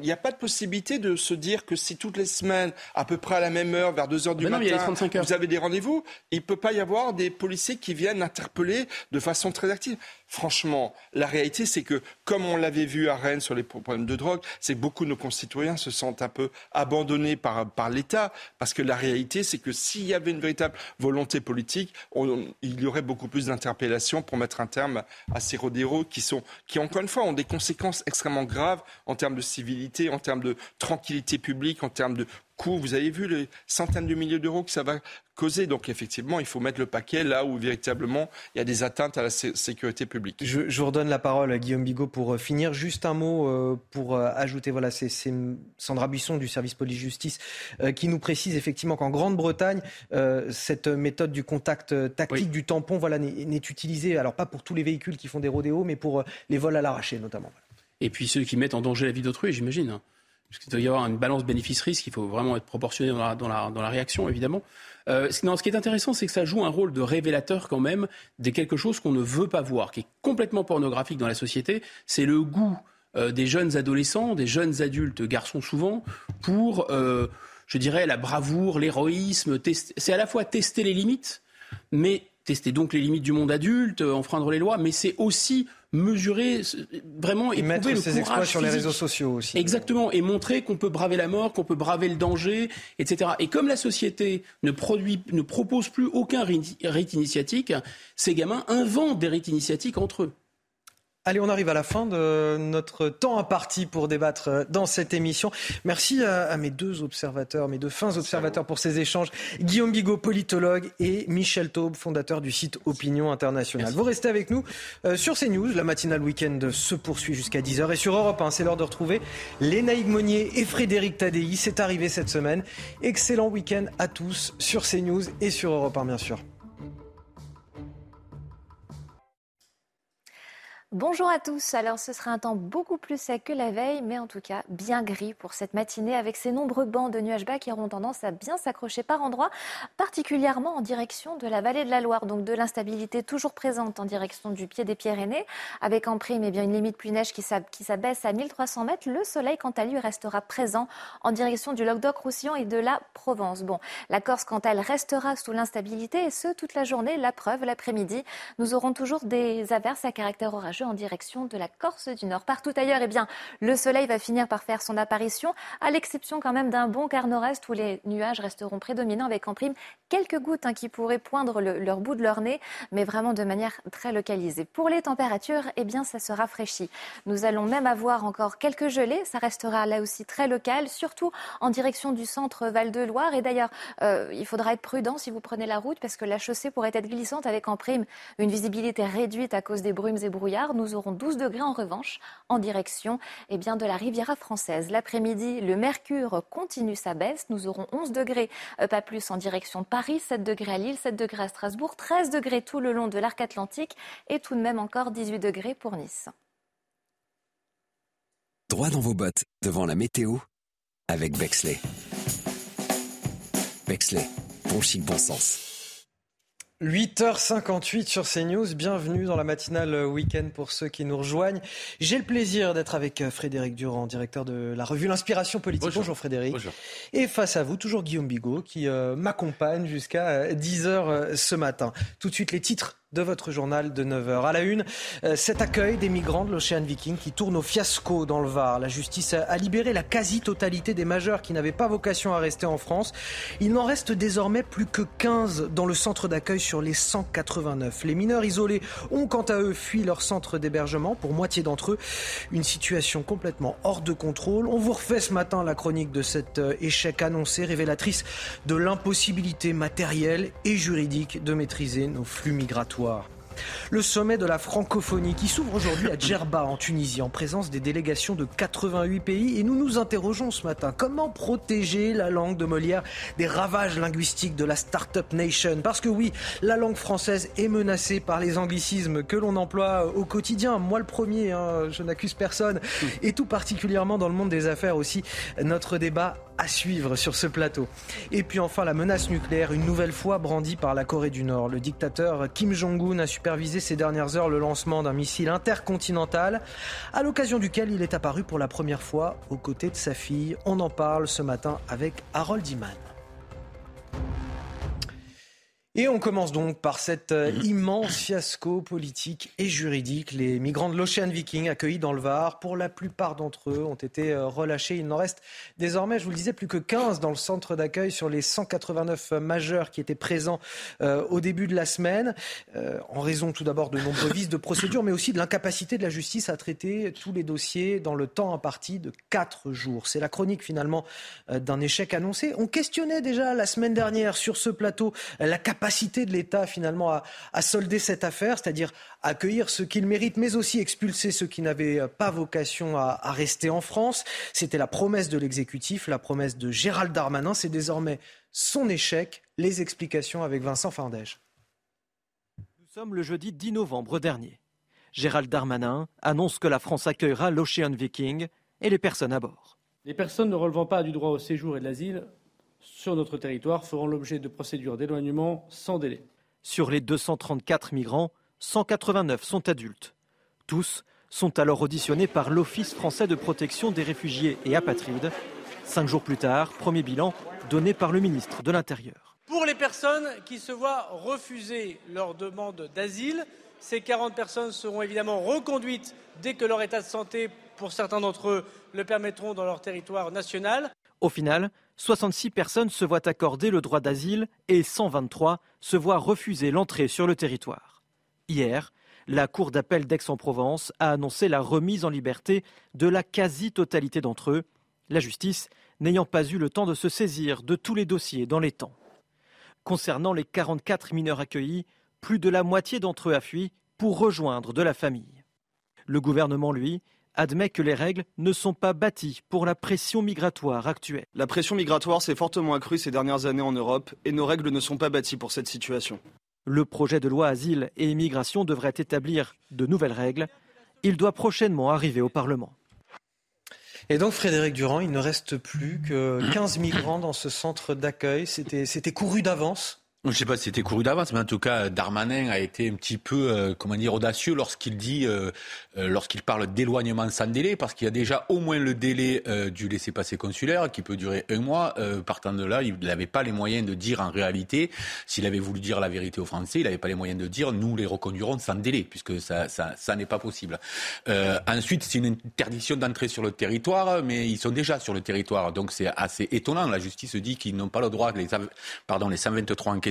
il n'y a pas de possibilité de se dire que si toutes les semaines, à peu près à la même heure, vers 2 heures du Ben matin, 35 heures. vous avez des rendez-vous, il ne peut pas y avoir des policiers qui viennent interpeller de façon très active. Franchement, la réalité, c'est que, comme on l'avait vu à Rennes sur les problèmes de drogue, c'est que beaucoup de nos concitoyens se sentent un peu abandonnés par, l'État, parce que la réalité, c'est que s'il y avait une véritable volonté politique, il y aurait beaucoup plus d'interpellations pour mettre un terme à ces rodéos qui sont, qui encore une fois, ont des conséquences extrêmement graves en termes de civilité, en termes de tranquillité publique, en termes de coûts. Vous avez vu les centaines de milliers d'euros que ça va causer. Donc effectivement, il faut mettre le paquet là où véritablement il y a des atteintes à la sé- sécurité publique. Je, je vous redonne la parole à Guillaume Bigot pour euh, finir. Juste un mot euh, pour euh, ajouter, voilà, c'est Sandra Buisson du service police-justice euh, qui nous précise effectivement qu'en Grande-Bretagne, cette méthode du contact tactique du tampon voilà, n'est utilisée, alors pas pour tous les véhicules qui font des rodéos, mais pour les vols à l'arraché notamment. Et puis ceux qui mettent en danger la vie d'autrui, j'imagine. hein. Parce qu'il doit y avoir une balance bénéfice-risque, il faut vraiment être proportionné dans la, dans la, dans la réaction, évidemment. Euh, ce- qui est intéressant, c'est que ça joue un rôle de révélateur quand même de quelque chose qu'on ne veut pas voir, qui est complètement pornographique dans la société. C'est le goût euh, des jeunes adolescents, des jeunes adultes, garçons souvent, pour, euh, je dirais, la bravoure, l'héroïsme. C'est à la fois tester les limites, mais tester donc les limites du monde adulte, enfreindre les lois, mais c'est aussi mesurer vraiment Et éprouver mettre le ses exploits sur les réseaux sociaux aussi. Exactement, et montrer qu'on peut braver la mort, qu'on peut braver le danger, etc. Et comme la société ne, produit, ne propose plus aucun rite rite initiatique, ces gamins inventent des rites initiatiques entre eux. Allez, on arrive à la fin de notre temps imparti pour débattre euh, dans cette émission. Merci à, à mes deux observateurs, mes deux fins observateurs pour ces échanges. Guillaume Bigot, politologue, et Michel Taube, fondateur du site Opinion Internationale. Vous restez avec nous euh, sur CNews. La matinale week-end se poursuit jusqu'à 10h. Et sur Europe 1, c'est l'heure de retrouver Lénaïque Monnier et Frédéric Tadei. C'est arrivé cette semaine. Excellent week-end à tous sur CNews et sur Europe 1, bien sûr. Bonjour à tous. Alors, ce sera un temps beaucoup plus sec que la veille, mais en tout cas bien gris pour cette matinée avec ces nombreux bancs de nuages bas qui auront tendance à bien s'accrocher par endroits, particulièrement en direction de la vallée de la Loire. Donc, de l'instabilité toujours présente en direction du pied des Pyrénées, avec en prime eh bien, une limite pluie-neige qui s'ab- qui s'abaisse à 1300 mètres. Le soleil, quant à lui, restera présent en direction du Languedoc-Roussillon et de la Provence. Bon, la Corse, quant à elle, restera sous l'instabilité et ce, toute la journée. La preuve, l'après-midi, nous aurons toujours des averses à caractère orageux en direction de la Corse du Nord. Partout ailleurs, eh bien, le soleil va finir par faire son apparition, à l'exception quand même d'un bon quart nord-est où les nuages resteront prédominants avec en prime quelques gouttes hein, qui pourraient poindre le- leur bout de leur nez, mais vraiment de manière très localisée. Pour les températures, eh bien, ça se rafraîchit. Nous allons même avoir encore quelques gelées. Ça restera là aussi très local, surtout en direction du centre Val-de-Loire. Et d'ailleurs, euh, il faudra être prudent si vous prenez la route parce que la chaussée pourrait être glissante avec en prime une visibilité réduite à cause des brumes et brouillards. Nous aurons 12 degrés en revanche en direction eh bien, de la Riviera française. L'après-midi, le mercure continue sa baisse. Nous aurons 11 degrés, euh, pas plus, en direction de Paris, 7 degrés à Lille, 7 degrés à Strasbourg, 13 degrés tout le long de l'arc atlantique et tout de même encore 18 degrés pour Nice. Droit dans vos bottes devant la météo avec Bexley. Bexley, bon chic, bon sens. 8h58 sur CNews, bienvenue dans la matinale week-end pour ceux qui nous rejoignent. J'ai le plaisir d'être avec euh, Frédéric Durand, directeur de la revue L'Inspiration Politique. Bonjour, Frédéric. Et face à vous, toujours Guillaume Bigot qui euh, m'accompagne jusqu'à 10h ce matin. Tout de suite les titres de votre journal de 9h. À la une, euh, cet accueil des migrants de l'Ocean Viking qui tourne au fiasco dans le Var. La justice a libéré la quasi-totalité des majeurs qui n'avaient pas vocation à rester en France. Il n'en reste désormais plus que 15 dans le centre d'accueil sur les 189. Les mineurs isolés ont quant à eux fui leur centre d'hébergement, pour moitié d'entre eux. Une situation complètement hors de contrôle. On vous refait ce matin la chronique de cet euh, échec annoncé, révélatrice de l'impossibilité matérielle et juridique de maîtriser nos flux migratoires. Le sommet de la francophonie qui s'ouvre aujourd'hui à Djerba en Tunisie en présence des délégations de 88 pays et nous nous interrogeons ce matin comment protéger la langue de Molière des ravages linguistiques de la Startup Nation? Parce que oui, la langue française est menacée par les anglicismes que l'on emploie au quotidien. Moi le premier, hein, je n'accuse personne et tout particulièrement dans le monde des affaires aussi. Notre débat à suivre sur ce plateau. Et puis enfin la menace nucléaire, une nouvelle fois brandie par la Corée du Nord. Le dictateur Kim Jong-un a supervisé ces dernières heures le lancement d'un missile intercontinental, à l'occasion duquel il est apparu pour la première fois aux côtés de sa fille. On en parle ce matin avec Harold Iman. Et on commence donc par cet euh, immense fiasco politique et juridique. Les migrants de l'Ocean Viking accueillis dans le Var, pour la plupart d'entre eux, ont été euh, relâchés. Il n'en reste désormais, je vous le disais, plus que 15 dans le centre d'accueil sur les 189 majeurs qui étaient présents euh, au début de la semaine, en raison tout d'abord de nombreux vices de procédure, mais aussi de l'incapacité de la justice à traiter tous les dossiers dans le temps imparti de 4 jours. C'est la chronique finalement d'un échec annoncé. On questionnait déjà la semaine dernière sur ce plateau la capacité capacité de l'État finalement à, solder cette affaire, c'est-à-dire accueillir ceux qui le méritent, mais aussi expulser ceux qui n'avaient pas vocation à, rester en France. C'était la promesse de l'exécutif, la promesse de Gérald Darmanin. C'est désormais son échec. Les explications avec Vincent Fandège. Nous sommes le jeudi 10 novembre dernier. Gérald Darmanin annonce que la France accueillera l'Ocean Viking et les personnes à bord. Les personnes ne relevant pas du droit au séjour et de l'asile sur notre territoire feront l'objet de procédures d'éloignement sans délai. Sur les 234 migrants, 189 sont adultes. Tous sont alors auditionnés par l'Office français de protection des réfugiés et apatrides. Cinq jours plus tard, premier bilan donné par le ministre de l'Intérieur. Pour les personnes qui se voient refuser leur demande d'asile, ces 40 personnes seront évidemment reconduites dès que leur état de santé, pour certains d'entre eux, le permettront dans leur territoire national. Au final, 66 personnes se voient accorder le droit d'asile et 123 se voient refuser l'entrée sur le territoire. Hier, la Cour d'appel d'Aix-en-Provence a annoncé la remise en liberté de la quasi-totalité d'entre eux, la justice n'ayant pas eu le temps de se saisir de tous les dossiers dans les temps. Concernant les 44 mineurs accueillis, plus de la moitié d'entre eux a fui pour rejoindre de la famille. Le gouvernement, lui, admet que les règles ne sont pas bâties pour la pression migratoire actuelle. La pression migratoire s'est fortement accrue ces dernières années en Europe et nos règles ne sont pas bâties pour cette situation. Le projet de loi Asile et Immigration devrait établir de nouvelles règles. Il doit prochainement arriver au Parlement. Et donc Frédéric Durand, il ne reste plus que 15 migrants dans ce centre d'accueil. C'était couru d'avance je ne sais pas si c'était couru d'avance, mais en tout cas, Darmanin a été un petit peu, euh, comment dire, audacieux lorsqu'il dit, euh, euh, lorsqu'il parle d'éloignement sans délai, parce qu'il y a déjà au moins le délai du laissez-passer consulaire qui peut durer un mois. partant de là, il n'avait pas les moyens de dire en réalité, s'il avait voulu dire la vérité aux Français, il n'avait pas les moyens de dire nous les reconduirons sans délai, puisque ça, n'est pas possible. ensuite, c'est une interdiction d'entrer sur le territoire, mais ils sont déjà sur le territoire, donc c'est assez étonnant. La justice dit qu'ils n'ont pas le droit, les, pardon, les 123 enquêtes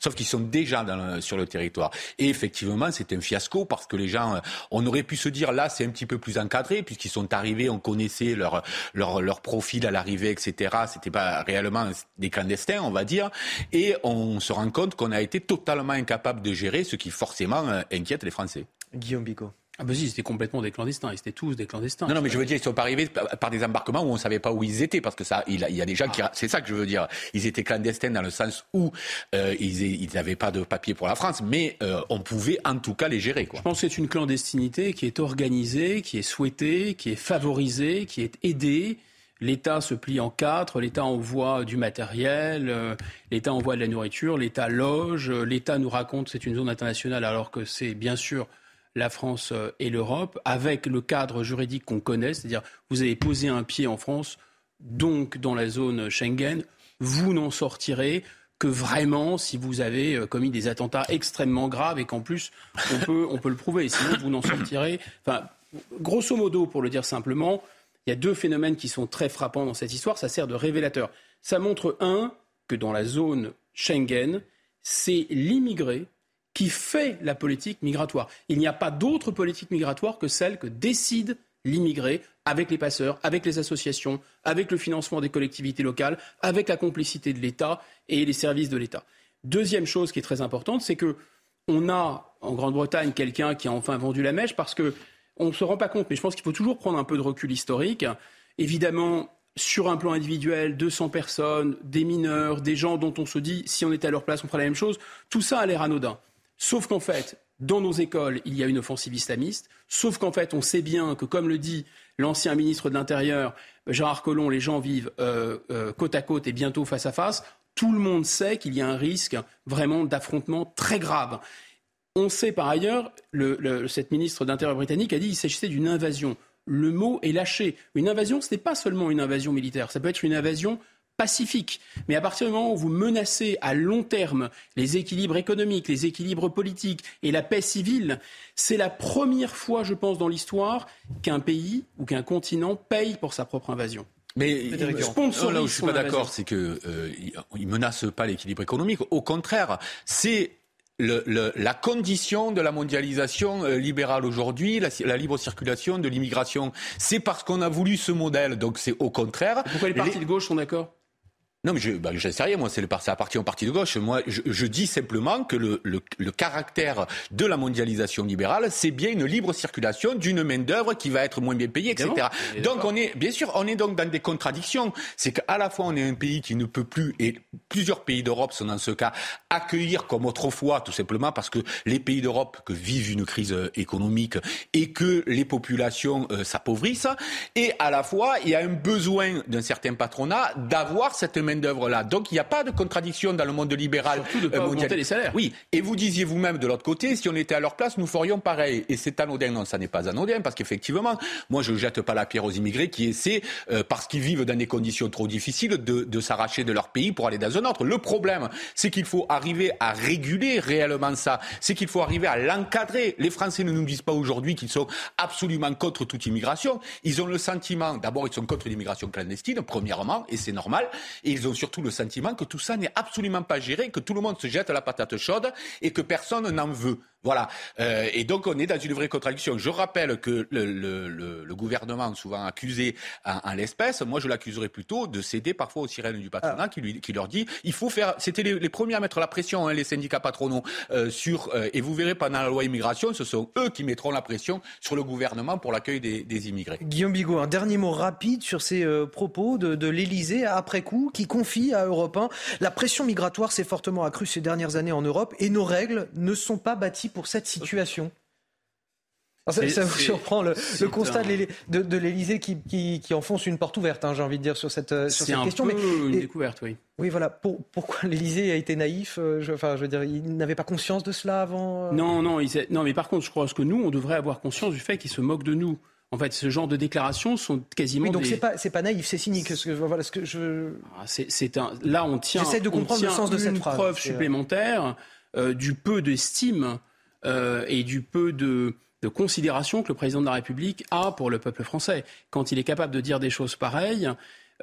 sauf qu'ils sont déjà sur le territoire. Et effectivement, c'est un fiasco parce que les gens, euh, on aurait pu se dire là, c'est un petit peu plus encadré puisqu'ils sont arrivés, on connaissait leur, leur, leur profil à l'arrivée, etc. C'était pas réellement des clandestins, on va dire. Et on se rend compte qu'on a été totalement incapable de gérer ce qui forcément euh, inquiète les Français. Guillaume Bigot. Ah bah si, c'était complètement des clandestins. Ils étaient tous des clandestins. Non, non, mais je veux dire, ils sont pas arrivés par des embarquements où on savait pas où ils étaient, parce que ça, il, y a des gens qui, ah. c'est ça que je veux dire. Ils étaient clandestins dans le sens où euh, ils n'avaient pas de papier pour la France, mais euh, on pouvait en tout cas les gérer. Quoi. Je pense que c'est une clandestinité qui est organisée, qui est souhaitée, qui est favorisée, qui est aidée. L'État se plie en quatre, l'État envoie du matériel, euh, l'État envoie de la nourriture, l'État loge, l'État nous raconte c'est une zone internationale alors que c'est bien sûr la France euh, et l'Europe, avec le cadre juridique qu'on connaît, c'est-à-dire vous avez posé un pied en France, donc dans la zone Schengen, vous n'en sortirez que vraiment si vous avez euh, commis des attentats extrêmement graves et qu'en plus on peut, on peut le prouver. Sinon, vous n'en sortirez. Enfin, grosso modo, pour le dire simplement, il y a deux phénomènes qui sont très frappants dans cette histoire. Ça sert de révélateur. Ça montre, un, que dans la zone Schengen, c'est l'immigré qui fait la politique migratoire. Il n'y a pas d'autre politique migratoire que celle que décide l'immigré avec les passeurs, avec les associations, avec le financement des collectivités locales, avec la complicité de l'État et les services de l'État. Deuxième chose qui est très importante, c'est que on a en Grande-Bretagne quelqu'un qui a enfin vendu la mèche parce que on ne se rend pas compte, mais je pense qu'il faut toujours prendre un peu de recul historique. Évidemment, sur un plan individuel, 200 personnes, des mineurs, des gens dont on se dit, si on était à leur place, on ferait la même chose, tout ça a l'air anodin. Sauf qu'en fait, dans nos écoles, il y a une offensive islamiste, sauf qu'en fait, on sait bien que, comme le dit l'ancien ministre de l'Intérieur, Gérard Collomb, les gens vivent euh, euh, côte à côte et bientôt face à face. Tout le monde sait qu'il y a un risque vraiment d'affrontement très grave. On sait par ailleurs, cette ministre d'Intérieur britannique a dit qu'il s'agissait d'une invasion. Le mot est lâché. Une invasion, ce n'est pas seulement une invasion militaire, ça peut être une invasion pacifique. Mais à partir du moment où vous menacez à long terme les équilibres économiques, les équilibres politiques et la paix civile, c'est la première fois, je pense, dans l'histoire qu'un pays ou qu'un continent paye pour sa propre invasion. Mais là où je suis pas d'accord, c'est qu'il euh, ne menace pas l'équilibre économique. Au contraire, c'est le, la condition de la mondialisation euh, libérale aujourd'hui, la, libre circulation de l'immigration. C'est parce qu'on a voulu ce modèle, donc c'est au contraire. Pourquoi les partis de gauche sont d'accord? Non, mais je bah, sais rien, moi, c'est le ça appartient au parti de gauche. Moi, je, je dis simplement que le, le, le, caractère de la mondialisation libérale, c'est bien une libre circulation d'une main-d'œuvre qui va être moins bien payée, etc. Donc, on est, bien sûr, on est donc dans des contradictions. C'est qu'à la fois, on est un pays qui ne peut plus, et plusieurs pays d'Europe sont dans ce cas, accueillir comme autrefois, tout simplement parce que les pays d'Europe que vivent une crise euh, économique et que les populations euh, s'appauvrissent. Et à la fois, il y a un besoin d'un certain patronat d'avoir cette main dœuvre là Donc il n'y a pas de contradiction dans le monde libéral. Surtout de euh, les salaires. Oui, et vous disiez vous-même de l'autre côté, si on était à leur place, nous ferions pareil. Et c'est anodin. Non, ça n'est pas anodin, parce qu'effectivement, moi je ne jette pas la pierre aux immigrés qui essaient, euh, parce qu'ils vivent dans des conditions trop difficiles, de, de s'arracher de leur pays pour aller dans un autre. Le problème, c'est qu'il faut arriver à réguler réellement ça. C'est qu'il faut arriver à l'encadrer. Les Français ne nous disent pas aujourd'hui qu'ils sont absolument contre toute immigration. Ils ont le sentiment, d'abord, ils sont contre l'immigration clandestine, premièrement, et c'est normal. Et ils ont surtout le sentiment que tout ça n'est absolument pas géré, que tout le monde se jette la patate chaude et que personne n'en veut. Voilà. Euh, et donc on est dans une vraie contradiction. Je rappelle que le, le, le, gouvernement, souvent accusé en, l'espèce, moi je l'accuserais plutôt de céder parfois aux sirènes du patronat ah. qui, lui, qui leur dit il faut faire. C'était les, premiers à mettre la pression, hein, les syndicats patronaux, euh, sur. Euh, et vous verrez pendant la loi immigration, ce sont eux qui mettront la pression sur le gouvernement pour l'accueil des, des, immigrés. Guillaume Bigot, un dernier mot rapide sur ces propos de, de l'Élysée après coup, qui confie à Europe 1 la pression migratoire s'est fortement accrue ces dernières années en Europe et nos règles ne sont pas bâties pour cette situation ça, ça, vous surprend le, le constat de, de l'Élysée qui, qui, qui, enfonce une porte ouverte, hein, j'ai envie de dire, sur cette, euh, sur cette un question. Peu mais, une découverte, oui. Oui, voilà. Pour, pourquoi l'Élysée a été naïf euh, je, Enfin, je veux dire, il n'avait pas conscience de cela avant euh Non, non, il non, mais par contre, je crois que nous, on devrait avoir conscience du fait qu'il se moque de nous. En fait, ce genre de déclarations sont quasiment. Oui, donc c'est pas c'est pas naïf, c'est cynique. Ce que, voilà ce que je. Ah, c'est un. Là, on tient. J'essaie de comprendre le sens de cette phrase. Preuve supplémentaire euh, du peu d'estime euh, et du peu de, considération que le président de la République a pour le peuple français. Quand il est capable de dire des choses pareilles,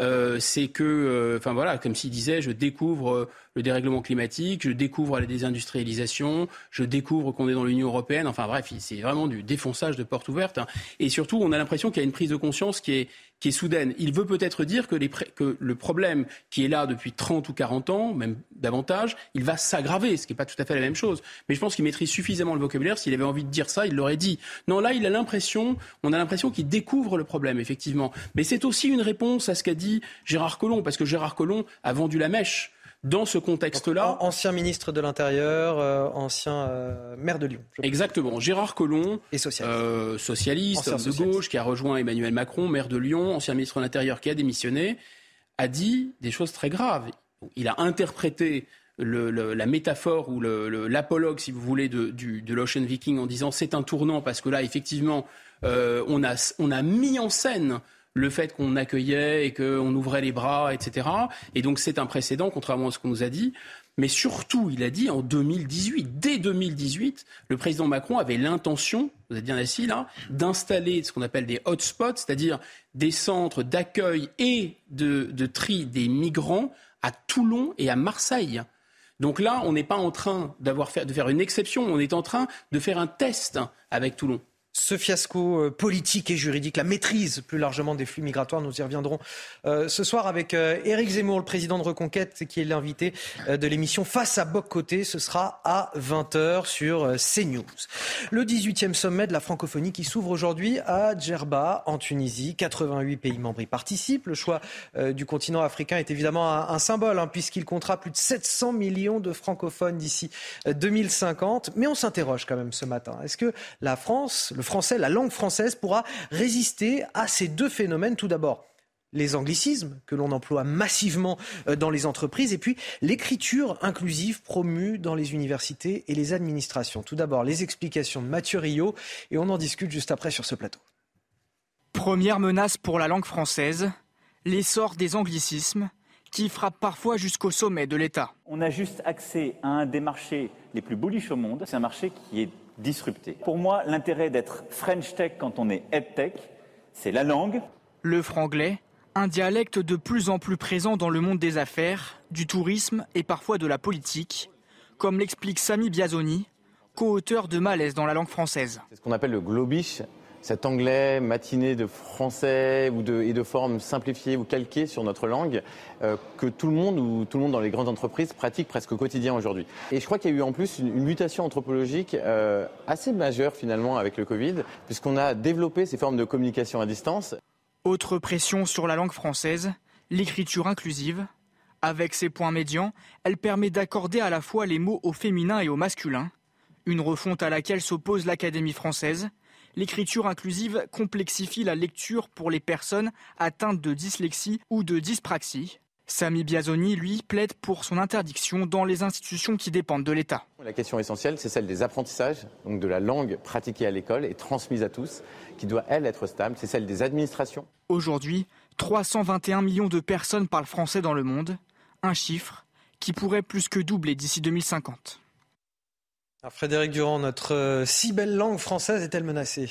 euh, c'est que, euh, enfin voilà, comme s'il disait, je découvre le dérèglement climatique, je découvre la désindustrialisation, je découvre qu'on est dans l'Union européenne. Enfin bref, c'est vraiment du défonçage de porte ouverte. Hein. Et surtout, on a l'impression qu'il y a une prise de conscience qui est, qui est soudaine. Il veut peut-être dire que, les, que, le problème qui est là depuis 30 ou 40 ans, même davantage, il va s'aggraver, ce qui n'est pas tout à fait la même chose. Mais je pense qu'il maîtrise suffisamment le vocabulaire. S'il avait envie de dire ça, il l'aurait dit. Non, là, il a l'impression, on a l'impression qu'il découvre le problème, effectivement. Mais c'est aussi une réponse à ce qu'a dit Gérard Collomb, parce que Gérard Collomb a vendu la mèche dans ce contexte-là. Ancien ministre de l'Intérieur, euh, ancien euh, maire de Lyon. Exactement. Gérard Collomb, et socialiste, euh, socialiste de gauche, qui a rejoint Emmanuel Macron, maire de Lyon, ancien ministre de l'Intérieur qui a démissionné, a dit des choses très graves. Il a interprété le, la métaphore ou l'apologue, si vous voulez, de, du, de l'Ocean Viking en disant c'est un tournant parce que là, effectivement, on, a, on a mis en scène le fait qu'on accueillait et qu'on ouvrait les bras, etc. Et donc c'est un précédent, contrairement à ce qu'on nous a dit. Mais surtout, il a dit en 2018, dès 2018, le président Macron avait l'intention, vous êtes bien assis là, d'installer ce qu'on appelle des hotspots, c'est-à-dire des centres d'accueil et de, tri des migrants à Toulon et à Marseille. Donc là, on n'est pas en train d'avoir fait, de faire une exception, on est en train de faire un test avec Toulon. Ce fiasco euh, politique et juridique, la maîtrise plus largement des flux migratoires. Nous y reviendrons euh, ce soir avec euh, Éric Zemmour, le président de Reconquête, qui est l'invité de l'émission Face à Boc Côté. Ce sera à 20h sur CNews. Le 18e sommet de la francophonie qui s'ouvre aujourd'hui à Djerba, en Tunisie. 88 pays membres y participent. Le choix du continent africain est évidemment un, symbole, hein, puisqu'il comptera plus de 700 millions de francophones d'ici 2050. Mais on s'interroge quand même ce matin. Est-ce que la France, le français, la langue française pourra résister à ces deux phénomènes. Tout d'abord, les anglicismes que l'on emploie massivement euh, dans les entreprises et puis l'écriture inclusive promue dans les universités et les administrations. Tout d'abord, les explications de Mathieu Rio et on en discute juste après sur ce plateau. Première menace pour la langue française, l'essor des anglicismes qui frappent parfois jusqu'au sommet de l'État. On a juste accès à un des marchés les plus bullish au monde. C'est un marché qui est disrupter. Pour moi, l'intérêt d'être French Tech quand on est EdTech, c'est la langue. Le franglais, un dialecte de plus en plus présent dans le monde des affaires, du tourisme et parfois de la politique, comme l'explique Sami Biazoni, co-auteur de Malaise dans la langue française. C'est ce qu'on appelle le globish, cet anglais matiné de français ou de, et de formes simplifiées ou calquées sur notre langue euh, que tout le monde ou tout le monde dans les grandes entreprises pratique presque au quotidien aujourd'hui. Et je crois qu'il y a eu en plus une, mutation anthropologique euh, assez majeure finalement avec le Covid, puisqu'on a développé ces formes de communication à distance. Autre pression sur la langue française, l'écriture inclusive. Avec ses points médians, elle permet d'accorder à la fois les mots au féminin et au masculin, une refonte à laquelle s'oppose l'Académie française, l'écriture inclusive complexifie la lecture pour les personnes atteintes de dyslexie ou de dyspraxie. Sami Biazoni, lui, plaide pour son interdiction dans les institutions qui dépendent de l'État. La question essentielle, c'est celle des apprentissages, donc de la langue pratiquée à l'école et transmise à tous, qui doit, elle, être stable. C'est celle des administrations. Aujourd'hui, 321 millions de personnes parlent français dans le monde, un chiffre qui pourrait plus que doubler d'ici 2050. Frédéric Durand, notre euh, si belle langue française est-elle menacée?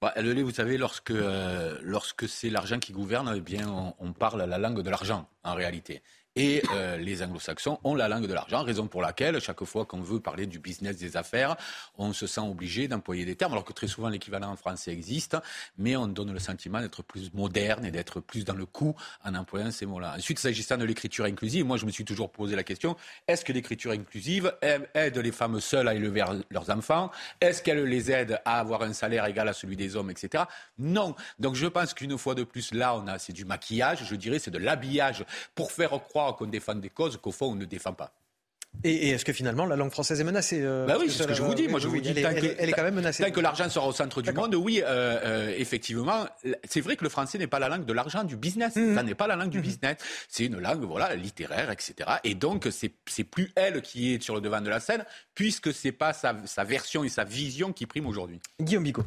Bah, elle l'est, vous savez, lorsque, euh, c'est l'argent qui gouverne, eh on parle la langue de l'argent, en réalité. Et euh, les anglo-saxons ont la langue de l'argent, raison pour laquelle, chaque fois qu'on veut parler du business des affaires, on se sent obligé d'employer des termes, alors que très souvent l'équivalent en français existe, mais on donne le sentiment d'être plus moderne et d'être plus dans le coup en employant ces mots-là. Ensuite, s'agissant de l'écriture inclusive, moi je me suis toujours posé la question, est-ce que l'écriture inclusive aide les femmes seules à élever leurs enfants? Est-ce qu'elle les aide à avoir un salaire égal à celui des hommes, etc. Non. Donc je pense qu'une fois de plus, là, on a, c'est du maquillage, je dirais, c'est de l'habillage pour faire croire qu'on défend des causes qu'au fond on ne défend pas. Et, est-ce que finalement la langue française est menacée euh, bah Oui, c'est ce que je vous dis. Moi, je vous dis elle, que, elle, est quand même menacée. Tant que l'argent sera au centre du monde, oui, euh, euh, effectivement, c'est vrai que le français n'est pas la langue de l'argent, du business. Mmh. Ça n'est pas la langue du mmh. business. C'est une langue, voilà, littéraire, etc. Et donc, c'est plus elle qui est sur le devant de la scène, puisque c'est pas sa, sa version et sa vision qui prime aujourd'hui. Guillaume Bigot.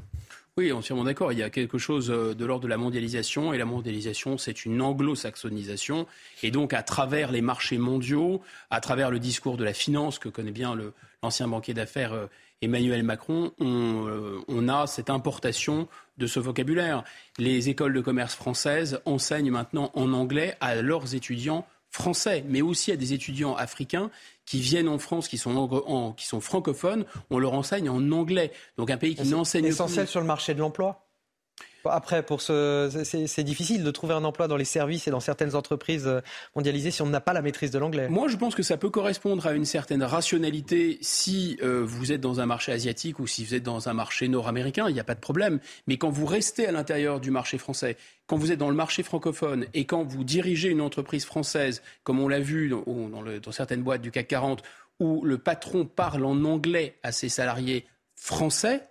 Oui, entièrement d'accord. Il y a quelque chose euh, de l'ordre de la mondialisation, et la mondialisation, c'est une anglo-saxonisation. Et donc, à travers les marchés mondiaux, à travers le discours de la finance que connaît bien l'ancien banquier d'affaires euh, Emmanuel Macron, on, euh, on, a cette importation de ce vocabulaire. Les écoles de commerce françaises enseignent maintenant en anglais à leurs étudiants français, mais aussi à des étudiants africains qui viennent en France, qui sont, qui sont francophones, on leur enseigne en anglais. Donc un pays qui n'enseigne essentiel sur le marché de l'emploi? Après, pour ce, c'est difficile de trouver un emploi dans les services et dans certaines entreprises euh, mondialisées si on n'a pas la maîtrise de l'anglais. Moi, je pense que ça peut correspondre à une certaine rationalité si euh, vous êtes dans un marché asiatique ou si vous êtes dans un marché nord-américain, il n'y a pas de problème. Mais quand vous restez à l'intérieur du marché français, quand vous êtes dans le marché francophone et quand vous dirigez une entreprise française, comme on l'a vu dans, dans certaines boîtes du CAC 40, où le patron parle en anglais à ses salariés français,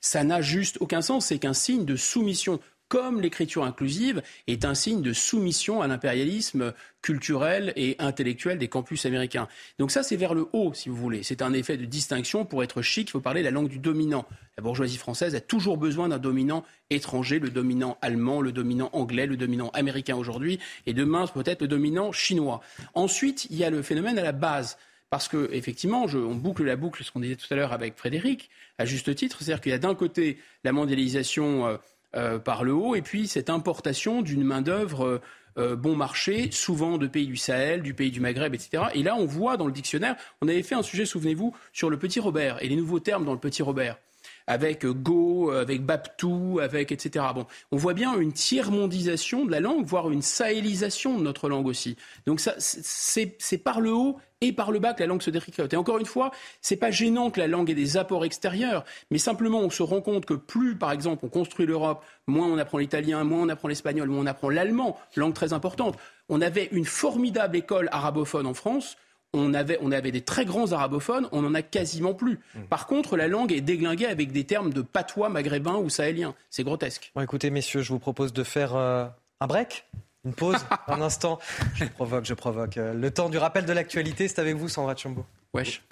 ça n'a juste aucun sens. C'est qu'un signe de soumission comme l'écriture inclusive est un signe de soumission à l'impérialisme culturel et intellectuel des campus américains. Donc ça, c'est vers le haut, si vous voulez. C'est un effet de distinction. Pour être chic, il faut parler la langue du dominant. La bourgeoisie française a toujours besoin d'un dominant étranger, le dominant allemand, le dominant anglais, le dominant américain aujourd'hui, et demain peut-être le dominant chinois. Ensuite, il y a le phénomène à la base. Parce que, effectivement, on boucle la boucle, ce qu'on disait tout à l'heure avec Frédéric, à juste titre. C'est-à-dire qu'il y a d'un côté la mondialisation euh, euh, par le haut et puis cette importation d'une main-d'œuvre euh, bon marché, souvent de pays du Sahel, du pays du Maghreb, etc. Et là, on voit dans le dictionnaire, on avait fait un sujet, souvenez-vous, sur le petit Robert et les nouveaux termes dans le petit Robert. Avec Go, avec Baptou, avec etc. Bon, on voit bien une tiers-mondisation de la langue, voire une sahélisation de notre langue aussi. Donc ça, c'est par le haut et par le bas que la langue se détricote. Et encore une fois, c'est pas gênant que la langue ait des apports extérieurs, mais simplement on se rend compte que plus, par exemple, on construit l'Europe, moins on apprend l'italien, moins on apprend l'espagnol, moins on apprend l'allemand, langue très importante. On avait une formidable école arabophone en France. On avait, on avait, des très grands arabophones, on n'en a quasiment plus. Mmh. Par contre, la langue est déglinguée avec des termes de patois maghrébin ou sahélien. C'est grotesque. Bon, écoutez, messieurs, je vous propose de faire euh, un break une pause, un instant. Je provoque, je provoque. Euh, le temps du rappel de l'actualité, c'est avec vous, Sandra Chumbo. Wesh.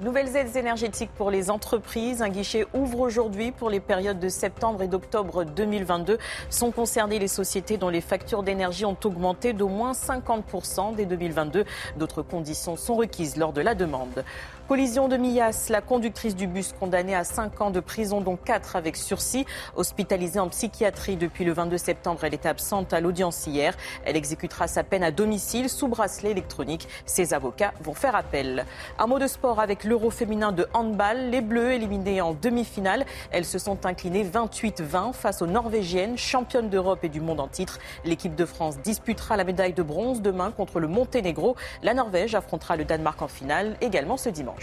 Nouvelles aides énergétiques pour les entreprises. Un guichet ouvre aujourd'hui pour les périodes de septembre et d'octobre 2022. Sont concernées les sociétés dont les factures d'énergie ont augmenté d'au moins 50% dès 2022. D'autres conditions sont requises lors de la demande. Collision de Millas, la conductrice du bus condamnée à 5 ans de prison, dont 4 avec sursis. Hospitalisée en psychiatrie depuis le 22 septembre, elle est absente à l'audience hier. Elle exécutera sa peine à domicile sous bracelet électronique. Ses avocats vont faire appel. Un mot de sport avec l'Euro féminin de handball. Les Bleus éliminés en demi-finale. Elles se sont inclinées 28-20 face aux Norvégiennes, championnes d'Europe et du monde en titre. L'équipe de France disputera la médaille de bronze demain contre le Monténégro. La Norvège affrontera le Danemark en finale également ce dimanche.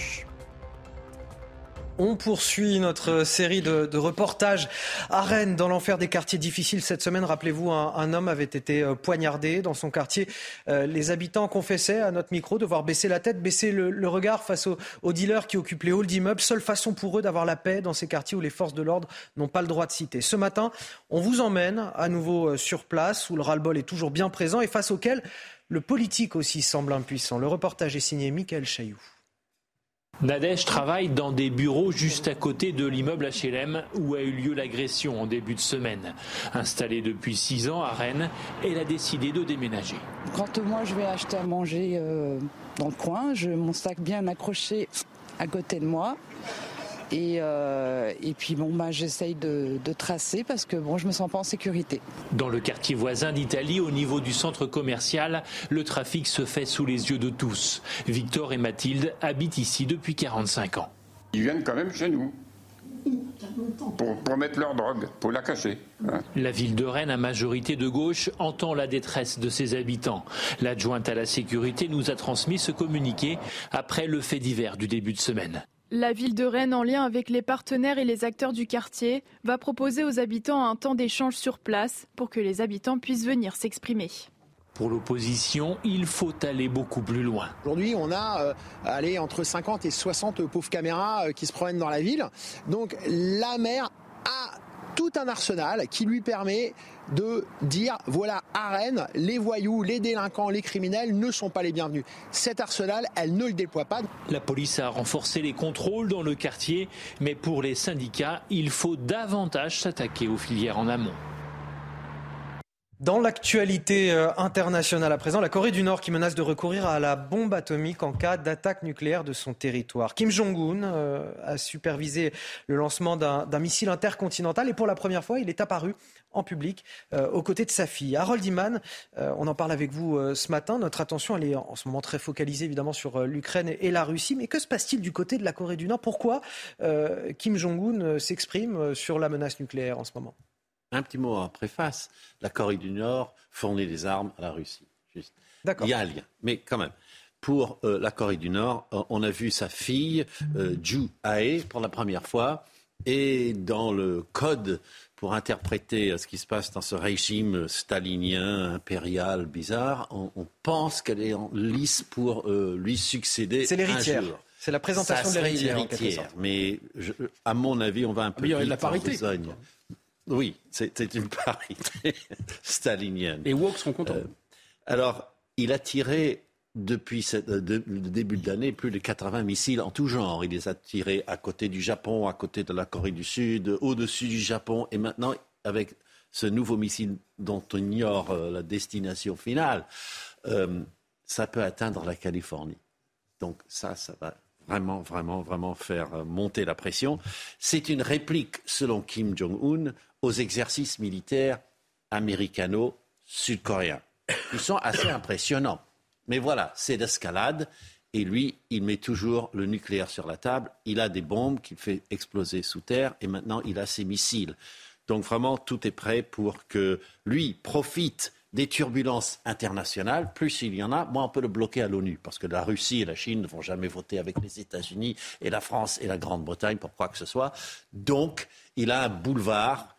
On poursuit notre série de, reportages à Rennes, dans l'enfer des quartiers difficiles. Cette semaine, rappelez-vous, un, homme avait été euh, poignardé dans son quartier. Euh, les habitants confessaient à notre micro devoir baisser la tête, baisser le, regard face aux, dealers qui occupent les halls d'immeubles. Seule façon pour eux d'avoir la paix dans ces quartiers où les forces de l'ordre n'ont pas le droit de citer. Ce matin, on vous emmène à nouveau euh, sur place, où le ras-le-bol est toujours bien présent et face auquel le politique aussi semble impuissant. Le reportage est signé Michael Chailloux. Nadège travaille dans des bureaux juste à côté de l'immeuble HLM où a eu lieu l'agression en début de semaine. Installée depuis six ans à Rennes, elle a décidé de déménager. Quand moi je vais acheter à manger euh, dans le coin, je mon sac bien accroché à côté de moi. Euh, et, puis bon, bah, j'essaye de, tracer parce que bon, je me sens pas en sécurité. Dans le quartier voisin d'Italie, au niveau du centre commercial, le trafic se fait sous les yeux de tous. Victor et Mathilde habitent ici depuis 45 ans. Ils viennent quand même chez nous. Pour, mettre leur drogue, pour la cacher. Hein. La ville de Rennes, à majorité de gauche, entend la détresse de ses habitants. L'adjointe à la sécurité nous a transmis ce communiqué après le fait divers du début de semaine. La ville de Rennes, en lien avec les partenaires et les acteurs du quartier, va proposer aux habitants un temps d'échange sur place pour que les habitants puissent venir s'exprimer. Pour l'opposition, il faut aller beaucoup plus loin. Aujourd'hui, on a euh, entre 50 et 60 pauvres caméras euh, qui se promènent dans la ville. Donc la maire a tout un arsenal qui lui permet de dire voilà, à Rennes, les voyous, les délinquants, les criminels ne sont pas les bienvenus. Cet arsenal, elle ne le déploie pas. La police a renforcé les contrôles dans le quartier, mais pour les syndicats, il faut davantage s'attaquer aux filières en amont. Dans l'actualité euh, internationale à présent, la Corée du Nord qui menace de recourir à la bombe atomique en cas d'attaque nucléaire de son territoire. Kim Jong-un euh, a supervisé le lancement d'un missile intercontinental et pour la première fois, il est apparu en public euh, aux côtés de sa fille. Harold Iman, on en parle avec vous ce matin. Notre attention, est en ce moment très focalisée évidemment sur l'Ukraine et la Russie. Mais que se passe-t-il du côté de la Corée du Nord? Pourquoi Kim Jong-un s'exprime sur la menace nucléaire en ce moment? Un petit mot en préface. La Corée du Nord fournit des armes à la Russie. Juste. Il y a un lien. Mais quand même, pour euh, la Corée du Nord, euh, on a vu sa fille, euh, Ju Ae, pour la première fois. Et dans le code pour interpréter ce qui se passe dans ce régime stalinien, impérial, bizarre, on, pense qu'elle est en lice pour lui succéder. C'est l'héritière. C'est la présentation de l'héritière. Mais à mon avis, on va un peu. il y la parité. Oui, c'est une parité stalinienne. Les woke sont contents. Euh, alors, il a tiré depuis euh, le début de l'année plus de 80 missiles en tout genre. Il les a tirés à côté du Japon, à côté de la Corée du Sud, au-dessus du Japon, et maintenant avec ce nouveau missile dont on ignore euh, la destination finale, ça peut atteindre la Californie. Donc ça, ça va vraiment, vraiment, vraiment faire monter la pression. C'est une réplique, selon Kim Jong-un, aux exercices militaires américano-sud-coréens, qui sont assez impressionnants. Mais voilà, c'est l'escalade Et lui, il met toujours le nucléaire sur la table. Il a des bombes qu'il fait exploser sous terre et maintenant il a ses missiles. Donc vraiment, tout est prêt pour que lui profite des turbulences internationales, plus il y en a, moins on peut le bloquer à l'ONU, parce que la Russie et la Chine ne vont jamais voter avec les États-Unis et la France et la Grande-Bretagne pour quoi que ce soit. Donc, il a un boulevard,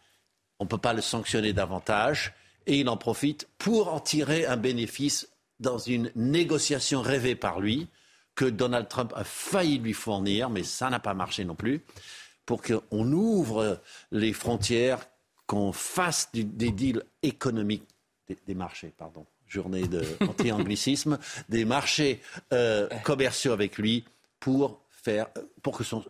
on ne peut pas le sanctionner davantage, et il en profite pour en tirer un bénéfice dans une négociation rêvée par lui, que Donald Trump a failli lui fournir, mais ça n'a pas marché non plus, pour qu'on ouvre les frontières, qu'on fasse des deals économiques des, marchés, pardon, journée de anti-anglicisme, des marchés euh, commerciaux avec lui pour faire, pour que son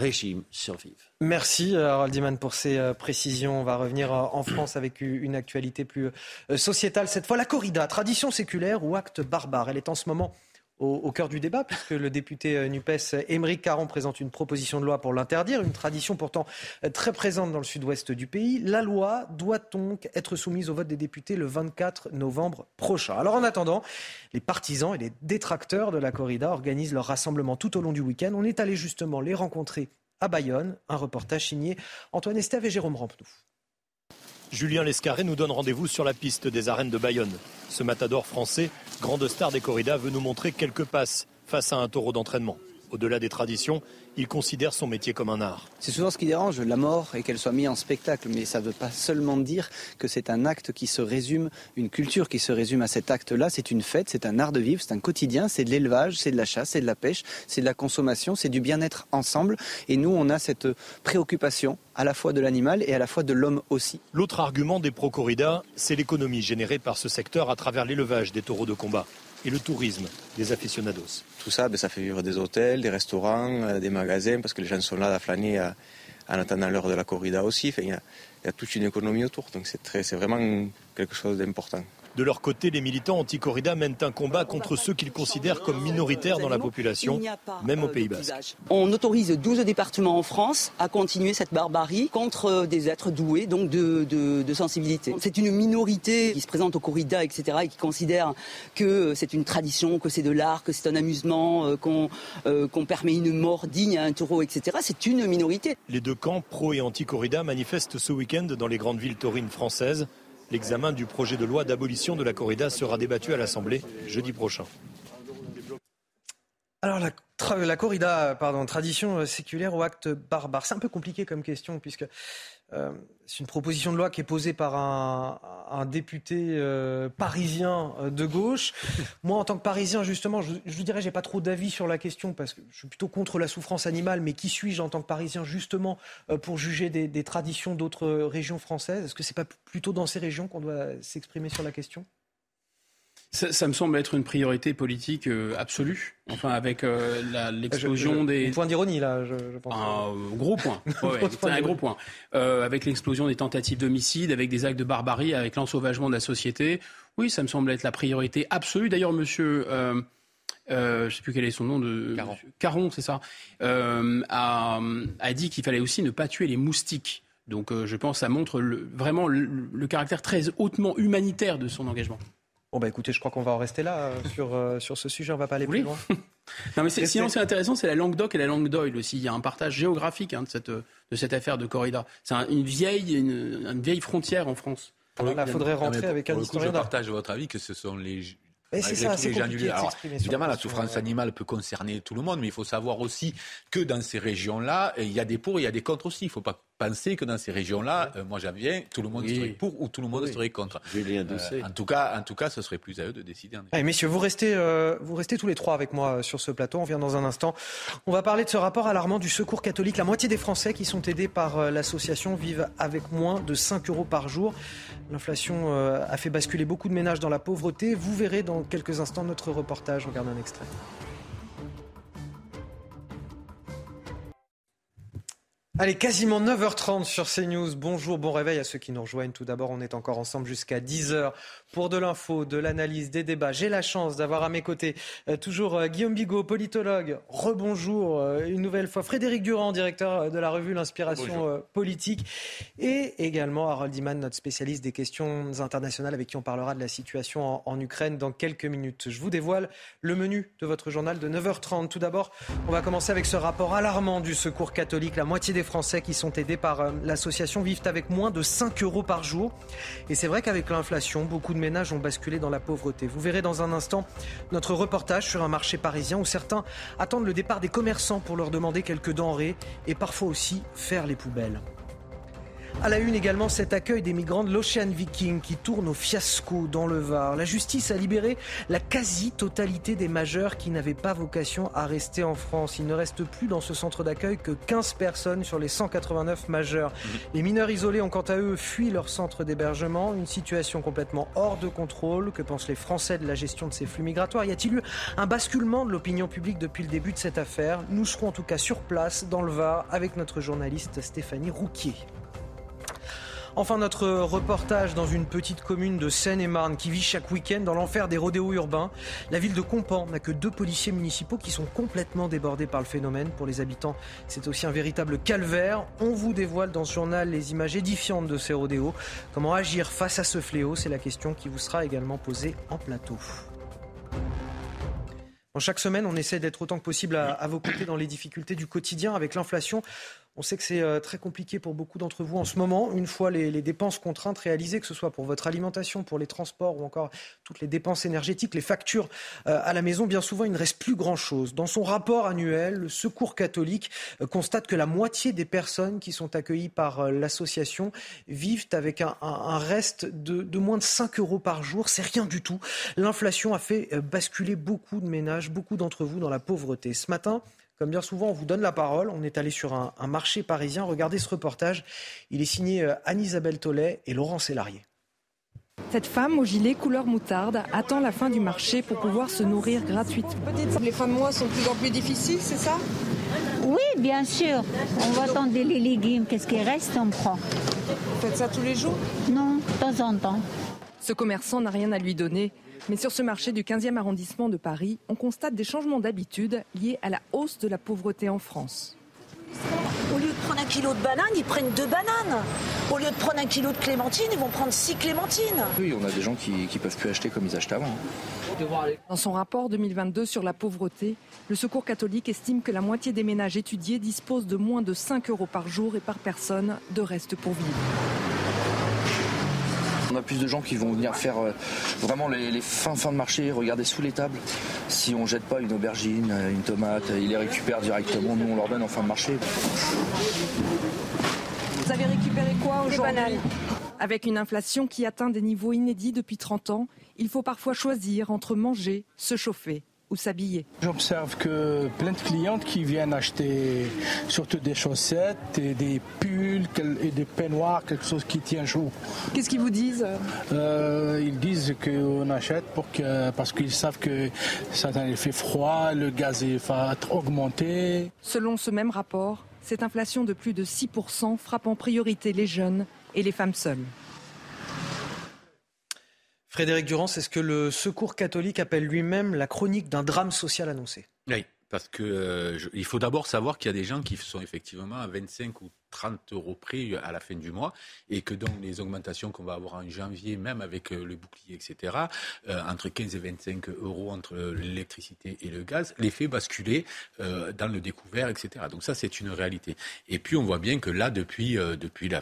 régime survive. Merci euh, Harold pour ces euh, précisions. On va revenir en France avec une actualité plus sociétale. Cette fois, la corrida, tradition séculaire ou acte barbare. Elle est en ce moment au, cœur du débat, puisque le député euh, NUPES Émeric Caron présente une proposition de loi pour l'interdire, une tradition pourtant euh, très présente dans le sud-ouest du pays. La loi doit donc être soumise au vote des députés le 24 novembre prochain? Alors en attendant, les partisans et les détracteurs de la corrida organisent leur rassemblement tout au long du week-end. On est allé justement les rencontrer à Bayonne. Un reportage signé Antoine Estève et Jérôme Rampenou. Julien Lescarré nous donne rendez-vous sur la piste des arènes de Bayonne. Ce matador français, grande star des corridas, veut nous montrer quelques passes face à un taureau d'entraînement. Au-delà des traditions, il considère son métier comme un art. C'est souvent ce qui dérange, la mort et qu'elle soit mise en spectacle, mais ça ne veut pas seulement dire que c'est un acte qui se résume, une culture qui se résume à cet acte-là. C'est une fête, c'est un art de vivre, c'est un quotidien, c'est de l'élevage, c'est de la chasse, c'est de la pêche, c'est de la consommation, c'est du bien-être ensemble. Et nous, on a cette préoccupation à la fois de l'animal et à la fois de l'homme aussi. L'autre argument des pro-corridas, c'est l'économie générée par ce secteur à travers l'élevage des taureaux de combat et le tourisme des aficionados. Tout ça, ben, ça fait vivre des hôtels, des restaurants, euh, des magasins, parce que les gens sont là à flâner euh, en attendant l'heure de la corrida aussi. il y, a toute une économie autour, donc c'est vraiment quelque chose d'important. De leur côté, les militants anti-corrida mènent un combat contre ceux qu'ils considèrent comme minoritaires dans la population, même au Pays Basque. On autorise 12 départements en France à continuer cette barbarie contre des êtres doués donc de, sensibilité. C'est une minorité qui se présente au corrida, etc., et qui considère que c'est une tradition, que c'est de l'art, que c'est un amusement, euh, euh, qu'on permet une mort digne à un taureau, etc. C'est une minorité. Les deux camps, pro et anti-corrida, manifestent ce week-end dans les grandes villes taurines françaises. L'examen du projet de loi d'abolition de la corrida sera débattu à l'Assemblée jeudi prochain. Alors la, corrida, pardon, tradition euh, séculaire ou acte barbare, c'est un peu compliqué comme question puisque euh, c'est une proposition de loi qui est posée par un, député euh, parisien euh, de gauche. Moi, en tant que parisien, justement, je, je vous dirais, j'ai pas trop d'avis sur la question parce que je suis plutôt contre la souffrance animale. Mais qui suis-je en tant que parisien, justement, pour juger des, des traditions d'autres régions françaises? Est-ce que c'est pas plutôt dans ces régions qu'on doit s'exprimer sur la question? Ça, me semble être une priorité politique euh, absolue. Enfin, avec euh, l'explosion des. Un point d'ironie, là, je, pense. Un gros point. c'est un gros point. Euh, avec l'explosion des tentatives d'homicide, avec des actes de barbarie, avec l'ensauvagement de la société. Oui, ça me semble être la priorité absolue. D'ailleurs, monsieur. je ne sais plus quel est son nom de Caron, Caron c'est ça, a, a, dit qu'il fallait aussi ne pas tuer les moustiques. Donc je pense que ça montre vraiment le, caractère très hautement humanitaire de son engagement. Bon, bah écoutez, je crois qu'on va en rester là euh, sur, euh, sur ce sujet, on va pas aller plus loin. non, mais sinon, c'est intéressant, c'est la langue d'oc et la langue d'oil aussi. Il y a un partage géographique hein, de, cette, de cette affaire de corrida. C'est une, vieille, une, vieille frontière en France. il faudrait rentrer avec un historien. Je partage votre avis que ce sont les c'est ça, c'est évidemment, la souffrance animale peut concerner tout le monde, mais il faut savoir aussi que dans ces régions-là, il y a des pour, il y a des contre aussi. Il ne faut pas penser que dans ces régions-là, euh, moi j'en viens, tout le monde serait pour ou tout le monde serait contre. Euh, en tout cas, en tout cas, ce serait plus à eux de décider. Allez, messieurs, vous restez, euh, vous restez tous les trois avec moi sur ce plateau. On vient dans un instant. On va parler de ce rapport alarmant du Secours catholique. La moitié des Français qui sont aidés par l'association vivent avec moins de 5 euros par jour. L'inflation a fait basculer beaucoup de ménages dans la pauvreté. Vous verrez dans quelques instants notre reportage. On regarde un extrait. Allez, quasiment 9h30 sur CNews. Bonjour, bon réveil à ceux qui nous rejoignent. Tout d'abord, on est encore ensemble jusqu'à 10h pour de l'info, de l'analyse, des débats. J'ai la chance d'avoir à mes côtés euh, toujours euh, Guillaume Bigot, politologue. Rebonjour euh, une nouvelle fois. Frédéric Durand, directeur de la revue L'Inspiration politique. Et également Harold Iman, notre spécialiste des questions internationales avec qui on parlera de la situation en, Ukraine dans quelques minutes. Je vous dévoile le menu de votre journal de 9h30. Tout d'abord, on va commencer avec ce rapport alarmant du Secours catholique. La moitié des Français qui sont aidés par l'association vivent avec moins de 5 euros par jour. Et c'est vrai qu'avec l'inflation, beaucoup de ménages ont basculé dans la pauvreté. Vous verrez dans un instant notre reportage sur un marché parisien où certains attendent le départ des commerçants pour leur demander quelques denrées et parfois aussi faire les poubelles. À la une également, cet accueil des migrants de l'Ocean Viking qui tourne au fiasco dans le Var. La justice a libéré la quasi-totalité des majeurs qui n'avaient pas vocation à rester en France. Il ne reste plus dans ce centre d'accueil que 15 personnes sur les 189 majeurs. Mmh. Les mineurs isolés ont quant à eux fui leur centre d'hébergement. Une situation complètement hors de contrôle. Que pensent les Français de la gestion de ces flux migratoires? Y a-t-il eu un basculement de l'opinion publique depuis le début de cette affaire? Nous serons en tout cas sur place dans le Var avec notre journaliste Stéphanie Rouquier. Enfin, notre reportage dans une petite commune de Seine-et-Marne qui vit chaque week-end dans l'enfer des rodéos urbains. La ville de Compan n'a que deux policiers municipaux qui sont complètement débordés par le phénomène. Pour les habitants, c'est aussi un véritable calvaire. On vous dévoile dans ce journal les images édifiantes de ces rodéos. Comment agir face à ce fléau? C'est la question qui vous sera également posée en plateau. chaque semaine, on essaie d'être autant que possible à, vos côtés dans les difficultés du quotidien avec l'inflation. On sait que c'est euh, très compliqué pour beaucoup d'entre vous en ce moment. Une fois les, dépenses contraintes réalisées, que ce soit pour votre alimentation, pour les transports ou encore toutes les dépenses énergétiques, les factures euh, à la maison, bien souvent, il ne reste plus grand-chose. Dans son rapport annuel, le Secours catholique euh, constate que la moitié des personnes qui sont accueillies par l'association vivent avec un, reste de, moins de 5 euros par jour. C'est rien du tout. L'inflation a fait basculer beaucoup de ménages, beaucoup d'entre vous dans la pauvreté. Ce matin, comme bien souvent, on vous donne la parole. On est allé sur un, marché parisien. Regardez ce reportage. Il est signé euh, Anne-Isabelle Tollet et Laurent Sélarié. Cette femme au gilet couleur moutarde attend la fin du marché pour pouvoir se nourrir gratuitement. Les fins de mois sont de plus en plus difficiles, c'est ça? Oui, bien sûr. On va attendre les légumes. Qu'est-ce qui reste, on prend. Vous faites ça tous les jours? Non, de temps en temps. Ce commerçant n'a rien à lui donner. Mais sur ce marché du 15e arrondissement de Paris, on constate des changements d'habitude liés à la hausse de la pauvreté en France. Au lieu de prendre un kilo de banane, ils prennent deux bananes. Au lieu de prendre un kilo de clémentine, ils vont prendre six clémentines. Oui, on a des gens qui ne peuvent plus acheter comme ils achetaient avant. Dans son rapport 2022 sur la pauvreté, le Secours catholique estime que la moitié des ménages étudiés disposent de moins de 5 euros par jour et par personne de reste pour vivre. On a plus de gens qui vont venir faire euh, vraiment les, fins fins de marché, regarder sous les tables. Si on jette pas une aubergine, euh, une tomate, ils les récupèrent directement. Nous, on leur donne en fin de marché. Vous avez récupéré quoi aujourd'hui Avec une inflation qui atteint des niveaux inédits depuis 30 ans, il faut parfois choisir entre manger, se chauffer ou s'habiller. J'observe que plein de clientes qui viennent acheter surtout des chaussettes, et des pulls et des peignoirs, quelque chose qui tient chaud. Qu'est-ce qu'ils vous disent euh, Ils disent qu'on achète pour que, parce qu'ils savent que ça fait froid, le gaz va augmenter. Selon ce même rapport, cette inflation de plus de 6% frappe en priorité les jeunes et les femmes seules. Frédéric Durand, c'est ce que le Secours catholique appelle lui-même la chronique d'un drame social annoncé. Oui, parce que euh, il faut d'abord savoir qu'il y a des gens qui sont effectivement à 25 ou 30 euros près à la fin du mois et que dans les augmentations qu'on va avoir en janvier, même avec euh, le bouclier, etc., euh, entre 15 et 25 euros entre l'électricité et le gaz, les fait basculer dans le découvert, etc. Donc ça, c'est une réalité. Et puis on voit bien que là, depuis, depuis la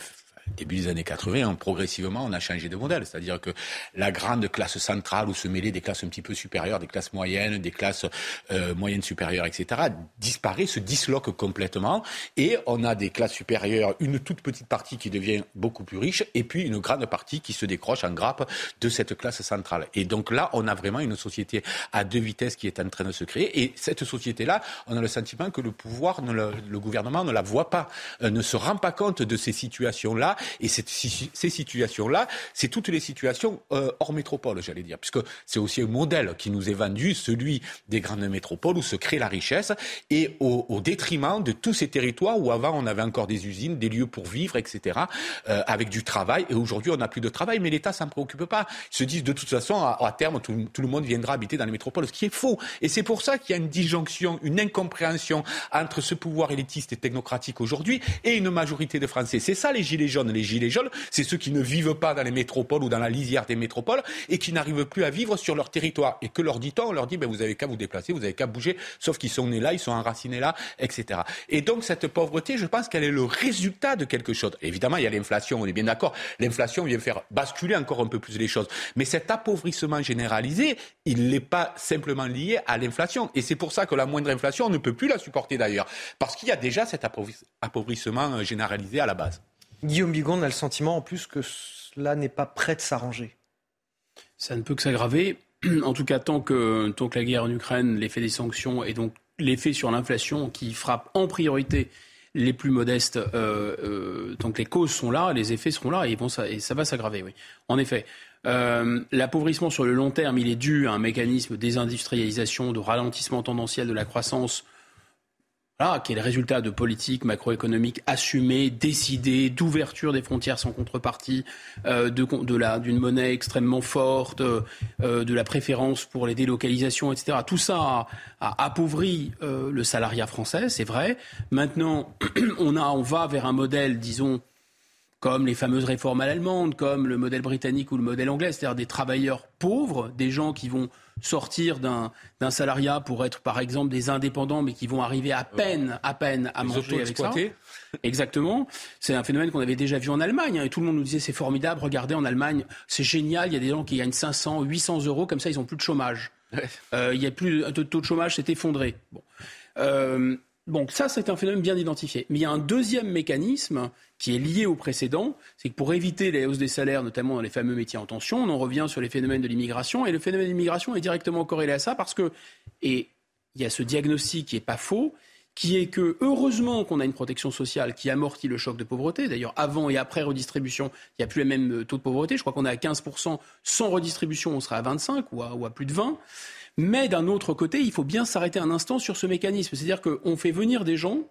début des années 80, progressivement, on a changé de modèle. C'est-à-dire que la grande classe centrale où se mêlaient des classes un petit peu supérieures, des classes moyennes, des classes euh, moyennes supérieures, etc., disparaît, se disloque complètement. Et on a des classes supérieures, une toute petite partie qui devient beaucoup plus riche, et puis une grande partie qui se décroche en grappe de cette classe centrale. Et donc là, on a vraiment une société à deux vitesses qui est en train de se créer. Et cette société-là, on a le sentiment que le pouvoir, le, gouvernement ne la voit pas, euh, ne se rend pas compte de ces situations-là Et ces situations-là, c'est toutes les situations euh, hors métropole, j'allais dire, puisque c'est aussi un modèle qui nous est vendu, celui des grandes métropoles où se crée la richesse et au, détriment de tous ces territoires où avant on avait encore des usines, des lieux pour vivre, etc., euh, avec du travail. Et aujourd'hui, on n'a plus de travail, mais l'État s'en préoccupe pas. Ils se disent de toute façon, à, terme, tout, le monde viendra habiter dans les métropoles, ce qui est faux. Et c'est pour ça qu'il y a une disjonction, une incompréhension entre ce pouvoir élitiste et technocratique aujourd'hui et une majorité de Français. C'est ça les gilets jaunes. Les gilets jaunes, c'est ceux qui ne vivent pas dans les métropoles ou dans la lisière des métropoles et qui n'arrivent plus à vivre sur leur territoire. Et que leur dit-on? On leur dit, ben, vous avez qu'à vous déplacer, vous avez qu'à bouger, sauf qu'ils sont nés là, ils sont enracinés là, etc. Et donc cette pauvreté, je pense qu'elle est le résultat de quelque chose. Évidemment, il y a l'inflation, on est bien d'accord. L'inflation vient faire basculer encore un peu plus les choses. Mais cet appauvrissement généralisé, il n'est pas simplement lié à l'inflation. Et c'est pour ça que la moindre inflation, on ne peut plus la supporter d'ailleurs. Parce qu'il y a déjà cet appauvrissement euh, généralisé à la base. Guillaume Bigon a le sentiment en plus que cela n'est pas prêt de s'arranger. Ça ne peut que s'aggraver. En tout cas, tant que, tant que la guerre en Ukraine, l'effet des sanctions et donc l'effet sur l'inflation qui frappe en priorité les plus modestes, euh, euh, donc les causes sont là, les effets seront là et, vont, ça, et ça va s'aggraver, oui. En effet, euh, l'appauvrissement sur le long terme, il est dû à un mécanisme de désindustrialisation, de ralentissement tendanciel de la croissance voilà, qui est le résultat de politiques macroéconomiques assumées, décidées, d'ouverture des frontières sans contrepartie, euh, de, la, d'une monnaie extrêmement forte, euh, de la préférence pour les délocalisations, etc. Tout ça a, appauvri euh, le salariat français, c'est vrai. Maintenant, on, a, on va vers un modèle, disons, comme les fameuses réformes à l'allemande, comme le modèle britannique ou le modèle anglais, c'est-à-dire des travailleurs pauvres, des gens qui vont sortir d'un salariat pour être par exemple des indépendants mais qui vont arriver à peine à peine à manger avec ça. Exactement. C'est un phénomène qu'on avait déjà vu en Allemagne hein, et tout le monde nous disait c'est formidable, regardez en Allemagne, c'est génial, il y a des gens qui gagnent 500, 800 euros comme ça ils n'ont plus de chômage. Euh, il y a plus de taux de chômage s'est effondré. Bon. Euh, donc ça, c'est un phénomène bien identifié. Mais il y a un deuxième mécanisme qui est lié au précédent, c'est que pour éviter les hausses des salaires, notamment dans les fameux métiers en tension, on en revient sur les phénomènes de l'immigration. Et le phénomène de l'immigration est directement corrélé à ça parce que, et il y a ce diagnostic qui n'est pas faux, qui est que heureusement qu'on a une protection sociale qui amortit le choc de pauvreté. D'ailleurs, avant et après redistribution, il n'y a plus le même taux de pauvreté. Je crois qu'on est à 15%. Sans redistribution, on serait à 25 ou à, ou à plus de 20. Mais d'un autre côté, il faut bien s'arrêter un instant sur ce mécanisme. C'est-à-dire qu'on fait venir des gens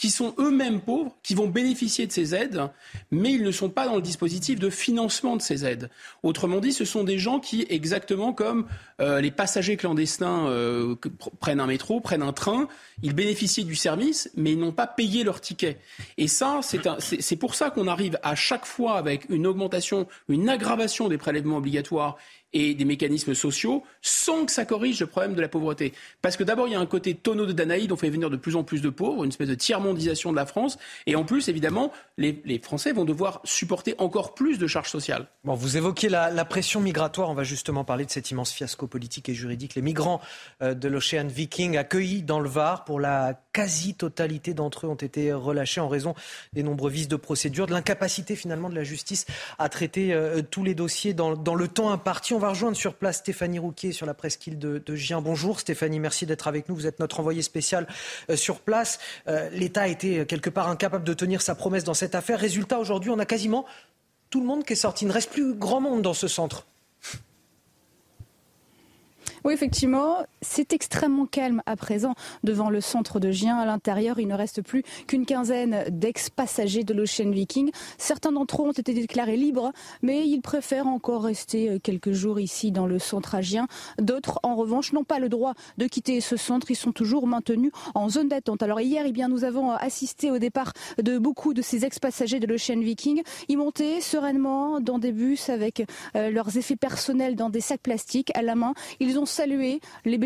qui sont eux-mêmes pauvres, qui vont bénéficier de ces aides, mais ils ne sont pas dans le dispositif de financement de ces aides. Autrement dit, ce sont des gens qui, exactement comme euh, les passagers clandestins euh, prennent un métro, prennent un train, ils bénéficient du service, mais ils n'ont pas payé leur ticket. Et ça, c'est pour ça qu'on arrive à chaque fois avec une augmentation, une aggravation des prélèvements obligatoires et des mécanismes sociaux sans que ça corrige le problème de la pauvreté. Parce que d'abord, il y a un côté tonneau de Danaïde, on fait venir de plus en plus de pauvres, une espèce de tiers-mondisation de la France. Et en plus, évidemment, les, les, Français vont devoir supporter encore plus de charges sociales. Bon, vous évoquez la, pression migratoire. On va justement parler de cet immense fiasco politique et juridique. Les migrants euh, de l'Ocean Viking accueillis dans le Var, pour la quasi-totalité d'entre eux ont été relâchés en raison des nombreux vices de procédure, de l'incapacité finalement de la justice à traiter euh, tous les dossiers dans, le temps imparti. On va rejoindre sur place Stéphanie Rouquier sur la presqu'île de, de Gien. Bonjour Stéphanie, merci d'être avec nous. Vous êtes notre envoyé spécial euh, sur place. Euh, L'État a été quelque part incapable de tenir sa promesse dans cette affaire. Résultat, aujourd'hui, on a quasiment tout le monde qui est sorti. Il ne reste plus grand monde dans ce centre. Oui, effectivement, c'est extrêmement calme à présent devant le centre de Gien. À l'intérieur, il ne reste plus qu'une quinzaine d'ex-passagers de l'Ocean Viking. Certains d'entre eux ont été déclarés libres, mais ils préfèrent encore rester quelques jours ici dans le centre à Gien. D'autres, en revanche, n'ont pas le droit de quitter ce centre. Ils sont toujours maintenus en zone d'attente. Alors hier, eh bien, nous avons assisté au départ de beaucoup de ces ex-passagers de l'Ocean Viking. Ils montaient sereinement dans des bus avec euh, leurs effets personnels dans des sacs plastiques à la main. Ils ont saluer les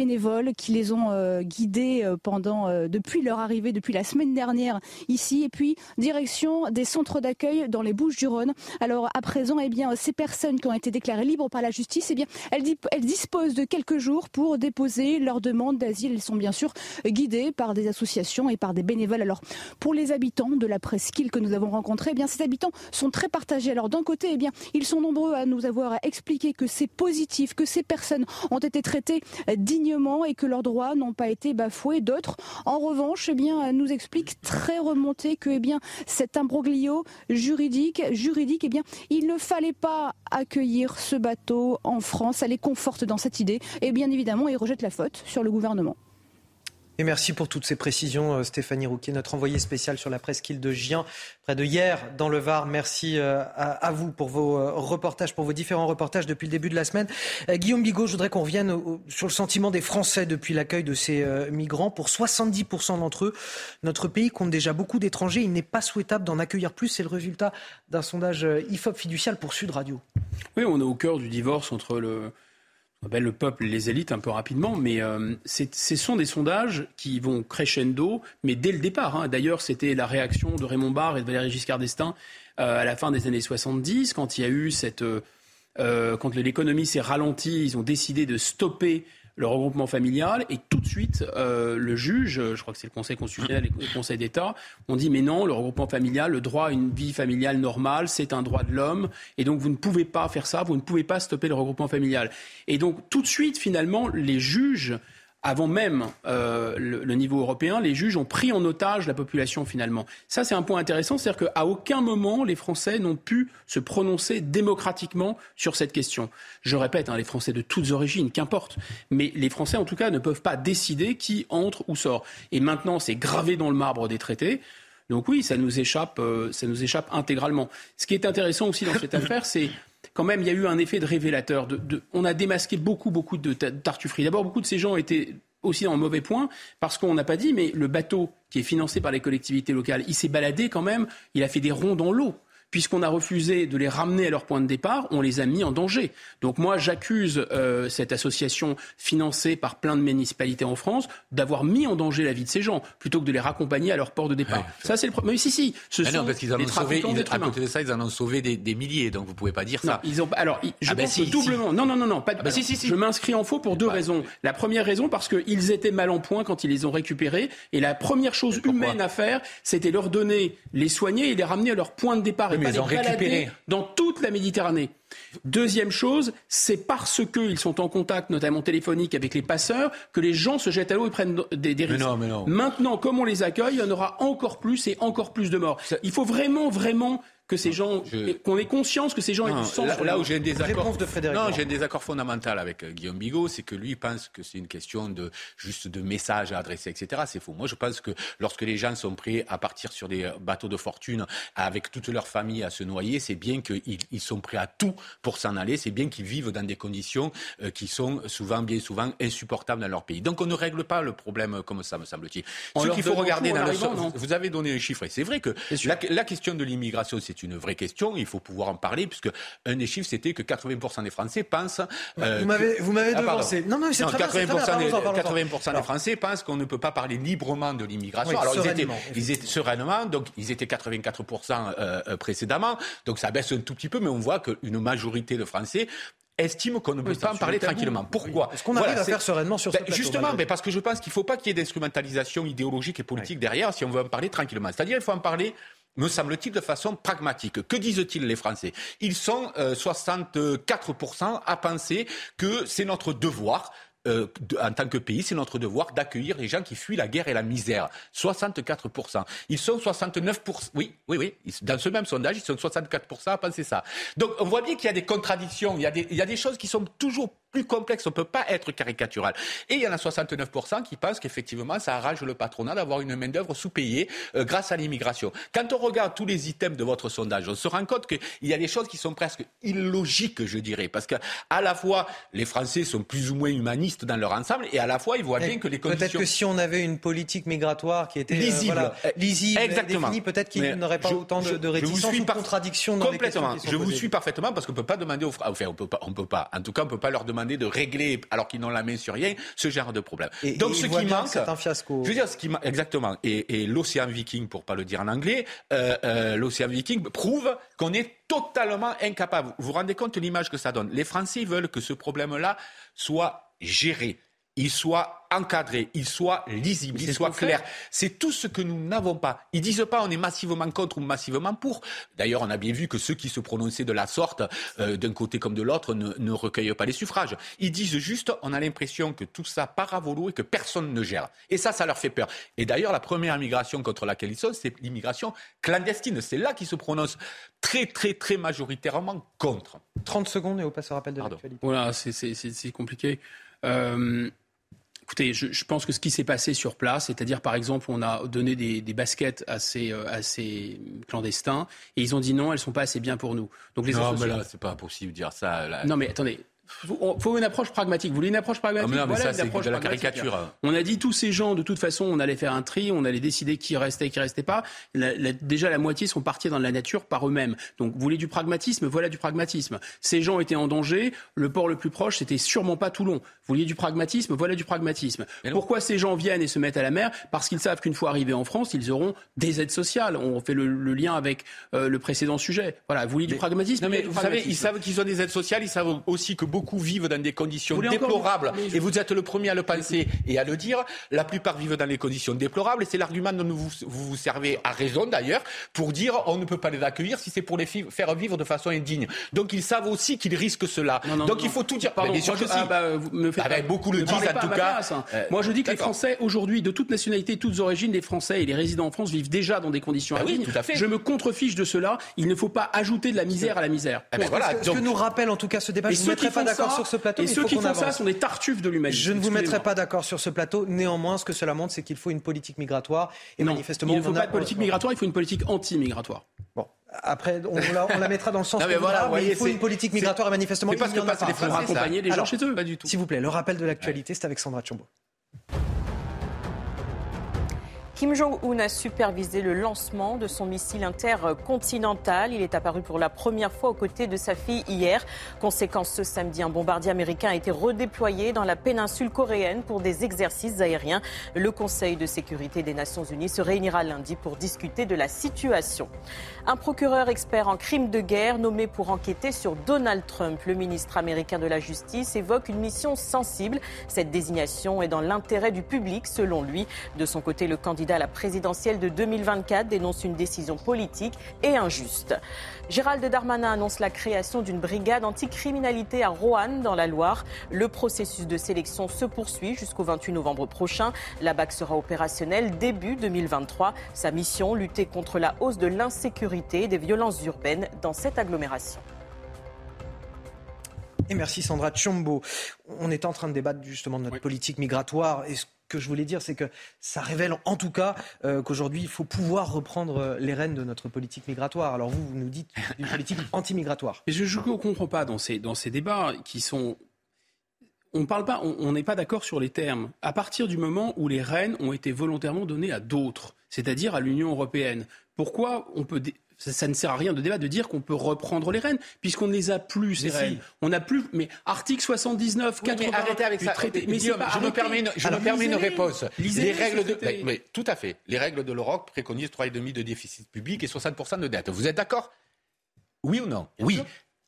qui les ont euh, guidés euh, pendant euh, depuis leur arrivée, depuis la semaine dernière ici, et puis direction des centres d'accueil dans les Bouches-du-Rhône. Alors à présent, eh bien, ces personnes qui ont été déclarées libres par la justice, eh bien, elles, elles disposent de quelques jours pour déposer leur demande d'asile. Elles sont bien sûr guidées par des associations et par des bénévoles. Alors pour les habitants de la presqu'île que nous avons rencontrés, eh bien, ces habitants sont très partagés. Alors d'un côté, eh bien, ils sont nombreux à nous avoir expliqué que c'est positif, que ces personnes ont été très traités et que leurs droits n'ont pas été bafoués. D'autres, en revanche, eh nous expliquent très remontés que eh cet imbroglio juridique, juridique eh bien, il ne fallait pas accueillir ce bateau en France. Ça les conforte dans cette idée. Et bien évidemment, ils rejettent la faute sur le gouvernement. Et merci pour toutes ces précisions, euh, Stéphanie Rouquet, notre envoyée spéciale sur la presqu'île de Gien, près de hier, dans le Var. Merci euh, à, vous pour vos euh, reportages, pour vos différents reportages depuis le début de la semaine. Guillaume Bigot, je voudrais qu'on revienne sur le sentiment des Français depuis l'accueil de ces migrants. Pour 70% d'entre eux, notre pays compte déjà beaucoup d'étrangers. Il n'est pas souhaitable d'en accueillir plus. C'est le résultat d'un sondage IFOP fiducial pour Sud Radio. Oui, on est au cœur du divorce entre le le peuple les élites un peu rapidement, mais euh, ce sont des sondages qui vont crescendo, mais dès le départ. Hein. D'ailleurs, c'était la réaction de Raymond Barre et de Valéry Giscard d'Estaing euh, à la fin des années 70, quand il y a eu cette... Euh, quand l'économie s'est ralentie, ils ont décidé de stopper le regroupement familial et tout de suite euh, le juge, je crois que c'est le Conseil constitutionnel et le Conseil d'État, ont dit mais non, le regroupement familial, le droit à une vie familiale normale, c'est un droit de l'homme et donc vous ne pouvez pas faire ça, vous ne pouvez pas stopper le regroupement familial. Et donc tout de suite finalement les juges avant même euh, le, niveau européen, les juges ont pris en otage la population finalement. Ça, c'est un point intéressant, c'est-à-dire qu'à aucun moment les Français n'ont pu se prononcer démocratiquement sur cette question. Je répète, hein, les Français de toutes origines, qu'importe, mais les Français en tout cas ne peuvent pas décider qui entre ou sort. Et maintenant, c'est gravé dans le marbre des traités. Donc oui, ça nous échappe, euh, ça nous échappe intégralement. Ce qui est intéressant aussi dans cette affaire, c'est quand même, il y a eu un effet de révélateur. On a démasqué beaucoup, beaucoup de tartufferies. D'abord, beaucoup de ces gens étaient aussi en mauvais point parce qu'on n'a pas dit, mais le bateau qui est financé par les collectivités locales, il s'est baladé quand même, il a fait des ronds dans l'eau puisqu'on a refusé de les ramener à leur point de départ, on les a mis en danger. Donc moi, j'accuse euh, cette association financée par plein de municipalités en France d'avoir mis en danger la vie de ces gens, plutôt que de les raccompagner à leur port de départ. ça, c'est le problème. Mais si, si, ce sont non, parce qu'ils en ont sauvé, à côté de ça, ils en ont sauvé des, milliers, donc vous pouvez pas dire ça. ils ont, alors, je ah pense doublement. Non, non, non, non, pas, ah ben si, si, si. Je m'inscris en faux pour deux raisons. La première raison, parce qu'ils étaient mal en point quand ils les ont récupérés, et la première chose humaine à faire, c'était leur donner, les soigner et les ramener à leur point de départ ils ont récupéré dans toute la Méditerranée. Deuxième chose, c'est parce qu'ils sont en contact, notamment téléphonique, avec les passeurs, que les gens se jettent à l'eau et prennent des, des risques. Mais non, mais non. Maintenant, comme on les accueille, il y en aura encore plus et encore plus de morts. Il faut vraiment, vraiment que ces gens, qu'on ait conscience que ces gens aient du sens. Là, où j'ai un désaccord, de non, j'ai un désaccord fondamental avec euh, Guillaume Bigot, c'est que lui pense que c'est une question de juste de messages à adresser, etc. C'est faux. Moi, je pense que lorsque les gens sont prêts à partir sur des bateaux de fortune avec toute leur famille à se noyer, c'est bien qu'ils ils sont prêts à tout pour s'en aller. C'est bien qu'ils vivent dans des conditions euh, qui sont souvent, bien souvent, insupportables dans leur pays. Donc, on ne règle pas le problème comme ça, me semble-t-il. Ce qu'il faut regarder dans le vous avez donné un chiffre. C'est vrai que la, la question de l'immigration, c'est c'est une vraie question. Il faut pouvoir en parler, puisque un des chiffres, c'était que 80% des Français pensent. Euh, vous m'avez, ah, devancé. non, non, c'est 80%, des, 80% des Français pensent qu'on ne peut pas parler librement de l'immigration. Alors, ils étaient, ils étaient, sereinement, donc ils étaient 84% euh, euh, précédemment. Donc, ça baisse un tout petit peu, mais on voit qu'une majorité de Français estime qu'on ne peut pas en parler tranquillement. Pourquoi Est-ce qu'on arrive à faire sereinement sur ce ben, Justement, mais parce que je pense qu'il ne faut pas qu'il y ait d'instrumentalisation idéologique et politique derrière si on veut en parler tranquillement. C'est-à-dire qu'il faut en parler me semble-t-il, de façon pragmatique. Que disent-ils les Français? Ils sont 64% euh, à penser que c'est notre devoir euh, en tant que pays, c'est notre devoir d'accueillir les gens qui fuient la guerre et la misère. 64%. Ils sont 69%. Oui, oui, oui. Dans ce même sondage, ils sont 64% à penser ça. Donc, on voit bien qu'il y a des contradictions. Il y a des, il y a des choses qui sont toujours plus complexe. On ne peut pas être caricatural. Et il y en a 69% qui pensent qu'effectivement, ça arrange le patronat d'avoir une main-d'œuvre sous-payée euh, grâce à l'immigration. Quand on regarde tous les items de votre sondage, on se rend compte qu'il y a des choses qui sont presque illogiques, je dirais. Parce qu'à la fois, les Français sont plus ou moins humanistes dans leur ensemble et à la fois, ils voient bien que les conditions. Peut-être que si on avait une politique migratoire qui était euh, lisible, lisible Exactement. définie, peut-être qu'il n'aurait pas autant de, de réticences ou de contradictions dans Complètement. je vous suis parfaitement parce qu'on ne peut pas demander aux Enfin, on peut pas, on peut pas. En tout cas, on ne peut pas leur demander de régler, alors qu'ils n'ont la main sur rien, ce genre de problème. Donc ce qui manque, c'est un fiasco. Je veux dire, ce qui exactement. Et, l'océan Viking, pour pas le dire en anglais, euh, euh, l'océan Viking prouve qu'on est totalement incapable. Vous vous rendez compte de l'image que ça donne? Les Français veulent que ce problème-là soit géré il soit encadré, il soit lisible, il soit clair. C'est tout ce que nous n'avons pas. Ils disent pas on est massivement contre ou massivement pour. D'ailleurs, on a bien vu que ceux qui se prononçaient de la sorte, euh, d'un côté comme de l'autre, ne, ne, recueillent pas les suffrages. Ils disent juste on a l'impression que tout ça part à volo et que personne ne gère. Et ça, ça leur fait peur. Et d'ailleurs, la première migration contre laquelle ils sont, c'est l'immigration clandestine. C'est là qu'ils se prononcent très, très, très majoritairement contre. 30 secondes et au passe rappel de l'actualité. Voilà, c'est compliqué. Euh, Écoutez, je, je, pense que ce qui s'est passé sur place, c'est-à-dire par exemple, on a donné des, des baskets à ces, euh, à ces, clandestins et ils ont dit non, elles sont pas assez bien pour nous. Donc les non, mais là, c'est pas possible de dire ça. Là. Non, mais attendez, faut, faut une approche pragmatique. Vous voulez une approche pragmatique ah, mais non, mais ça, c'est de la caricature. On a dit tous ces gens, de toute façon, on allait faire un tri, on allait décider qui restait et qui restait pas. La, la, déjà, la moitié sont partis dans la nature par eux-mêmes. Donc, vous voulez du pragmatisme Voilà du pragmatisme. Ces gens étaient en danger. Le port le plus proche, c'était sûrement pas Toulon. Vous vouliez du pragmatisme Voilà du pragmatisme. Pourquoi ces gens viennent et se mettent à la mer Parce qu'ils savent qu'une fois arrivés en France, ils auront des aides sociales. On fait le, le lien avec euh, le précédent sujet. Voilà, vous voulez du pragmatisme Non, mais vous savez, ils savent qu'ils ont des aides sociales. Ils savent aussi que beaucoup vivent dans des conditions déplorables. Et vous êtes le premier à le penser et à le dire. La plupart vivent dans les conditions déplorables. Et c'est l'argument dont vous, vous vous servez, à raison d'ailleurs, pour dire on ne peut pas les accueillir si c'est pour les faire vivre de façon indigne. Donc ils savent aussi qu'ils risquent cela. Non, non, Donc non, il faut tout dire. Pardon, bien sûr que si. Ah, bah, vous me faites ah, bah, beaucoup le disent en tout cas. Place, hein. euh, moi je dis que les Français aujourd'hui, de toute nationalité, toutes origines, les Français et les résidents en France vivent déjà dans des conditions ah, indignes. Oui, tout à fait. Je me contrefiche de cela. Il ne faut pas ajouter de la misère à la misère. Ah, ben voilà. Ce que nous rappelle en tout cas ce débat, et je ne mettrai pas d'accord sur ce plateau. Et ceux qui font ça sont des tartuffes de l'humanité. Je ne vous mettrai pas d'accord sur ce plateau. Néanmoins, ce que cela montre, c'est qu'il faut une politique migratoire. Et non, manifestement, il ne faut pas de politique migratoire, il faut une politique anti-migratoire. Bon. Après, on la, on la, mettra dans le sens non, mais que voilà, voudra, mais il faut une politique migratoire et manifestement, il parce que pas, il faut accompagner les gens chez eux. Pas du tout. S'il vous plaît, le rappel de l'actualité, c'est avec Sandra Chombo. Kim Jong-un a supervisé le lancement de son missile intercontinental. Il est apparu pour la première fois aux côtés de sa fille hier. Conséquence, ce samedi, un bombardier américain a été redéployé dans la péninsule coréenne pour des exercices aériens. Le Conseil de sécurité des Nations Unies se réunira lundi pour discuter de la situation. Un procureur expert en crimes de guerre nommé pour enquêter sur Donald Trump. Le ministre américain de la Justice évoque une mission sensible. Cette désignation est dans l'intérêt du public, selon lui. De son côté, le candidat à la présidentielle de 2024 dénonce une décision politique et injuste. Gérald Darmanin annonce la création d'une brigade anticriminalité à Roanne, dans la Loire. Le processus de sélection se poursuit jusqu'au 28 novembre prochain. La BAC sera opérationnelle début 2023. Sa mission, lutter contre la hausse de l'insécurité et des violences urbaines dans cette agglomération. Et merci Sandra Chombo. On est en train de débattre justement de notre oui. politique migratoire. Et ce que je voulais dire, c'est que ça révèle en tout cas euh, qu'aujourd'hui, il faut pouvoir reprendre les rênes de notre politique migratoire. Alors vous, vous nous dites une politique anti-migratoire. Mais je ne comprends pas dans ces, dans ces débats qui sont on parle pas, on n'est pas d'accord sur les termes. À partir du moment où les rênes ont été volontairement données à d'autres, c'est-à-dire à, à l'Union européenne, pourquoi on peut ça, ça, ne sert à rien de débat de dire qu'on peut reprendre les rênes, puisqu'on ne les a plus, ces rênes. Si. On n'a plus. Mais article 79, oui, 80. Mais arrêtez avec ça. Traité, mais Guillaume, je me permets une, je Alors, me permets une réponse. les règles de. Mais, mais, tout à fait. Les règles de l'Europe préconisent 3,5 de déficit public et 60% de dette. Vous êtes d'accord? Oui ou non? Bien Oui.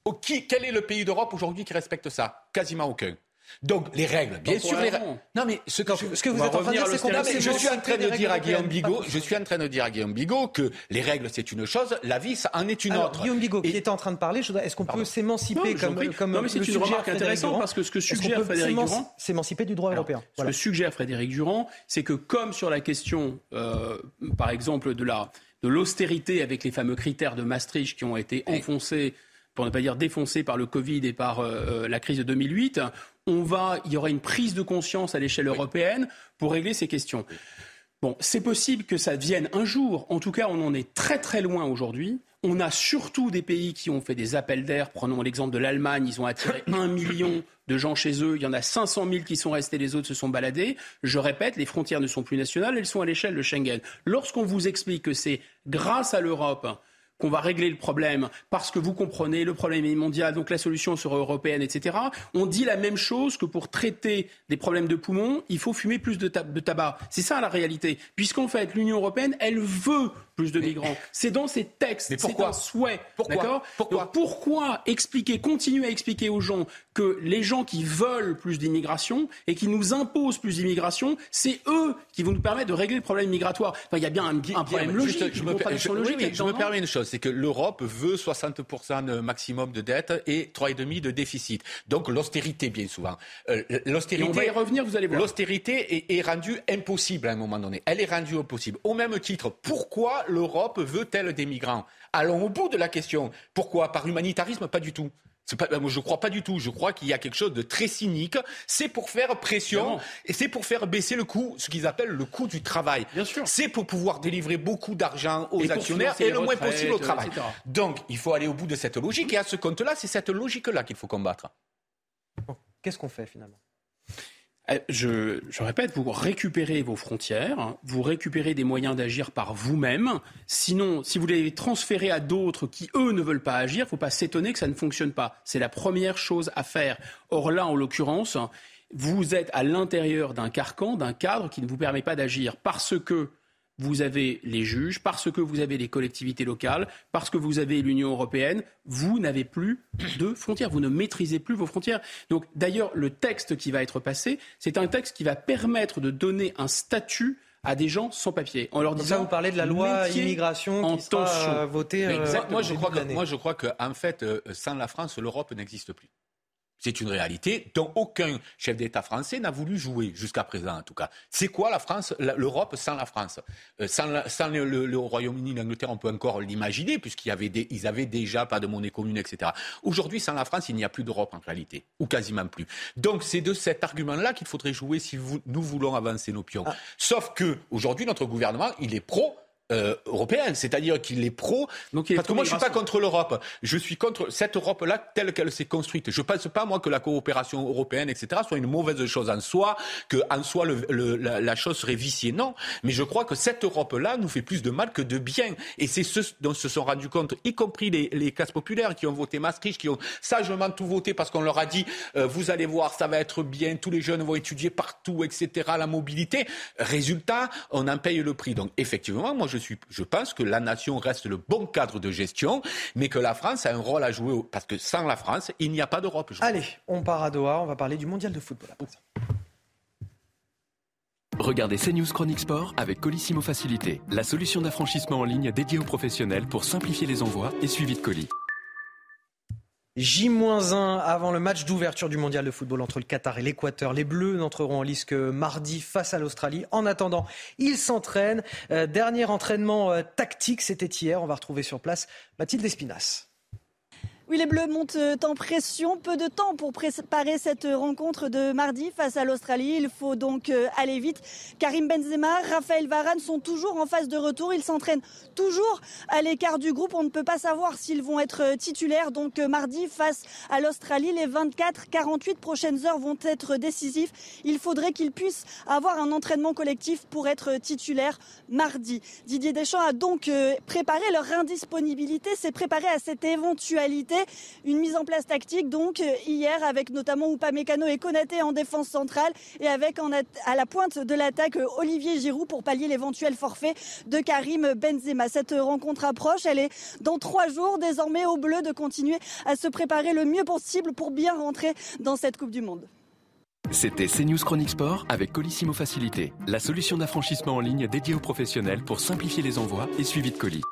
Au, qui, quel est le pays d'Europe aujourd'hui qui respecte ça? Quasiment aucun. Donc les règles, bien sûr les règles. Non mais ce que, ce que vous êtes en train de dire, c'est qu'on je suis en train de dire à Guillaume Bigot, je suis en train de dire à Guillaume Bigot que les règles c'est une chose, la vie ça en est une Alors, autre. Guillaume Bigot qui était en train de parler, est-ce qu'on peut s'émanciper comme, comme Non mais c'est une remarque intéressante parce que ce que suggère Frédéric Durand, s'émanciper du droit Alors, européen. Ce voilà. que suggère Frédéric Durand, c'est que comme sur la question, euh, par exemple de la de l'austérité avec les fameux critères de Maastricht qui ont été enfoncés pour ne pas dire défoncés par le Covid et par euh, la crise de 2008, on va, il y aura une prise de conscience à l'échelle européenne pour régler ces questions. Bon, c'est possible que ça vienne un jour. En tout cas, on en est très très loin aujourd'hui. On a surtout des pays qui ont fait des appels d'air. Prenons l'exemple de l'Allemagne. Ils ont attiré un million de gens chez eux. Il y en a 500 000 qui sont restés, les autres se sont baladés. Je répète, les frontières ne sont plus nationales, elles sont à l'échelle de Schengen. Lorsqu'on vous explique que c'est grâce à l'Europe qu'on va régler le problème parce que vous comprenez, le problème est mondial, donc la solution sera européenne, etc. On dit la même chose que pour traiter des problèmes de poumons, il faut fumer plus de, tabac. C'est ça la réalité. Puisqu'en fait, l'Union européenne, elle veut plus de migrants. C'est dans ses textes, c'est un souhait. Pourquoi pourquoi, pourquoi expliquer, continuer à expliquer aux gens que les gens qui veulent plus d'immigration et qui nous imposent plus d'immigration, c'est eux qui vont nous permettre de régler le problème migratoire. Enfin, il y a bien un, un problème logique, je, me, je me permets une chose, c'est que l'Europe veut 60% de maximum de dette et 3,5% de déficit. Donc l'austérité, bien souvent. Euh, l'austérité, on va y revenir, vous allez voir. L'austérité est, est rendue impossible à un moment donné. Elle est rendue impossible. Au même titre, pourquoi l'Europe veut-elle des migrants? Allons au bout de la question. Pourquoi Par humanitarisme? Pas du tout. Pas, moi, je crois pas du tout. Je crois qu'il y a quelque chose de très cynique. C'est pour faire pression et c'est pour faire baisser le coût, ce qu'ils appellent le coût du travail. Bien sûr. C'est pour pouvoir délivrer beaucoup d'argent aux actionnaires et le moins possible au travail. Donc, il faut aller au bout de cette logique et à ce compte-là, c'est cette logique-là qu'il faut combattre. Qu'est-ce qu'on fait finalement? euh, je, je, répète, vous récupérez vos frontières, vous récupérez des moyens d'agir par vous-même. Sinon, si vous les transférez à d'autres qui, eux, ne veulent pas agir, il ne faut pas s'étonner que ça ne fonctionne pas. C'est la première chose à faire. Or là, en l'occurrence, vous êtes à l'intérieur d'un carcan, d'un cadre qui ne vous permet pas d'agir parce que vous avez les juges, parce que vous avez les collectivités locales, parce que vous avez l'Union européenne, vous n'avez plus de frontières, vous ne maîtrisez plus vos frontières. Donc d'ailleurs, le texte qui va être passé, c'est un texte qui va permettre de donner un statut à des gens sans papier. En leur disant, ça, vous parlez de la loi immigration qui sera euh, votée. Euh, moi, je crois que, moi, je crois qu'en fait, euh, sans la France, l'Europe n'existe plus. C'est une réalité dont aucun chef d'État français n'a voulu jouer jusqu'à présent, en tout cas. C'est quoi la France, l'Europe sans la France? Euh, Sans, le, Royaume-Uni, l'Angleterre, on peut encore l'imaginer, puisqu'ils avaient, avaient déjà pas de monnaie commune, etc. Aujourd'hui, sans la France, il n'y a plus d'Europe en réalité, ou quasiment plus. Donc, c'est de cet argument-là qu'il faudrait jouer si nous voulons avancer nos pions. Ah. Sauf que aujourd'hui, notre gouvernement, il est pro euh, européenne, c'est-à-dire qu'il est pro. Donc, parce que moi, je suis pas contre l'Europe. Je suis contre cette Europe-là telle qu'elle s'est construite. Je pense pas moi que la coopération européenne, etc., soit une mauvaise chose en soi, que en soi le, la, chose serait viciée. Non, mais je crois que cette Europe-là nous fait plus de mal que de bien. Et c'est ce dont se sont rendus compte, y compris les, les classes populaires qui ont voté Maastricht, qui ont sagement tout voté parce qu'on leur a dit euh, vous allez voir, ça va être bien, tous les jeunes vont étudier partout, etc. La mobilité. Résultat, on en paye le prix. Donc effectivement, moi je je, suis, je pense que la nation reste le bon cadre de gestion, mais que la France a un rôle à jouer, parce que sans la France, il n'y a pas d'Europe. Allez, on part à Doha, on va parler du mondial de football. Regardez CNews Chronique Sport avec Colissimo Facilité, la solution d'affranchissement en ligne dédiée aux professionnels pour simplifier les envois et suivi de colis. J-1 avant le match d'ouverture du mondial de football entre le Qatar et l'Équateur. Les Bleus n'entreront en lice que mardi face à l'Australie. En attendant, ils s'entraînent. Euh, dernier entraînement euh, tactique, c'était hier. On va retrouver sur place Mathilde Espinas. Oui, les Bleus montent en pression. Peu de temps pour préparer cette rencontre de mardi face à l'Australie. Il faut donc euh, aller vite. Karim Benzema, Raphaël Varane sont toujours en phase de retour. Ils s'entraînent toujours à l'écart du groupe. On ne peut pas savoir s'ils vont être euh, titulaires. Donc euh, mardi face à l'Australie, les 24-48 prochaines heures vont être décisifs. Il faudrait qu'ils puissent avoir un entraînement collectif pour être titulaires mardi. Didier Deschamps a donc préparé leur indisponibilité, s'est préparé à cette éventualité une mise en place tactique donc euh, hier avec notamment Upamecano et Konaté en défense centrale et avec à la pointe de l'attaque euh, Olivier Giroud pour pallier l'éventuel forfait de Karim Benzema. Cette rencontre approche, elle est dans trois jours désormais au bleu de continuer à se préparer le mieux possible pour bien rentrer dans cette Coupe du Monde. C'était CNews Chronique Sport avec Colissimo Facilité, la solution d'affranchissement en ligne dédiée aux professionnels pour simplifier les envois et suivi de colis.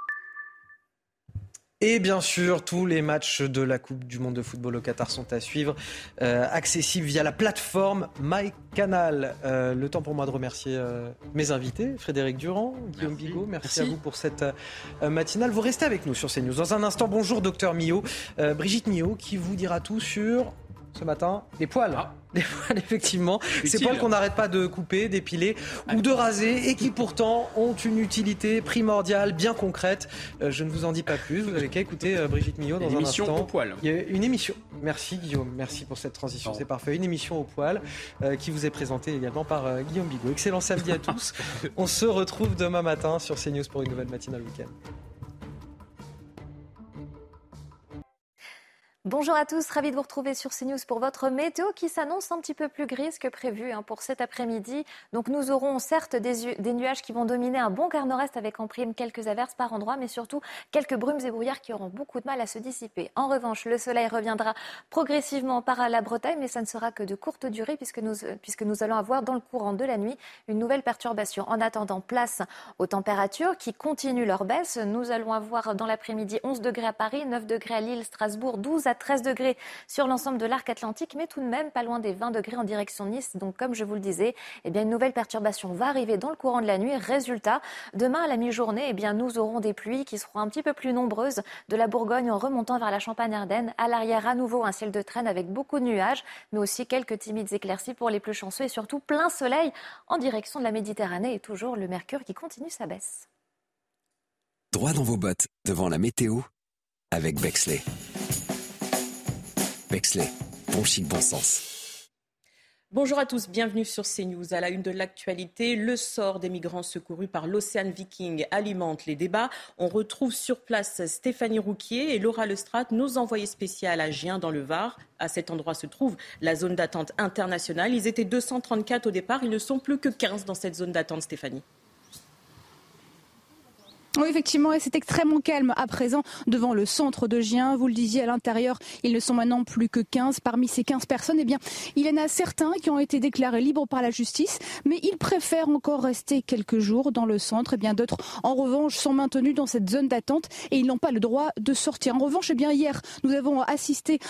Et bien sûr, tous les matchs de la Coupe du Monde de football au Qatar sont à suivre, euh, accessibles via la plateforme MyCanal. Euh, le temps pour moi de remercier euh, mes invités, Frédéric Durand, Guillaume Bigot. Merci, à vous pour cette matinale. Vous restez avec nous sur CNews. Dans un instant, bonjour docteur Millot. Brigitte Millot qui vous dira tout sur ce matin les poils. Ah. Des poils, effectivement. Ces poils qu'on n'arrête pas de couper, d'épiler ou de raser et qui pourtant ont une utilité primordiale, bien concrète. Euh, je ne vous en dis pas plus. Vous n'avez qu'à écouter euh, Brigitte Millot dans une un émission instant. au poil. Il y a une émission. Merci Guillaume. Merci pour cette transition. C'est parfait. Une émission au poil euh, qui vous est présentée également par Guillaume Bigot. Excellent samedi à tous. On se retrouve demain matin sur CNews pour une nouvelle matinale week-end. Bonjour à tous, ravi de vous retrouver sur CNews pour votre météo qui s'annonce un petit peu plus grise que prévu hein, pour cet après-midi. Donc nous aurons certes des, nuages qui vont dominer un bon quart nord-est avec en prime quelques averses par endroit, mais surtout quelques brumes et brouillards qui auront beaucoup de mal à se dissiper. En revanche, le soleil reviendra progressivement par la Bretagne, mais ça ne sera que de courte durée puisque nous, puisque nous allons avoir dans le courant de la nuit une nouvelle perturbation. En attendant, place aux températures qui continuent leur baisse. Nous allons avoir dans l'après-midi 11 degrés à Paris, 9 degrés à Lille, Strasbourg, 12 à 13 degrés sur l'ensemble de l'arc atlantique, mais tout de même pas loin des 20 degrés en direction Nice. Donc, comme je vous le disais, eh bien, une nouvelle perturbation va arriver dans le courant de la nuit. Résultat, demain à la mi-journée, eh bien, nous aurons des pluies qui seront un petit peu plus nombreuses de la Bourgogne en remontant vers la Champagne-Ardenne. À l'arrière, à nouveau, un ciel de traîne avec beaucoup de nuages, mais aussi quelques timides éclaircies pour les plus chanceux et surtout plein soleil en direction de la Méditerranée et toujours le mercure qui continue sa baisse. Droit dans vos bottes devant la météo avec Bexley. Bexley, bon chic, bon sens. Bonjour à tous, bienvenue sur CNews. À la une de l'actualité, le sort des migrants secourus par l'Océan Viking alimente les débats. On retrouve sur place Stéphanie Rouquier et Laura Lestrade, nos envoyés spéciaux à Gien dans le Var. À cet endroit se trouve la zone d'attente internationale. Ils étaient 234 au départ, ils ne sont plus que 15 dans cette zone d'attente, Stéphanie. Oui, effectivement, c'est extrêmement calme à présent devant le centre de Gien. Vous le disiez à l'intérieur, ils ne sont maintenant plus que 15. Parmi ces 15 personnes, eh bien, il y en a certains qui ont été déclarés libres par la justice, mais ils préfèrent encore rester quelques jours dans le centre. Eh bien d'autres, en revanche, sont maintenus dans cette zone d'attente et ils n'ont pas le droit de sortir. En revanche, eh bien, hier, nous avons assisté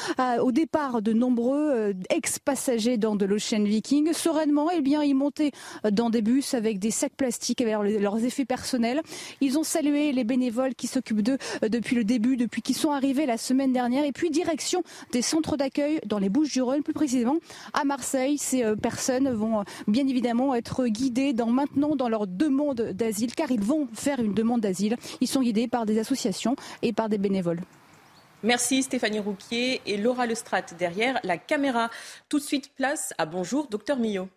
au départ de nombreux euh, ex-passagers dans de l'Ocean Viking. Sereinement, eh bien, ils montaient dans des bus avec des sacs plastiques avec leurs effets personnels. Ils ont saluer les bénévoles qui s'occupent d'eux euh, depuis le début, depuis qu'ils sont arrivés la semaine dernière. Et puis direction des centres d'accueil dans les Bouches-du-Rhône, plus précisément à Marseille. Ces euh, personnes vont euh, bien évidemment être guidées dans, maintenant dans leur demande d'asile, car ils vont faire une demande d'asile. Ils sont guidés par des associations et par des bénévoles. Merci Stéphanie Rouquier et Laura Lestrade derrière la caméra. Tout de suite, place à Bonjour, docteur Millot.